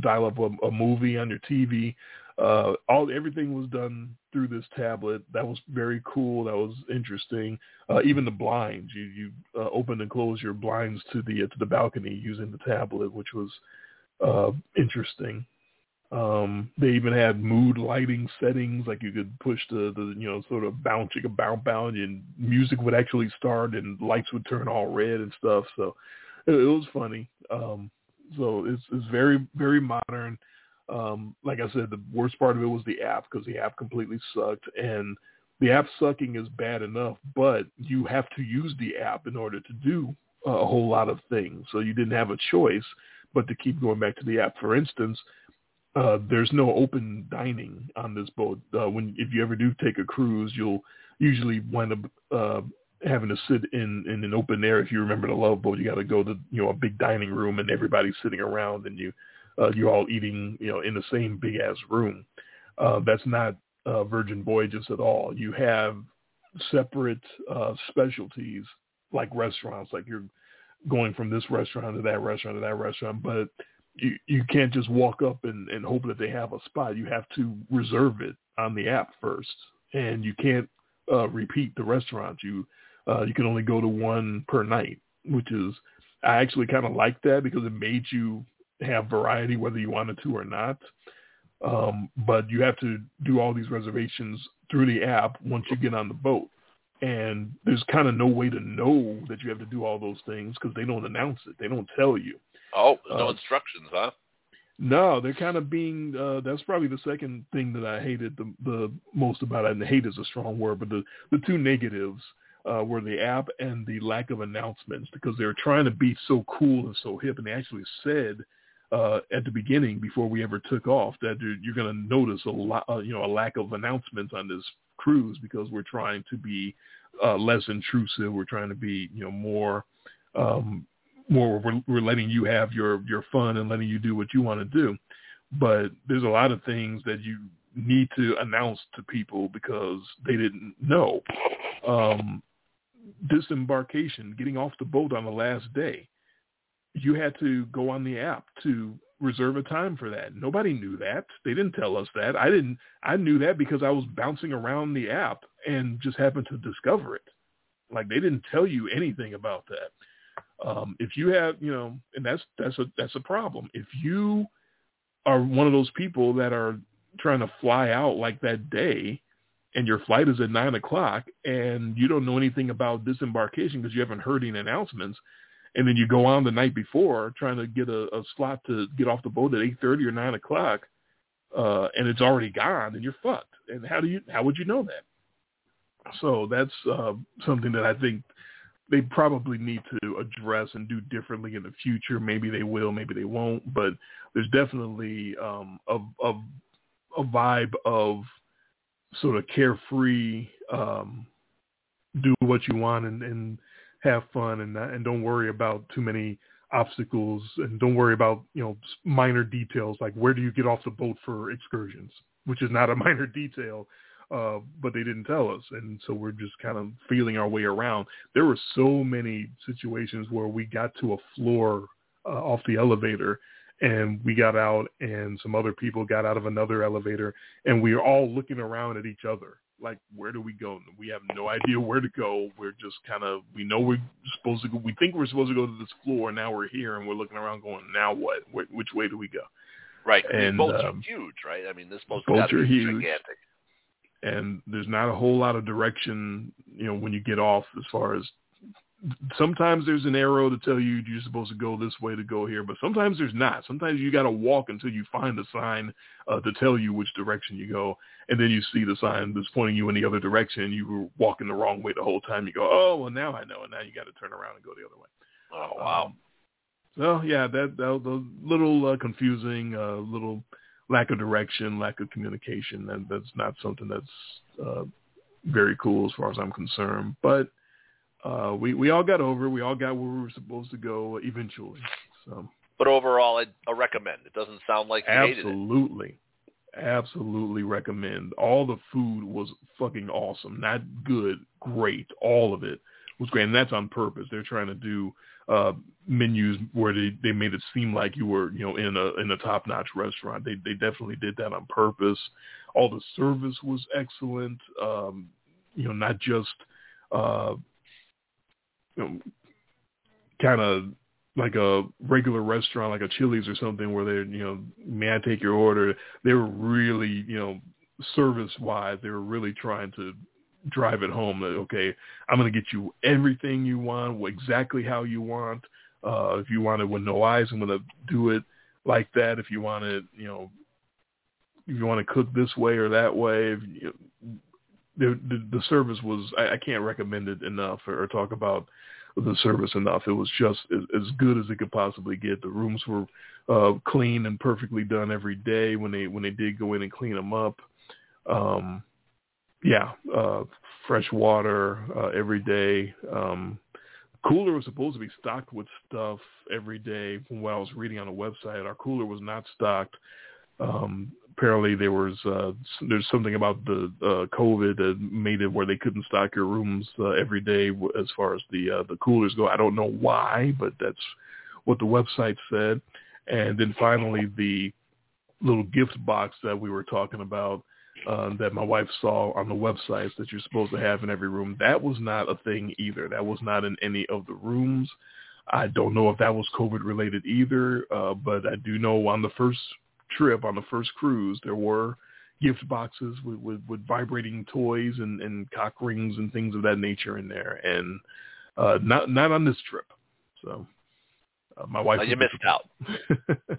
dial up a, a movie on your TV. Uh, all everything was done through this tablet. That was very cool. That was interesting. Uh, even the blinds, you you uh, open and close your blinds to the to the balcony using the tablet, which was uh, interesting. Um, they even had mood lighting settings, like you could push the, the you know sort of bounce, you could bounce, bounce, and music would actually start, and lights would turn all red and stuff. So it, it was funny. Um, so it's it's very very modern. Um, like I said, the worst part of it was the app because the app completely sucked, and the app sucking is bad enough, but you have to use the app in order to do a whole lot of things. So you didn't have a choice but to keep going back to the app. For instance, uh, there's no open dining on this boat. Uh, when if you ever do take a cruise, you'll usually wind up uh, having to sit in in an open air. If you remember the Love Boat, you got to go to you know a big dining room and everybody's sitting around and you uh, you're all eating you know in the same big ass room. Uh, that's not uh, Virgin Voyages at all. You have separate uh, specialties like restaurants, like you're going from this restaurant to that restaurant to that restaurant, but you you can't just walk up and, and hope that they have a spot. You have to reserve it on the app first, and you can't uh, repeat the restaurant. You uh, you can only go to one per night, which is I actually kind of like that because it made you have variety whether you wanted to or not. Um, but you have to do all these reservations through the app once you get on the boat. And there's kind of no way to know that you have to do all those things because they don't announce it. They don't tell you. Oh, no uh, instructions, huh? No, they're kind of being. Uh, that's probably the second thing that I hated the the most about it. And hate is a strong word, but the the two negatives uh, were the app and the lack of announcements because they were trying to be so cool and so hip, and they actually said uh, at the beginning before we ever took off that you're going to notice a lot, uh, you know, a lack of announcements on this cruise because we're trying to be uh, less intrusive. We're trying to be, you know, more, um, more. We're, we're letting you have your your fun and letting you do what you want to do. But there's a lot of things that you need to announce to people because they didn't know. Um, disembarkation, getting off the boat on the last day you had to go on the app to reserve a time for that. Nobody knew that. They didn't tell us that. I didn't. I knew that because I was bouncing around the app and just happened to discover it. Like they didn't tell you anything about that. Um, if you have, you know, and that's that's a that's a problem. If you are one of those people that are trying to fly out like that day, and your flight is at nine o'clock, and you don't know anything about disembarkation because you haven't heard any announcements, and then you go on the night before trying to get a, a slot to get off the boat at eight thirty or nine o'clock, uh, and it's already gone, and you're fucked. And how do you how would you know that? So that's uh, something that I think they probably need to address and do differently in the future. Maybe they will, maybe they won't, but there's definitely um, a, a, a vibe of sort of carefree, um, do what you want and, and have fun and and don't worry about too many obstacles and don't worry about you know minor details like where do you get off the boat for excursions, which is not a minor detail. Uh, but they didn't tell us, and so we're just kind of feeling our way around. There were so many situations where we got to a floor uh, off the elevator and we got out and some other people got out of another elevator and we were all looking around at each other like where do we go? We have no idea where to go. We're just kind of we know we're supposed to go we think we're supposed to go to this floor and now we're here and we're looking around going now what? Where, which way do we go? Right and boats um, are huge right? I mean this boat's boats are huge. gigantic. And there's not a whole lot of direction you know when you get off as far as sometimes there's an arrow to tell you you're supposed to go this way to go here, but sometimes there's not. Sometimes you got to walk until you find a sign uh, to tell you which direction you go, and then you see the sign that's pointing you in the other direction. You were walking the wrong way the whole time. You go, oh well, now I know, and now you got to turn around and go the other way. oh wow Um, so yeah, that that was a little uh, confusing, a uh, little lack of direction, lack of communication. That that's not something that's uh, very cool as far as I'm concerned, but uh, we we all got over. We all got where we were supposed to go eventually. So but overall i i recommend it doesn't sound like you hated it absolutely, absolutely recommend. All the food was fucking awesome. Not good, great. All of it was great, and that's on purpose. They're trying to do uh menus where they they made it seem like you were you know in a in a top notch restaurant. They they definitely did that on purpose. All the service was excellent. Um, you know, not just uh you know, kind of like a regular restaurant, like a Chili's or something, where they're, you know, may I take your order? They were really, you know, service-wise, they were really trying to drive it home that okay, I'm going to get you everything you want, exactly how you want. Uh, if you want it with no eyes, I'm to do it like that. If you want it, you know, if you want to cook this way or that way, if, you the, the the service was I, I can't recommend it enough or, or talk about the service enough. It was just as, as good as it could possibly get. The rooms were uh, clean and perfectly done every day when they when they did go in and clean them up. Um, yeah, uh, fresh water uh, every day. Um, cooler was supposed to be stocked with stuff every day. From what I was reading on the website, our cooler was not stocked. Um, apparently there was uh, there's something about the uh, COVID that made it where they couldn't stock your rooms uh, every day as far as the uh, the coolers go. I don't know why, but that's what the website said. And then finally, the little gift box that we were talking about uh, that my wife saw on the websites that you're supposed to have in every room. That was not a thing either. That was not in any of the rooms. I don't know if that was COVID related either, uh, but I do know on the first trip, on the first cruise, there were gift boxes with, with, with vibrating toys and, and cock rings and things of that nature in there, and uh, not not on this trip. So uh, my wife, well, you missed out.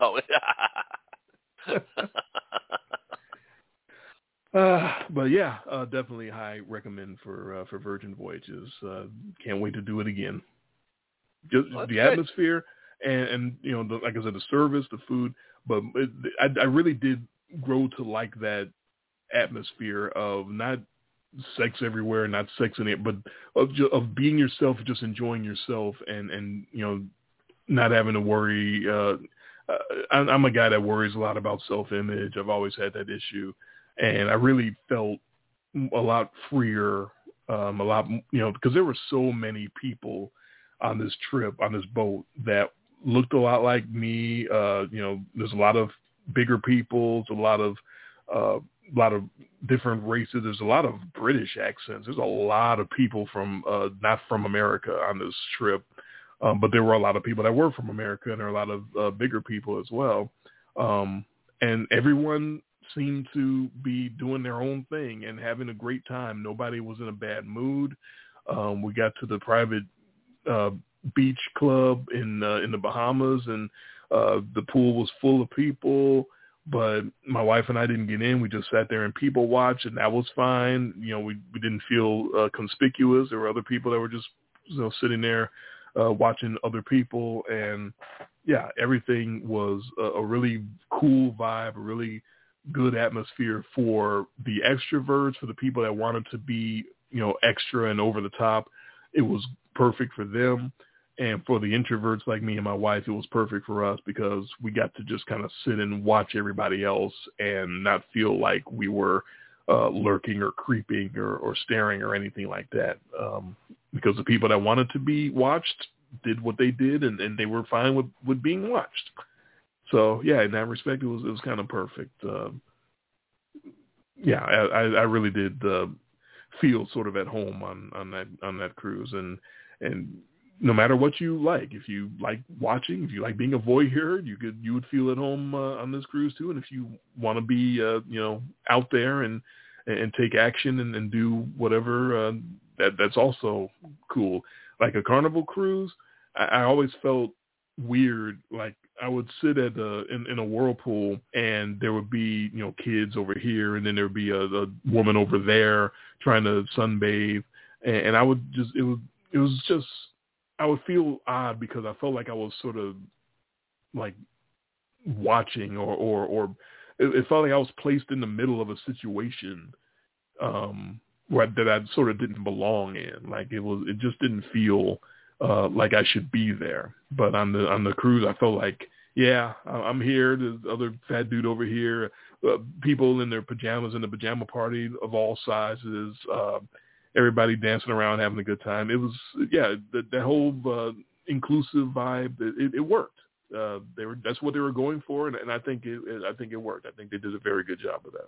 oh. Uh, but yeah, uh, definitely high recommend for uh, for Virgin Voyages. Uh, can't wait to do it again. Just Well, the good. atmosphere and and you know, the, like I said, the service, the food. But I, I really did grow to like that atmosphere of not sex everywhere, not sex in it, but of of being yourself, just enjoying yourself, and and you know, not having to worry. Uh, uh, I'm I'm a guy that worries a lot about self-image. I've always had that issue, and I really felt a lot freer, um, a lot you know, because there were so many people on this trip on this boat that looked a lot like me. Uh, you know, there's a lot of bigger people, there's a lot of uh, a lot of different races. There's a lot of British accents. There's a lot of people from uh, not from America on this trip, um, but there were a lot of people that were from America, and there are a lot of uh, bigger people as well. Um, and everyone seemed to be doing their own thing and having a great time. Nobody was in a bad mood. Um, we got to the private uh, beach club in uh, in the Bahamas, and uh, the pool was full of people. But my wife and I didn't get in. We just sat there and people watched, and that was fine. You know, we we didn't feel uh, conspicuous. There were other people that were just you know sitting there uh, watching other people, and yeah, everything was a, a really cool vibe, a really good atmosphere for the extroverts, for the people that wanted to be you know extra and over the top. It was perfect for them. And for the introverts like me and my wife, it was perfect for us because we got to just kind of sit and watch everybody else and not feel like we were uh, lurking or creeping or, or staring or anything like that. Um, because the people that wanted to be watched did what they did and, and they were fine with, with being watched. So yeah, in that respect, it was it was kind of perfect. Um, yeah, I, I really did uh, feel sort of at home on on that on that cruise, and and no matter what you like, if you like watching, if you like being a voyeur, you could you would feel at home uh, on this cruise too. And if you want to be uh, you know out there and and take action and, and do whatever, uh, that that's also cool. Like a carnival cruise, I, I always felt weird. Like I would sit at the in, in a whirlpool and there would be you know kids over here and then there would be a, a woman over there trying to sunbathe and, and I would just it was it was just I would feel odd because I felt like I was sort of like watching or or or it, it felt like I was placed in the middle of a situation um where that I sort of didn't belong in like it was it just didn't feel uh, like I should be there. But on the on the cruise, I felt like, yeah, I'm here. There's other fat dude over here. Uh, people in their pajamas in the pajama party of all sizes. Uh, everybody dancing around, having a good time. It was, yeah, the, the whole uh, inclusive vibe. It, it, it worked. Uh, they were that's what they were going for, and, and I think it, it, I think it worked. I think they did a very good job of that.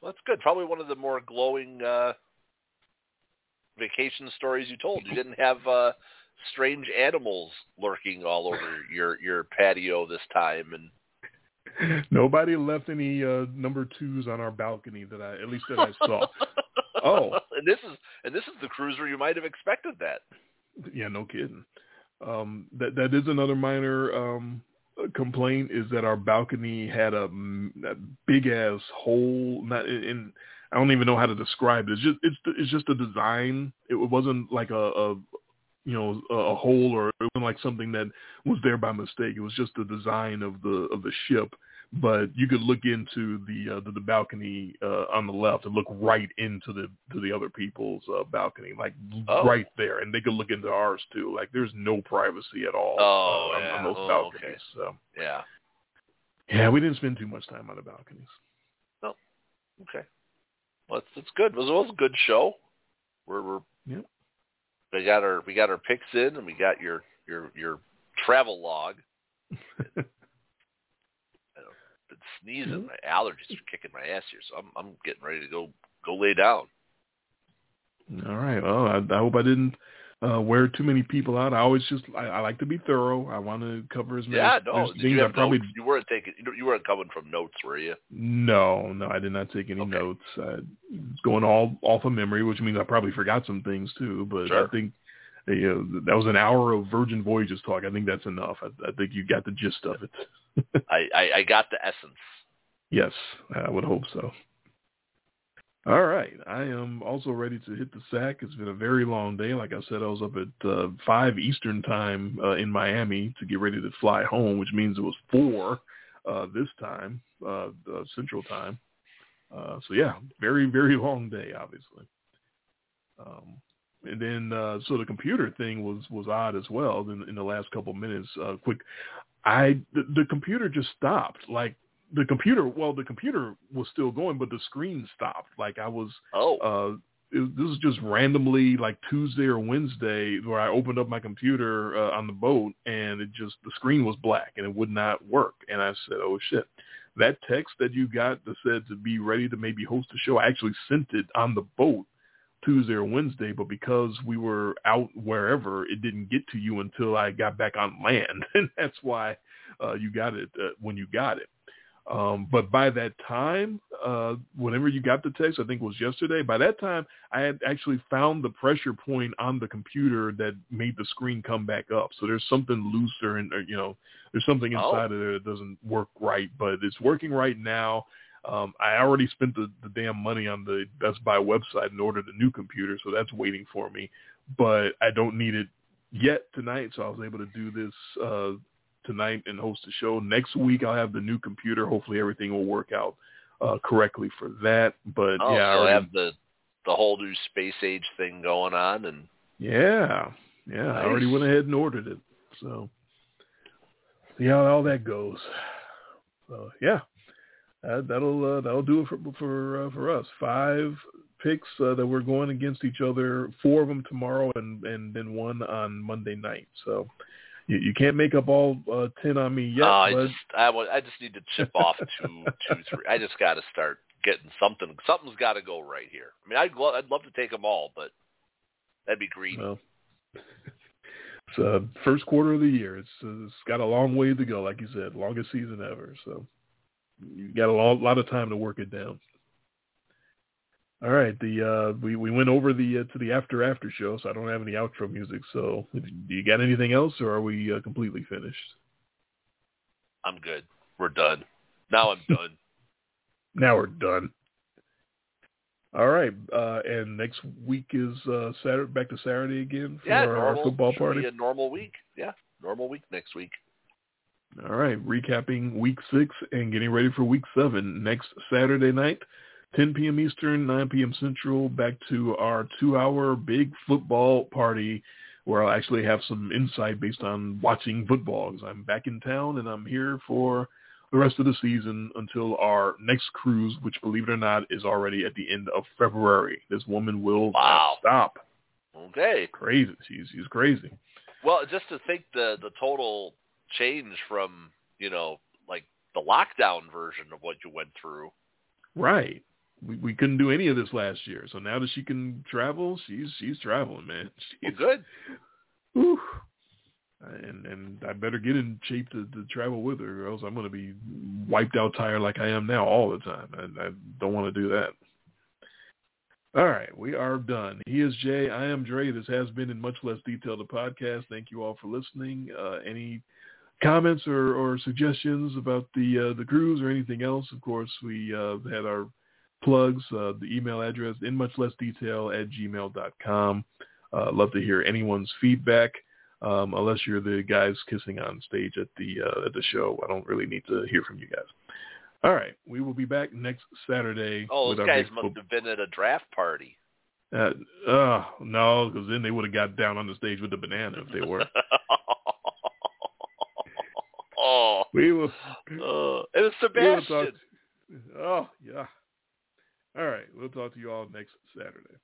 Well, that's good. Probably one of the more glowing uh, vacation stories you told. You didn't have uh, strange animals lurking all over your your patio this time, and nobody left any uh, number twos on our balcony that I at least that I saw. oh, and this is and this is the cruiser you might have expected that. Yeah, no kidding. Um, that that is another minor um, complaint is that our balcony had a, a big ass hole. Not in, I don't even know how to describe it. It's just it's it's just a design. It wasn't like a, a you know a hole or it wasn't like something that was there by mistake. It was just the design of the of the ship. But you could look into the uh, the, the balcony uh, on the left and look right into the to the other people's uh, balcony, like oh. right there, and they could look into ours too. Like there's no privacy at all oh, uh, yeah. on, on those oh, balconies. Okay. So yeah, yeah, we didn't spend too much time on the balconies. No, okay. Well, it's, it's good. It was, it was a good show. We're, we're yep. we got our we got our picks in, and we got your your your travel log. Sneezing. My allergies are kicking my ass here, so I'm I'm getting ready to go go lay down. All right. Well, I, I hope I didn't uh, wear too many people out. I always just I, I like to be thorough. I want to cover as many yeah, no. Things. you I probably notes? You weren't taking. You weren't coming from notes, were you? no, no. I did not take any Okay. notes. I going all off of memory, which means I probably forgot some things too. But Sure. I think you know, that was an hour of Virgin Voyages talk. I think that's enough. I, I think you got the gist of it. I, I I got the essence. Yes, I would hope so. All right. I am also ready to hit the sack. It's been a very long day. Like I said, I was up at uh, 5 Eastern time uh, in Miami to get ready to fly home, which means it was 4 uh, this time, uh, uh, Central time. Uh, so, yeah, very, very long day, obviously. Um, and then, uh, so the computer thing was, was odd as well in, in the last couple minutes. Uh, quick, I the, the computer just stopped. Like the computer, well, the computer was still going, but the screen stopped. Like I was, Oh, uh, it, this was just randomly like Tuesday or Wednesday where I opened up my computer uh, on the boat and it just, the screen was black and it would not work. And I said, oh shit. That text that you got that said to be ready to maybe host a show, I actually sent it on the boat Tuesday or Wednesday, but because we were out wherever, it didn't get to you until I got back on land, and that's why uh, you got it uh, when you got it. Um, but by that time, uh, whenever you got the text, I think it was yesterday. By that time, I had actually found the pressure point on the computer that made the screen come back up. So there's something looser, and you know, there's something Oh. inside of there that doesn't work right, but it's working right now. Um, I already spent the, the damn money on the Best Buy website and ordered a new computer, so that's waiting for me. But I don't need it yet tonight, so I was able to do this uh, tonight and host the show. Next week I'll have the new computer. Hopefully everything will work out uh, correctly for that. But oh, yeah, I already, have the the whole new space age thing going on, and Yeah, yeah. Nice. I already went ahead and ordered it. So see how all that goes. So yeah, that, that'll uh, that'll do it for for uh, for us. Five picks uh, that we're going against each other. Four of them tomorrow, and and then one on Monday night. So you, you can't make up all uh, ten on me yet. I just I, w- I just need to chip off two two three. I just got to start getting something. Something's got to go right here. I mean, I'd lo- I'd love to take them all, but that'd be greedy. Well, it's uh, first quarter of the year. It's uh, it's got a long way to go, like you said, longest season ever. So you got a lot, lot of time to work it down. All right, the uh, we we went over the uh, to the after after show, so I don't have any outro music. So, do you got anything else, or are we uh, completely finished? I'm good. We're done. Now I'm done. now we're done. All right, uh, and next week is uh, Saturday, back to Saturday again for yeah, our, normal, our football party. Be a normal week. Yeah, normal week next week. All right, recapping week six and getting ready for week seven next Saturday night. 10 p.m. Eastern, 9 p.m. Central, back to our two-hour big football party where I'll actually have some insight based on watching football because I'm back in town and I'm here for the rest of the season until our next cruise, which, believe it or not, is already at the end of February. This woman will wow. stop. Okay. Crazy. She's, she's crazy. Well, just to think the, the total change from, you know, like the lockdown version of what you went through. Right we, we couldn't do any of this last year. So now that she can travel, she's she's traveling, man. She's well, good. Whew. And and I better get in shape to, to travel with her, or else I'm going to be wiped out tired like I am now all the time. And I don't want to do that. All right, we are done. He is Jay. I am Dre. This has been in much less detail the podcast. Thank you all for listening. Uh, any comments or, or suggestions about the uh, the cruise or anything else? Of course, we uh, had our plugs, uh, the email address in much less detail at gmail.com. Uh, love to hear anyone's feedback. Um, unless you're the guys kissing on stage at the uh, at the show, I don't really need to hear from you guys. All right, we will be back next Saturday. Oh, those guys must have been at a draft party. Uh, uh no, because then they would have got down on the stage with the banana if they were. oh, we will. Uh, it was Sebastian. We will talk, oh yeah. All right. We'll talk to you all next Saturday.